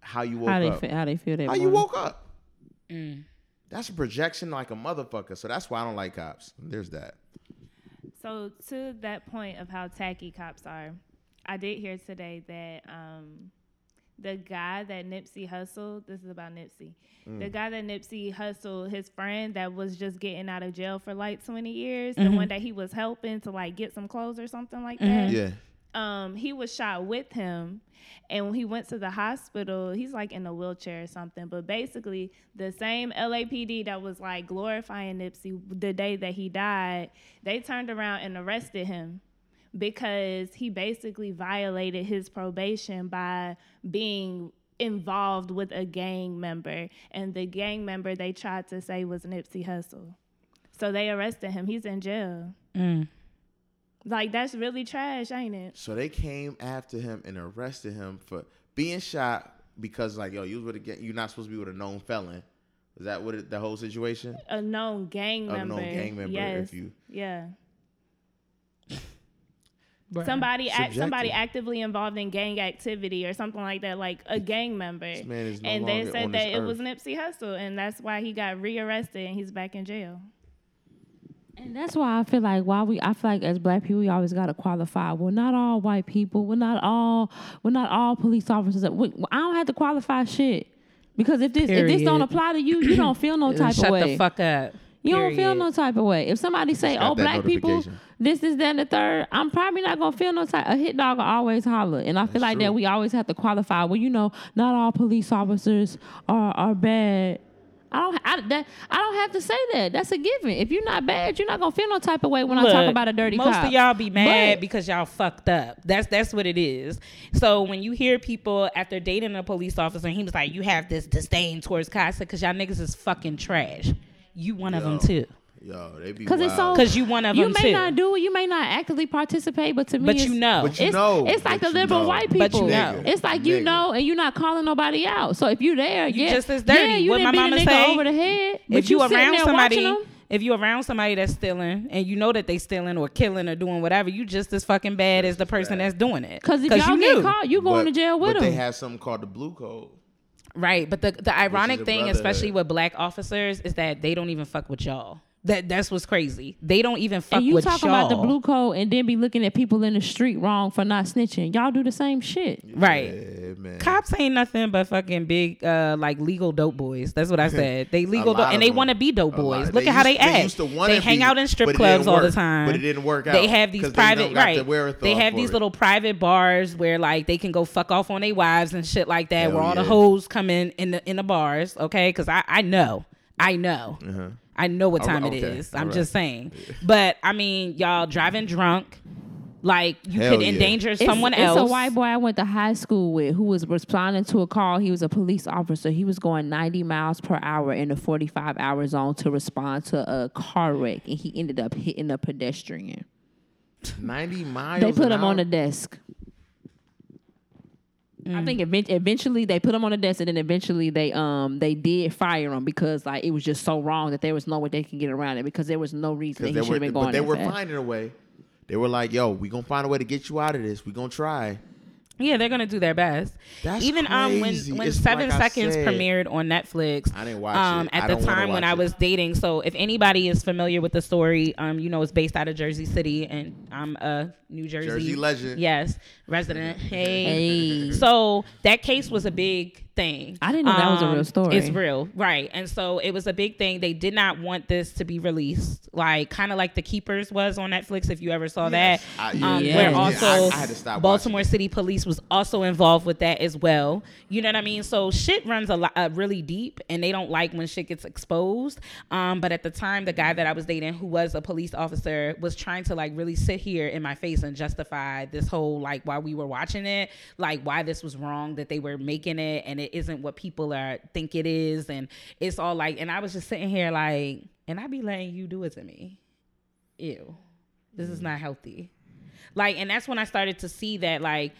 how you woke How they up. feel, how they feel that how you morning. woke up. Mm. That's a projection like a motherfucker. So that's why I don't like cops. There's that. So to that point of how tacky cops are, I did hear today that um, the guy that Nipsey hustled. This is about Nipsey. The Mm. guy that Nipsey hustled, his friend that was just getting out of jail for like twenty years, Mhm. the one that he was helping to like get some clothes or something like Mhm. that. Yeah. Um, he was shot with him, and when he went to the hospital, he's like in a wheelchair or something. But basically, the same LAPD that was like glorifying Nipsey the day that he died, they turned around and arrested him because he basically violated his probation by being involved with a gang member, and the gang member they tried to say was Nipsey Hussle. So they arrested him. He's in jail. Mm. Like that's really trash, ain't it? So they came after him and arrested him for being shot because like yo, you was with a gang, you're not supposed to be with a known felon. Is that what it, the whole situation? a known gang A member. known gang member, Yes. if you- yeah. Bruh. Somebody act, somebody actively involved in gang activity or something like that, like a gang member. man is no and they said on that this it was earth. Nipsey Hussle, and that's why he got rearrested and he's back in jail. And that's why I feel like why we I feel like as black people we always gotta qualify. We're not all white people. We're not all we're not all police officers. We, I don't have to qualify shit. Because if this if this don't apply to you, you don't feel no type Shut of way. Shut the fuck up. You don't feel no type of way. If somebody say, "Oh, black people, this, is then the third, I'm probably not gonna feel no type. A hit dog will always holler, and I feel like that we always have to qualify. Well, you know, not all police officers are are bad. I don't. I, that, I don't have to say that. That's a given. If you're not bad, you're not gonna feel no type of way when I talk about a dirty most cop. of y'all be mad But- because y'all fucked up. That's that's what it is. So when you hear people after dating a police officer, and he was like, "You have this disdain towards cops because y'all niggas is fucking trash." You one of them too. Yo, they be Cause it's so. Cause you one of you them may too. not do it. You may not actively participate, but to me, But it's, you know. But you it's, know. It's like the liberal know. white people. But you know. It's like you know, and you're not calling nobody out. So if you're there, You yeah, just as dirty. Yeah, you what didn't my beat a mama nigga say. over the head. But if you, sitting around there somebody, if you around somebody that's stealing and you know that they stealing or killing or doing whatever, you just as fucking bad as the person that's doing it. Cause if 'Cause y'all you get knew. caught, you going to jail with but they have something called the blue code. Right, but the the ironic thing, brotherhood. especially with black officers, is that they don't even fuck with y'all. That that's what's crazy. They don't even fuck and you with talking y'all. about the blue code and then be looking at people in the street wrong for not snitching. Y'all do the same shit. right? Yeah, man. Cops ain't nothing but fucking big, uh, like legal dope boys. That's what I said. They legal, lot dope, and they want to be dope boys. Look at how they used- they act. used to wanna They hang out in strip clubs didn't all the time. But it didn't work out. They have these private don't got the right. They have these it. little private bars where like they can go fuck off on their wives and shit like that. Hell where all the yeah. hoes come in in the in the bars. Okay, because I I know, I know. Uh-huh. I know what time right, okay, is. all I'm right. just saying. But I mean, y'all driving drunk, like you Hell could yeah. endanger It's- someone it's, else. a white boy I went to high school with who was responding to a call. He was a police officer. He was going 90 miles per hour in a 45 hour zone to respond to a car wreck, and he ended up hitting a pedestrian. Ninety miles. They put an him on hour? the desk. Mm. I think event- eventually they put him on the desk, and then eventually they um they did fire him because like it was just so wrong that there was no way they can get around it because there was no reason that he they should were, have been going. but they were fast. finding a way. They were like, "Yo, we gonna find a way to get you out of this. We gonna try." Yeah, they're gonna do their best. That's Even um when crazy. when It's Seven like I Seconds said. premiered on Netflix, I didn't watch um it. at I the don't wanna time when watch I it. was dating. So if anybody is familiar with the story, um you know it's based out of Jersey City, and I'm a New Jersey Jersey legend. Yes, resident. Hey. Hey. So that case was a big thing. I didn't know that was a real Um, story. It's real, right? And so it was a big thing. They did not want this to be released, like kind of like The Keepers was on Netflix. If you ever saw Yes. that, I- yeah, um, yeah, where yeah. also I- I had to stop Baltimore City Police was also involved with that as well. You know what I mean? So shit runs a lot, uh, really deep, and they don't like when shit gets exposed. Um, but at the time, the guy that I was dating, who was a police officer, was trying to like really sit here in my face and justify this whole like why we were watching it, like why this was wrong that they were making it, and it isn't what people are think it is, and it's all like, and I was just sitting here like, and I be letting you do it to me. Ew, this is not healthy like and that's when i started to see that like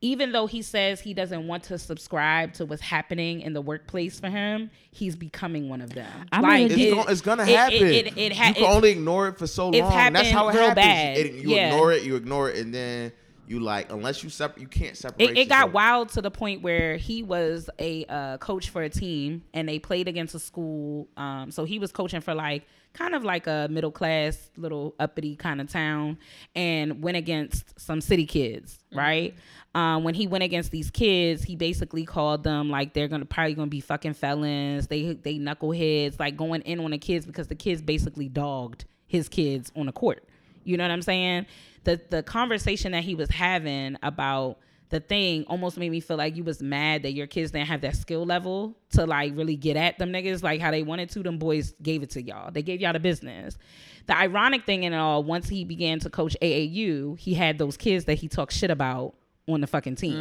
even though he says he doesn't want to subscribe to what's happening in the workplace for him, he's becoming one of them. I mean, It's, it- gon- it's gonna happen. It, it, it ha- you can it- only ignore it for so long. That's how it real happens. bad. It- you Yeah. ignore it, you ignore it, and then you like unless you separate, you can't separate. it, it got wild to the point where he was a uh, coach for a team and they played against a school um, so he was coaching for like kind of like a middle class little uppity kind of town and went against some city kids right? Um, when he went against these kids he basically called them like they're gonna probably gonna be fucking felons they they knuckleheads like going in on the kids because the kids basically dogged his kids on the court you know what I'm saying? The the conversation that he was having about the thing almost made me feel like you was mad that your kids didn't have that skill level to like really get at them niggas like how they wanted to. Them boys gave it to y'all. They gave y'all the business. The ironic thing in it all, once he began to coach AAU, he had those kids that he talked shit about on the fucking team.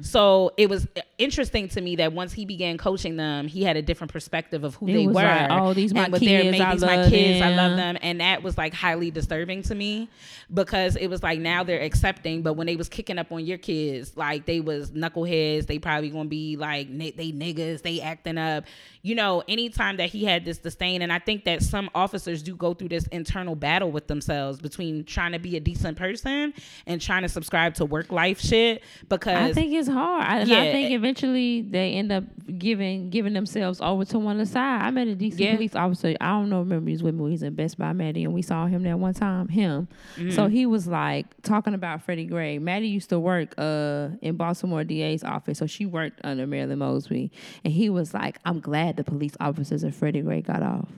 Mm. So it was interesting to me that once he began coaching them, he had a different perspective of who He they was were. like, "Oh, these my and their- kids, I these my love kids, I love them." them, and that was like highly disturbing to me because it was like now they're accepting, but when they was kicking up on your kids, like they was knuckleheads, they probably gonna be like they niggas, they acting up. You know, anytime that he had this disdain, and I think that some officers do go through this internal battle with themselves between trying to be a decent person and trying to subscribe to work life shit because I think it's hard. I, and I think eventually they end up giving giving themselves over to one side. I met a DC Yeah. police officer. I don't know. Remember, he was with me. He's in Best Buy, Maddie, and we saw him that one time. Him. So Mm-hmm. he was like talking about Freddie Gray. Maddie used to work uh in Baltimore DA's office, so she worked under Marilyn Mosby, and he was like, "I'm glad the police officers at Freddie Gray got off."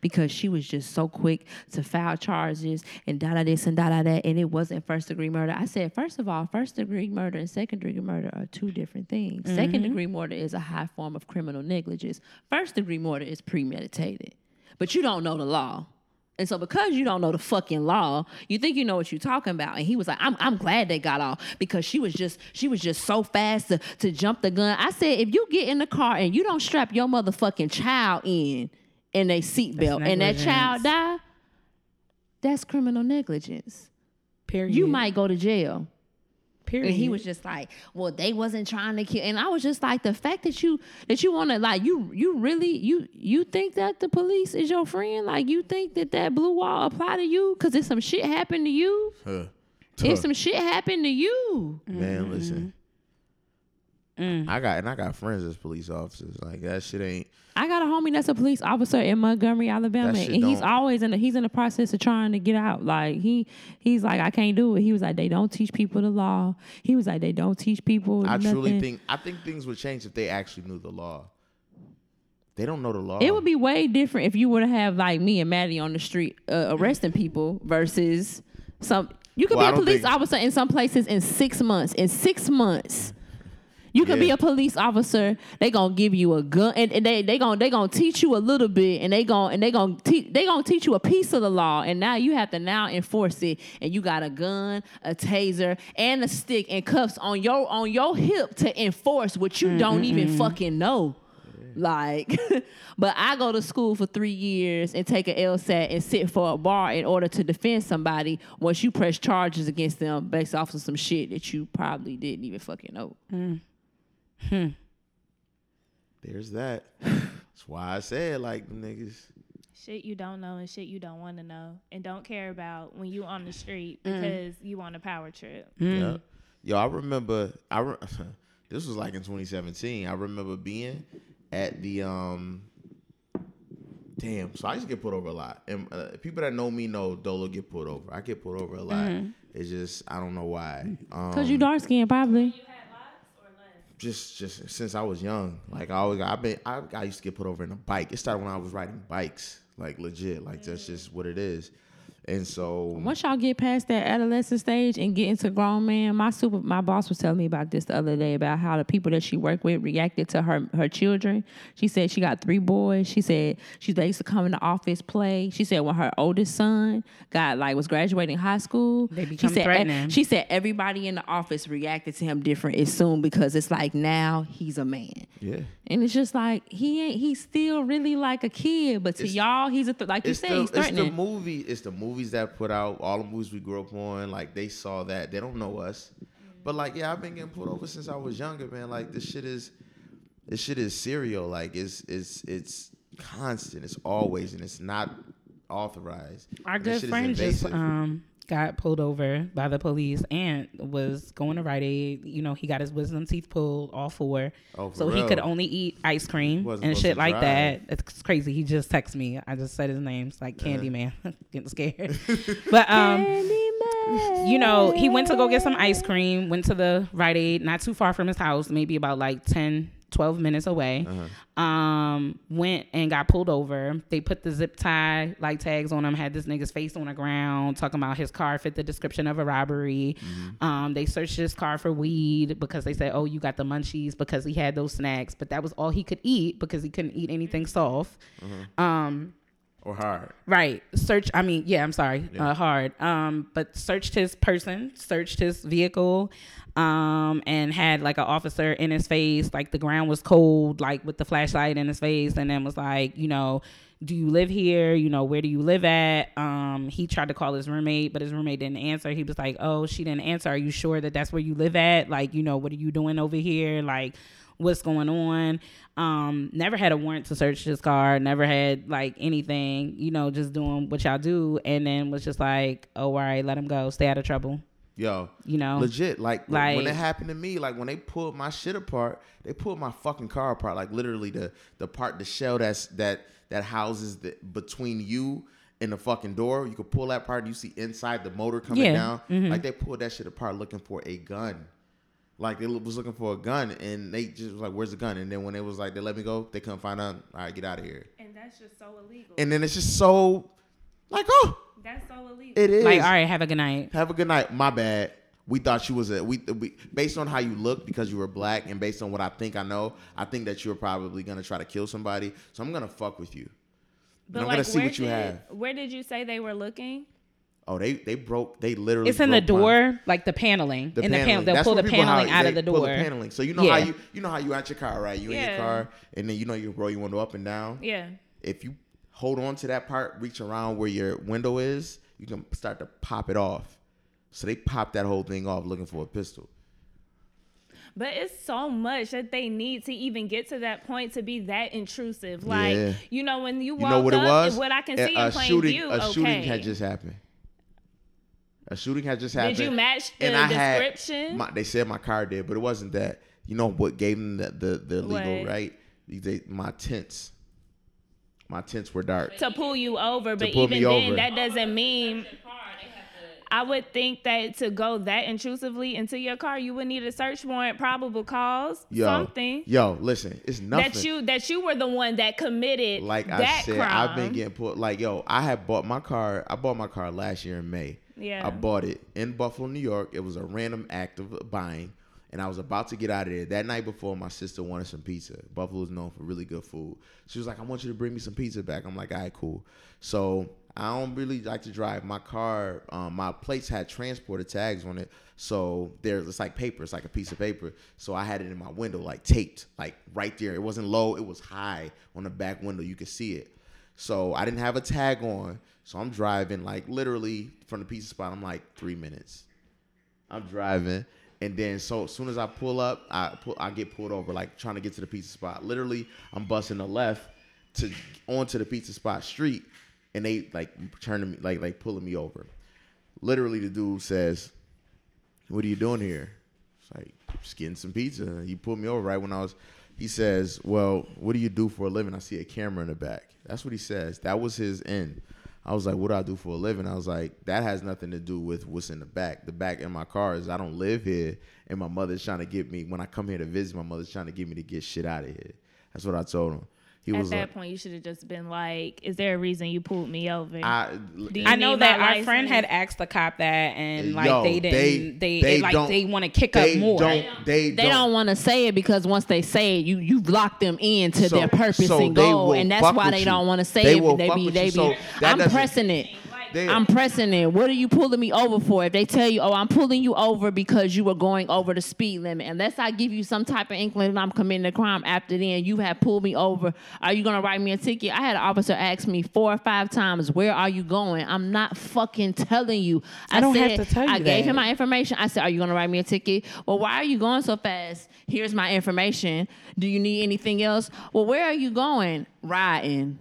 because she was just so quick to file charges and da da this and da da that, and it wasn't first degree murder. I said, first of all, first degree murder and second degree murder are two different things. Mm-hmm. Second degree murder is a high form of criminal negligence. First degree murder is premeditated, but you don't know the law. And so because you don't know the fucking law, you think you know what you're talking about. And he was like, I'm, I'm glad they got off because she was just she was just so fast to, to jump the gun. I said, if you get in the car and you don't strap your motherfucking child in in a seatbelt and that child die, that's criminal negligence. period. You might go to jail. Period. And he mm-hmm. was just like, "Well, they wasn't trying to kill." And I was just like, "The fact that you that you want to like you you really you you think that the police is your friend? Like you think that that blue wall apply to you because if some shit happened to you, Huh. if some shit happened to you, Man, listen. Mm-hmm. Mm. I got and I got friends as police officers. Like that shit ain't. I got a homie that's a police officer in Montgomery, Alabama, and he's always in the he's in the process of trying to get out. Like he he's like, I can't do it. He was like, they don't teach people the law. He was like, they don't teach people. I truly think I think things would change if they actually knew the law. They don't know the law. It would be way different if you were to have like me and Maddie on the street uh, arresting people versus some. You could Well, be a police think- officer in some places in six months. In six months, you could be a police officer. They gonna give you a gun, and, and they they gonna they gonna teach you a little bit, and they gonna and they gonna teach they gonna teach you a piece of the law, and now you have to now enforce it, and you got a gun, a taser, and a stick and cuffs on your on your hip to enforce what you mm, don't even fucking know. Like, but I go to school for three years and take an LSAT and sit for a bar in order to defend somebody once you press charges against them based off of some shit that you probably didn't even fucking know. Mm. There's that. That's why I said like them niggas. Shit you don't know and shit you don't want to know and don't care about when you on the street Mm. because you on a power trip. Yeah. Yo, I remember. I re- this was like in 2017. I remember being at the um. Damn, so I used to get put over a lot, and uh, people that know me know Dolo get put over. I get put over a lot. It's just I don't know why. Um, Cause you dark skinned probably. Just just since I was young. Like I always I've been I, I used to get put over in a bike. It started when I was riding bikes, like legit. Like that's mm. just what it is. And so Once y'all get past that adolescent stage and get into grown man, my super my boss was telling me about this the other day about how the people that she worked with reacted to her her children. She said she got three boys. She said she they used to come in the office play. She said when her oldest son got like was graduating high school, They she become said threatening. she said everybody in the office reacted to him different as soon because it's like now he's a man. yeah. And it's just like he ain't. He's still really like a kid, but to It's- y'all, he's a th- like you It's said, the, he's it's the movie. It's the movies that put out all the movies we grew up on. Like they saw that. They don't know us. But like, yeah, I've been getting pulled over since I was younger, man. Like this shit is, this shit is serial. Like it's it's it's constant. It's always and it's not authorized. Our And good friend just um got pulled over by the police and was going to Rite Aid. You know, he got his wisdom teeth pulled, all four. Oh, so he could only eat ice cream and shit like drive. that. It's crazy. He just texted me. I just said his name. It's like Candyman. Getting scared. but um you know, he went to go get some ice cream, went to the Rite Aid, not too far from his house, maybe about like 10, 12 minutes away. Um, went and got pulled over. They put the zip tie like tags on him, had this nigga's face on the ground, talking about his car fit the description of a robbery. Um, they searched his car for weed because they said, Oh, you got the munchies because he had those snacks, but that was all he could eat because he couldn't eat anything soft. Um or hard. Right. Search. I mean, yeah. I'm sorry. Yeah. Uh, hard. Um, but searched his person, searched his vehicle, um, and had like an officer in his face. Like the ground was cold, like with the flashlight in his face, and then was like, you know, do you live here? You know, where do you live at? Um, he tried to call his roommate, but his roommate didn't answer. He was like, oh, she didn't answer. Are you sure that that's where you live at? Like, you know, what are you doing over here? Like, what's going on. Um, never had a warrant to search his car, never had like anything, you know, just doing what y'all do, and then was just like, oh, all right, let him go, stay out of trouble. Yo, You know? legit. Like, when it happened to me, like when they pulled my shit apart, they pulled my fucking car apart. Like literally the the part, the shell that's that that houses the between you and the fucking door. You could pull that part. and You see inside the motor coming Yeah, down. mhm. Like they pulled that shit apart looking for a gun. Like they was looking for a gun, and they just was like, "Where's the gun?" And then when it was like they let me go, they couldn't find out. All right, get out of here. And that's just so illegal. And then it's just so, like, oh, That's so illegal. it is. Like, all right, have a good night. Have a good night. My bad. We thought you was a we, we based on how you look because you were black and based on what I think I know, I think that you're probably gonna try to kill somebody. So I'm gonna fuck with you. And I'm gonna see where what you did, have. Where did you say they were looking? Oh, they they broke. They literally. It's in the broke my- door, like the paneling. The in the panel, paneling. they'll That's pull the paneling how out they of the pull door. paneling. So you know Yeah. how you you know how you out your car, right? You in your car, and then you know you roll your window up and down. Yeah. If you hold on to that part, reach around where your window is, you can start to pop it off. So they pop that whole thing off looking for a pistol. But it's so much that they need to even get to that point to be that intrusive. Like, Yeah. you know, when you You walk know what it up, was? what I can A- see a in plain shooting, view, A okay. shooting had just happened. A shooting had just happened. Did you match the and I had- description? my, they said my car did, but it wasn't that. You know what gave them the the, the legal What? right? They, my tints. My tents were dark. to pull you over, but even then, over. that doesn't mean. I would think that to go that intrusively into your car, you would need a search warrant, probable cause, Yo, something yo, listen, it's nothing. that you that you were the one that committed like that I said, crime. I've been getting put. Like yo, I had bought my car. I bought my car last year in May. Yeah. I bought it in Buffalo, New York. It was a random act of buying, and I was about to get out of there. That night before, my sister wanted some pizza. Buffalo is known for really good food. She was like, "I want you to bring me some pizza back." I'm like, "All right, cool." So I don't really like to drive. My car, um, my plates had transporter tags on it, so there's it's like paper. It's like a piece of paper. So I had it in my window, like taped, like right there. It wasn't low. It was high on the back window. You could see it. So I didn't have a tag on. So I'm driving like literally from the pizza spot. I'm like three minutes. I'm driving, and then so as soon as I pull up, I pull, I get pulled over, like trying to get to the pizza spot. Literally, I'm busting the left to onto the pizza spot street, and they like turning me like like pulling me over. Literally, the dude says, "What are you doing here?" It's like just getting some pizza. He pulled me over right when I was. He says, "Well, what do you do for a living?" I see a camera in the back. That's what he says. That was his end. I was like, "What do I do for a living?" I was like, "That has nothing to do with what's in the back. The back in my car is I don't live here, and my mother's trying to get me when I come here to visit. My mother's trying to get me to get shit out of here." That's what I told him. He At was that like, point, you should have just been like, "Is there a reason you pulled me over?" I, I know that my our friend had asked the cop that, and like Yo, they didn't. They, they it, like don't- they want to kick they up more. Don't, they They don't want to say it because once they say it, you you've locked them into So- their purpose so and goal, and that's why they you. don't want to say They it. will They fuck be with they you. be. So I'm pressing it. They- I'm pressing it. What are you pulling me over for? If they tell you, oh, I'm pulling you over because you were going over the speed limit, unless I give you some type of inkling that I'm committing a crime after then, you have pulled me over. Are you gonna write me a ticket? I had an officer ask me four or five times, where are you going? I'm not fucking telling you. I don't have to tell you I gave him my information. I said, are you gonna write me a ticket? Well, why are you going so fast? Here's my information. Do you need anything else? Well, where are you going? Riding.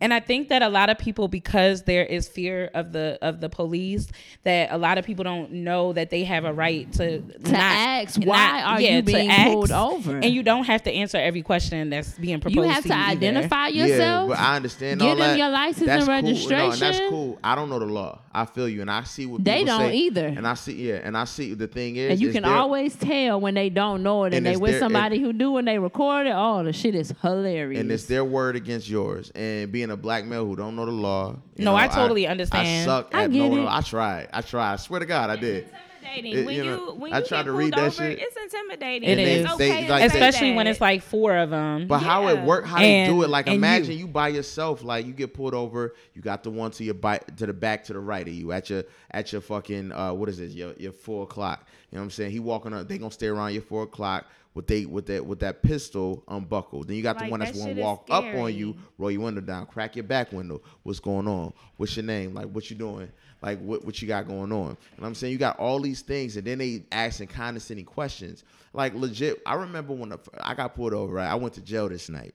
And I think that a lot of people, because there is fear of the of the police, that a lot of people don't know that they have a right to to ask, why are you being pulled over? And you don't have to answer every question that's being proposed. To you You have to you either. identify Yeah, yourself. but I understand Get all them that. your license that's and Cool. No, and that's cool. I don't know the law. I feel you, and I see what They don't say, either. And I see, yeah, and I see. The thing is, and you is can there- always tell when they don't know it and, And they with their- somebody who do and they record it. Oh, the shit is hilarious. and it's their word against yours. And being a black male who don't know the law. you No, know, I totally understand. I suck I at get knowing. it. I tried. I tried. I swear to God, I did. intimidating. It- when you you, know, when I you tried get to read pulled that over, shit. it's intimidating. It it's is. okay They- like especially that. when it's like four of them. But how it Yeah. work, how they do it? Like imagine you. you. by yourself, like you get pulled over, you got the one to your bite to the back to the right of you at your at your fucking uh what is it? Your your four o'clock. You know what I'm saying? He walking up, they gonna stay around your four o'clock with they with that with that pistol unbuckled. Then you got the one that's that gonna walk up on you, roll your window down, crack your back window. What's going on? What's your name? Like what you doing? Like what what you got going on? And I'm saying you got all these things, and then they asking condescending questions. Like legit, I remember when the, I got pulled over. Right, I went to jail this night,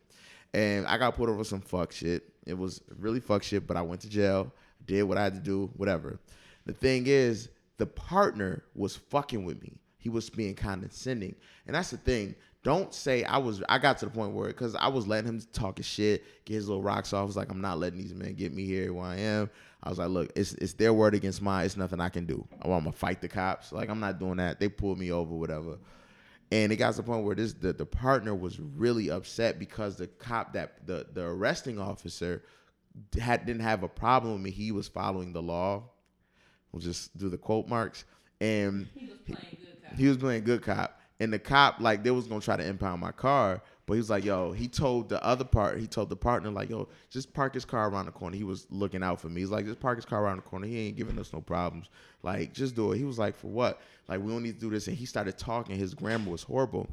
and I got pulled over some fuck shit. It was really fuck shit, but I went to jail, did what I had to do, whatever. The thing is, the partner was fucking with me. He was being condescending, and that's the thing. Don't say I was. I got to the point where because I was letting him talk his shit, get his little rocks off. I was like, I'm not letting these men get me here where I am. I was like, look, it's it's their word against mine. It's nothing I can do. I'm gonna fight the cops. Like I'm not doing that. They pulled me over, whatever. And it got to the point where this the, the partner was really upset because the cop that the the arresting officer had didn't have a problem with me. He was following the law. We'll just do the quote marks. And he was playing good cop. And the cop, like, they was gonna try to impound my car, but he was like, yo, he told the other part, he told the partner, like, yo, just park his car around the corner. He was looking out for me. He's like, just park his car around the corner. He ain't giving us no problems. Like, just do it. He was like, for what? Like, we don't need to do this. And he started talking. His grammar was horrible.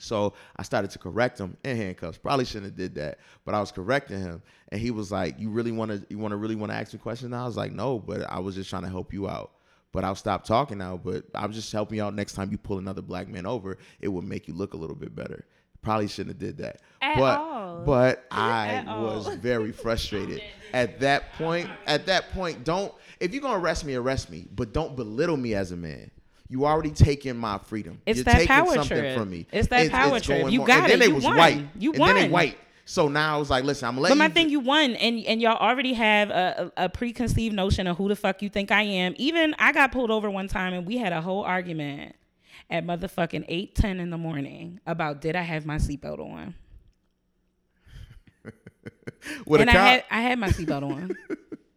So I started to correct him in handcuffs. Probably shouldn't have did that, but I was correcting him, and he was like, "You really want to? You want to really want to ask me questions?" Now I was like, "No, but I was just trying to help you out." But I'll stop talking now. But I'm just helping you out. Next time you pull another black man over, it will make you look a little bit better. Probably shouldn't have did that. At but all. but I was very frustrated at that point. At that point, don't if you're gonna arrest me, arrest me, but don't belittle me as a man. You already taken my freedom. It's You're that taking power something trip. from me. It's that power trip. You got and then it. they You was won. white. You and then they white. So now I was like, listen, I'm gonna let But my thing, you won, and and y'all already have a, a, a preconceived notion of who the fuck you think I am. Even I got pulled over one time, and we had a whole argument at motherfucking eight ten in the morning about did I have my seatbelt on. with and a cop. I had I had my seatbelt on.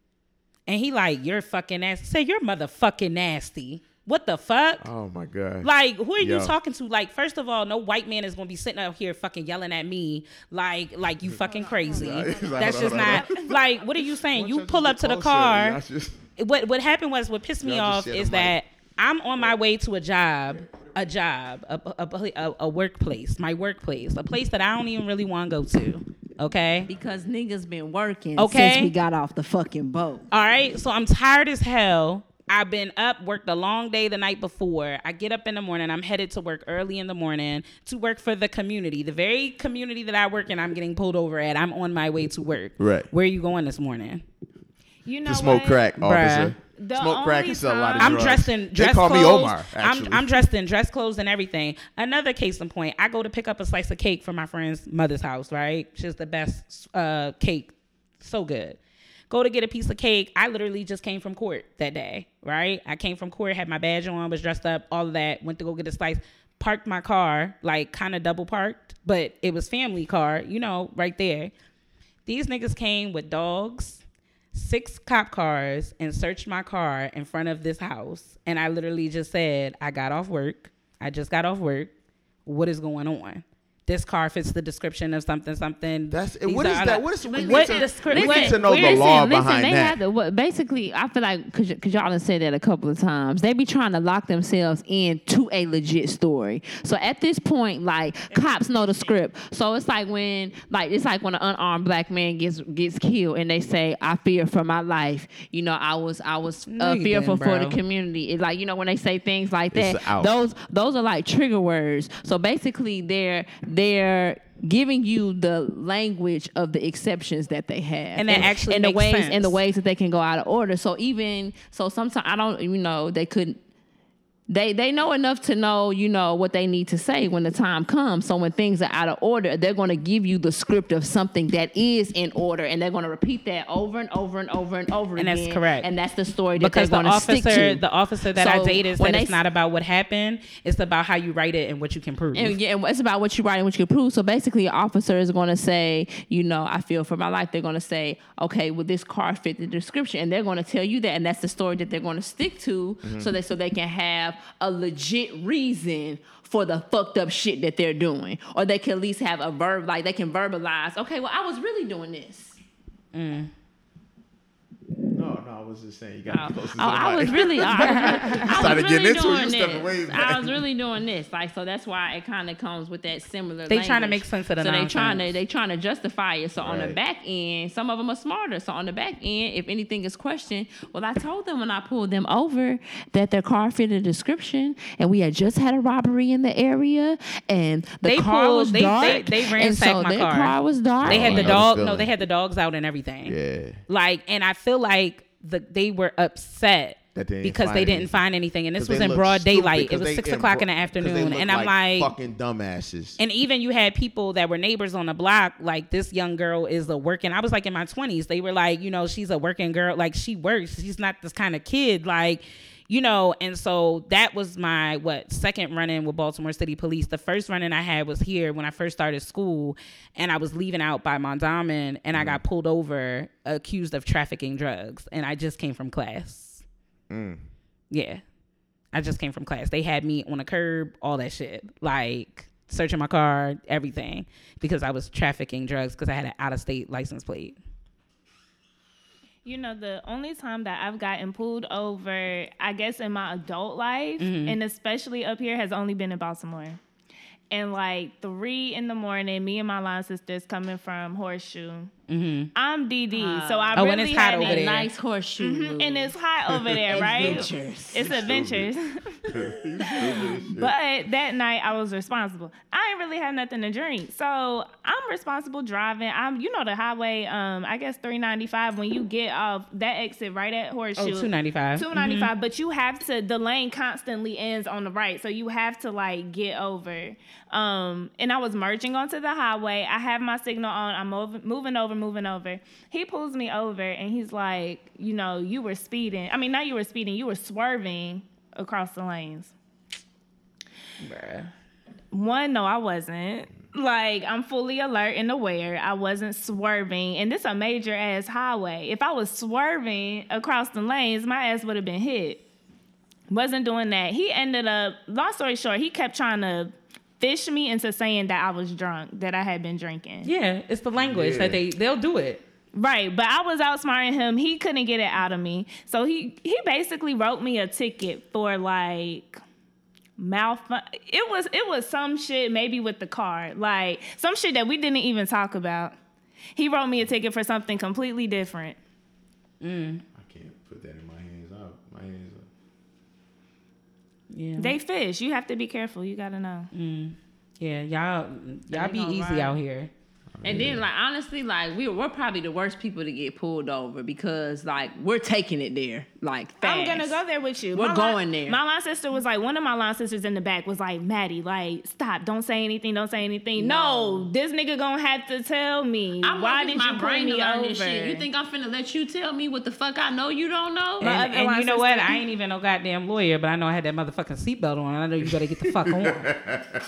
and he like, you're fucking nasty. Say you're motherfucking nasty. What the fuck? oh my god. Like, who are you talking to? Like, first of all, no white man is gonna be sitting up here fucking yelling at me like like you fucking crazy. Like, That's just not like what are you saying? You pull up to the just get closer? car. Just- What what happened was what pissed me off is that I'm on my way to a job, a job, a, a, a, a workplace, my workplace, a place that I don't even really want to go to. Okay. because niggas been working Okay. since we got off the fucking boat. All right. So I'm tired as hell. I've been up, worked a long day the night before. I get up in the morning. I'm headed to work early in the morning to work for the community, the very community that I work in. I'm getting pulled over at. I'm on my way to work. Right. Where are you going this morning? You know to smoke what? crack, Bruh. officer. The Smoke crack only and sell a lot of time- I'm drugs. dressed in They dress call clothes. me Omar. Actually, I'm, I'm dressed in dress clothes and everything. Another case in point, I go to pick up a slice of cake from my friend's mother's house. Right, she's the best uh, cake, so good. Go to get a piece of cake. I literally just came from court that day. Right, I came from court, had my badge on, was dressed up, all of that. Went to go get a slice. Parked my car, like kind of double parked, but it was family car, you know, right there. These niggas came with dogs, six cop cars, and searched my car in front of this house. And I literally just said, I got off work. I just got off work. What is going on? This car fits the description of something something. That's These what is that? the- What is we what need to- description? we need to know the Listen, law listen, behind they that. Have to, what, basically, I feel like because y'all done said that a couple of times, they be trying to lock themselves into a legit story. So at this point, like cops know the script. So it's like when, like it's like when an unarmed black man gets gets killed, and they say, "I fear for my life." You know, I was I was uh, you fearful for the community. It's like you know when they say things like that, those those are like trigger words. So basically, they're they're giving you the language of the exceptions that they have And that actually and the ways sense. and the ways that they can go out of order so even so sometimes i don't you know they could they they know enough to know you know what they need to say when the time comes so when things are out of order they're going to give you the script of something that is in order and they're going to repeat that over and over and over and over and again. And that's correct. and that's the story that because they're the going to stick officer, to the officer that I So dated when said they it's not about what happened; it's about how you write it and what you can prove. And, yeah, and it's about what you write and what you can prove. So basically, an officer is going to say, you know, I feel for my life. They're going to say, okay, will this car fit the description? And they're going to tell you that, and that's the story that they're going to stick to, Mm-hmm. so that so they can have a legit reason for the fucked up shit that they're doing, or they can at least have a verb like they can verbalize. Okay, well, I was really doing this. No, I was just saying you got Oh, uh, close to oh, I was really, I was, really- I was started really getting into it, you doing this. I was really doing this, like so. That's why it kind of comes with that similar. They trying to make sense of the So they trying to they trying to justify it. So on the back end, some of them are smarter. So on the back end, if anything is questioned, well, I told them when I pulled them over that their car fit the description, and we had just had a robbery in the area, and the They car pulled- was they- dark. they- they and ransacked so my their car. car was dark. They had oh, the dog. No, they had the dogs out and everything. Yeah. Like, and I feel like the they were upset they because they didn't anything. find anything, and this was in broad daylight. It was six o'clock in the afternoon, and I'm like, fucking dumbasses. and even you had people that were neighbors on the block, like this young girl is a working. I was like in my twenties. They were like, you know, she's a working girl. Like she works. She's not this kind of kid. Like, you know. And so that was my what second run in with Baltimore City Police. The first run in I had was here when I first started school, and I was leaving out by Mondawmin, and I mm-hmm. got pulled over accused of trafficking drugs, and I just came from class. Mm. Yeah. I just came from class. They had me on a curb, all that shit. Like searching my car, everything. Because I was trafficking drugs because I had an out of state license plate. You know, the only time that I've gotten pulled over, I guess in my adult life, Mm-hmm. and especially up here, has only been in Baltimore. And like three in the morning, me and my line sisters coming from Horseshoe. I'm DD, so I Oh, really it's hot had over it- there. nice horseshoe. Mhm, and it's hot over there, right? Adventures. It's adventures. but that night I was responsible. I ain't really had nothing to drink, so I'm responsible driving. I'm, you know, the highway. Um, I guess 395. When you get off that exit right at Horseshoe, Oh, 295. 295. But you have to. The lane constantly ends on the right, so you have to like get over. Um, and I was merging onto the highway. I have my signal on. I'm over, moving over, moving over. He pulls me over, and he's like, you know, you were speeding. I mean, not you were speeding. You were swerving across the lanes. Bruh. One, no, I wasn't. Like, I'm fully alert and aware. I wasn't swerving. And this is a major ass highway. If I was swerving across the lanes, my ass would have been hit. Wasn't doing that. He ended up, long story short, he kept trying to fish me into saying that I was drunk, that I had been drinking. Yeah, it's the language that they they'll do it. Right, but I was outsmarting him. He couldn't get it out of me. So he he basically wrote me a ticket for like mouth it was it was some shit maybe with the car. Like some shit that we didn't even talk about. He wrote me a ticket for something completely different. I can't put that in my hands. Out. My hands. Up. Yeah. They fish. You have to be careful. You got to know. Mm. yeah, y'all y'all be easy ride. out here. And then, like honestly, like we we're probably the worst people to get pulled over because like we're taking it there, like fast. I'm gonna go there with you. We're My going line, there. My line sister was like, one of my line sisters in the back was like, Maddie, like, stop, don't say anything, don't say anything. No, this nigga gonna have to tell me. I'm Why want did my you pull brain to me learn over? this shit. You think I'm finna let you tell me what the fuck I know you don't know? My And, and line you know what? I ain't even no goddamn lawyer, but I know I had that motherfucking seatbelt on. I know you better get the fuck on.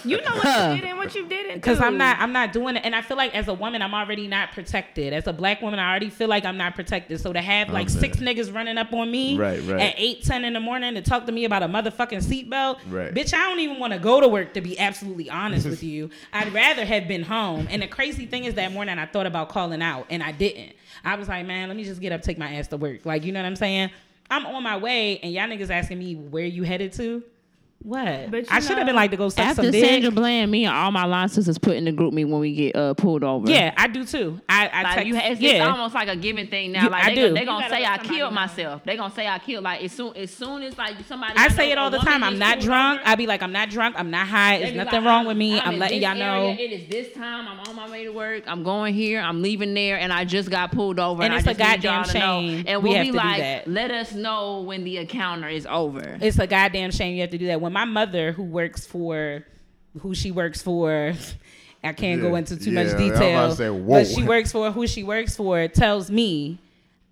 You know what you did and what you didn't. Because. I'm not, I'm not doing it, and I feel like as a woman, I'm already not protected. As a black woman, I already feel like I'm not protected. So to have like Okay. six niggas running up on me Right, right. at eight ten in the morning to talk to me about a motherfucking seatbelt. Right. Bitch, I don't even want to go to work to be absolutely honest with you. I'd rather have been home. And the crazy thing is that morning I thought about calling out and I didn't. I was like, man, let me just get up, take my ass to work. Like, you know what I'm saying? I'm on my way and y'all niggas asking me where you headed to. What? But I should have been like to go suck After some dick. Sandra Bland, me and all my line sisters put in the GroupMe when we get uh, pulled over. Yeah, I do too. I, I Like text, you, it's, it's yeah. almost like a given thing now. You- like I they, do. They You gonna say I killed know. myself. They gonna say I killed. Like as soon as soon as like somebody. I know say it all the time. I'm not drunk. over, I be like, I'm not drunk. I'm not high. they There's nothing like, wrong with me. I'm I'm, letting y'all know. It is this time. I'm on my way to work. I'm going here. I'm leaving there, and I just got pulled over. And I it's a just need goddamn y'all to know. shame And we we'll have be to do like, that. let us know when the encounter is over. It's a goddamn shame you have to do that. When my mother, who works for, who she works for, I can't go into too Yeah, I much about detail. to say, whoa. but she works for who she works for. Tells me,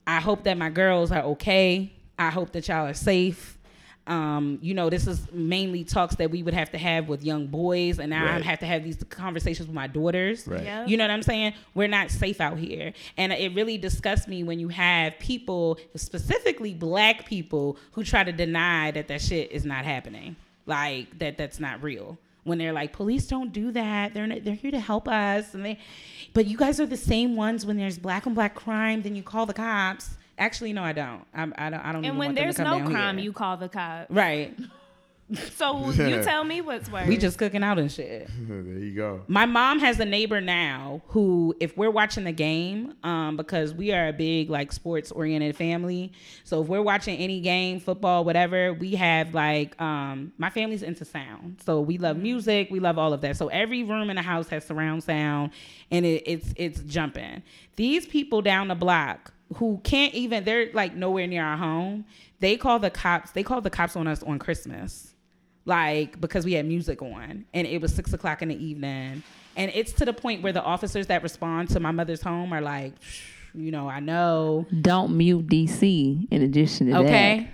I hope that my girls are okay. I hope that y'all are safe. Um, you know, this is mainly talks that we would have to have with young boys, and now I have to have these conversations with my daughters. Right. Yep. You know what I'm saying? We're not safe out here. And it really disgusts me when you have people, specifically black people, who try to deny that that shit is not happening. Like that that's not real. When they're like, police don't do that. They're not, they're here to help us. And they, but you guys are the same ones when there's black on black crime. Then you call the cops. Actually, no, I don't. I'm, I don't. I don't. even And when want them to there's no crime, here. you call the cops. right. So you tell me what's worse. We just cooking out and shit. there you go. My mom has a neighbor now who, if we're watching the game, um, because we are a big like sports oriented family, so if we're watching any game, football, whatever, we have like um, my family's into sound, so we love music, we love all of that. So every room in the house has surround sound, and it, it's it's jumping. These people down the block who can't even, they're like nowhere near our home. They call the cops. They call the cops on us on Christmas like because we had music on and it was six o'clock in the evening and it's to the point where the officers that respond to my mother's home are like you know i know Don't mute DC. In addition to okay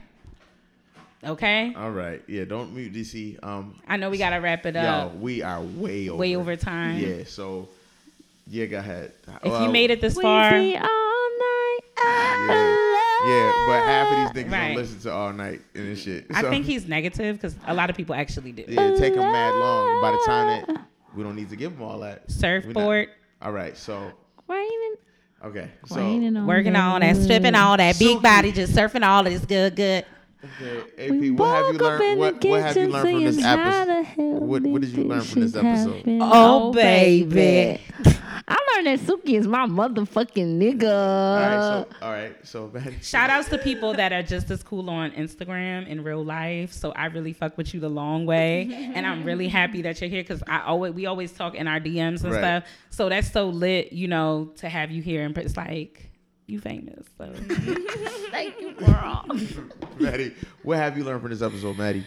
okay All right. Yeah. Don't mute DC. Um. i know we gotta wrap it up Yo, up we are way over. way over time Yeah. So. Yeah. Go ahead. if you made it this far We be all night. Yeah. Yeah, but half of these niggas Right. don't listen to all night and this shit. i think he's negative because a lot of people actually do Yeah, it take them mad long. By the time that we don't need to give them all that. We not- surfboard All right. So. Raining, Okay. So. raining on working that on that stripping all that big Suki. body just surfing all this good good Okay, AP, what have you woke up in learned? What, what have you learned from this saying, "How the episode? What, what did you learn from this episode? happen?" Oh, oh baby. I learned that Suki is my motherfucking nigga. All right, so all right, so man, Shout outs to people that are just as cool on Instagram in real life. So I really fuck with you the long way, and I'm really happy that you're here because I always we always talk in our DMs and Right. stuff. So that's so lit, you know, to have you here and it's like you famous. So Thank you, girl. Maddie, what have you learned from this episode, Maddie?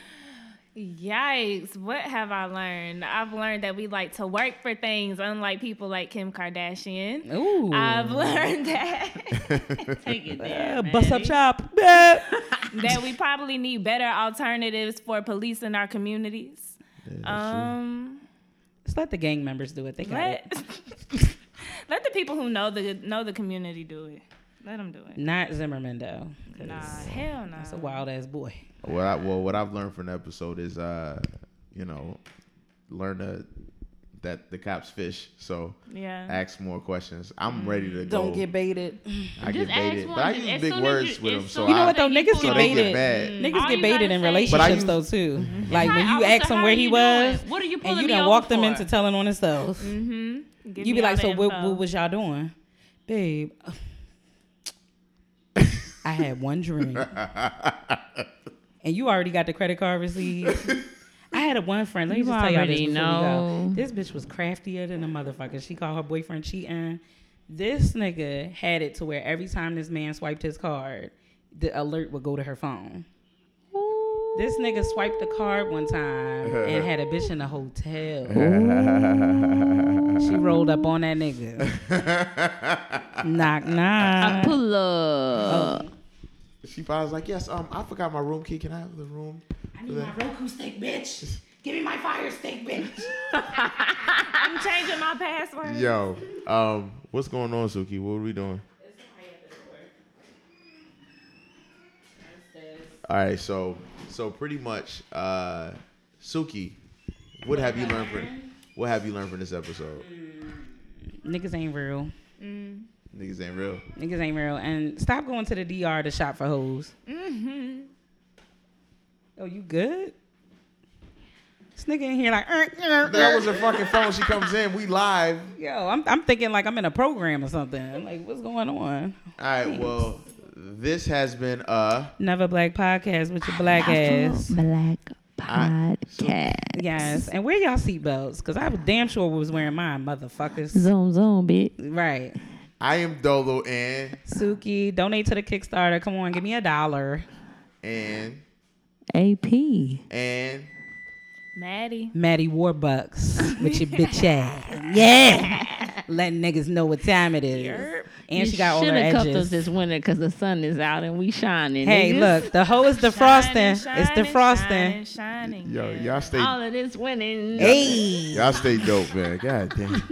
Yikes! What have I learned? I've learned that we like to work for things, unlike people like Kim Kardashian. ooh, I've learned that Take it Yeah, there. bust up Maddie. shop. that we probably need better alternatives for police in our communities. Um, Just let the gang members do it. They got let it. let the people who know the know the community do it. Let them do it. Not Zimmerman though. Nah, hell no. That's a wild ass boy. What I, well, what I've learned from the episode is, uh, you know, learn to, that the cops fish. So Yeah. ask more questions. I'm ready to go. Don't get baited. I Just get baited, ask but I use big soon as words you- with them. So You know what though? Niggas get So they get baited. Niggas All get baited in relationships But I though use- too. Like when you I ask like, him where he was, What are you and you me done over walked him for? into telling on himself. Mm-hmm. You be like, so what, what was y'all doing, babe? I had one drink, and you already got the credit card receipt. I had a one friend. Let me You just tell y'all this before we go. know. This bitch was craftier than a motherfucker. She called her boyfriend cheating. This nigga had it to where every time this man swiped his card, the alert would go to her phone. This nigga swiped the card one time and had a bitch in a hotel. She rolled up on that nigga. knock knock. I pull up. Oh. She probably was like, yes, um, I forgot my room key. Can I have the room? I need my Roku stick, bitch. Give me my fire stick, bitch. I'm changing my password. Yo, um, what's going on, Suki? What are we doing? All right, so so pretty much, uh, Suki, what have you learned from what have you learned from this episode? Niggas ain't real. Niggas ain't real. Niggas ain't real. And stop going to the DR to shop for hoes. Mm-hmm. Oh, you good? This nigga in here like, "Er, er, That er." was her fucking phone. She comes in. We live. yo, I'm, I'm thinking like I'm in a program or something. I'm like, what's going on? All right. Well, this has been uh Never Black Podcast with your black ass. Black podcast. Yes. And wear y'all seatbelts because I was damn sure was wearing mine, motherfuckers. Zoom, zoom, bitch. Right. I am Dolo and Suki, donate to the Kickstarter. Come on, give me a dollar. and AP. and Maddie. Maddie Warbucks with your bitch ass. Yeah. Letting niggas know what time it is. And she got all her shoulda cuffed us this winter because the sun is out and we shining. Hey, niggas. look, the hoe is the frosting. it's defrosting. frosting. Shining, shining. yo, y'all stay All of this winning. Hey. y'all stay dope, man. God damn.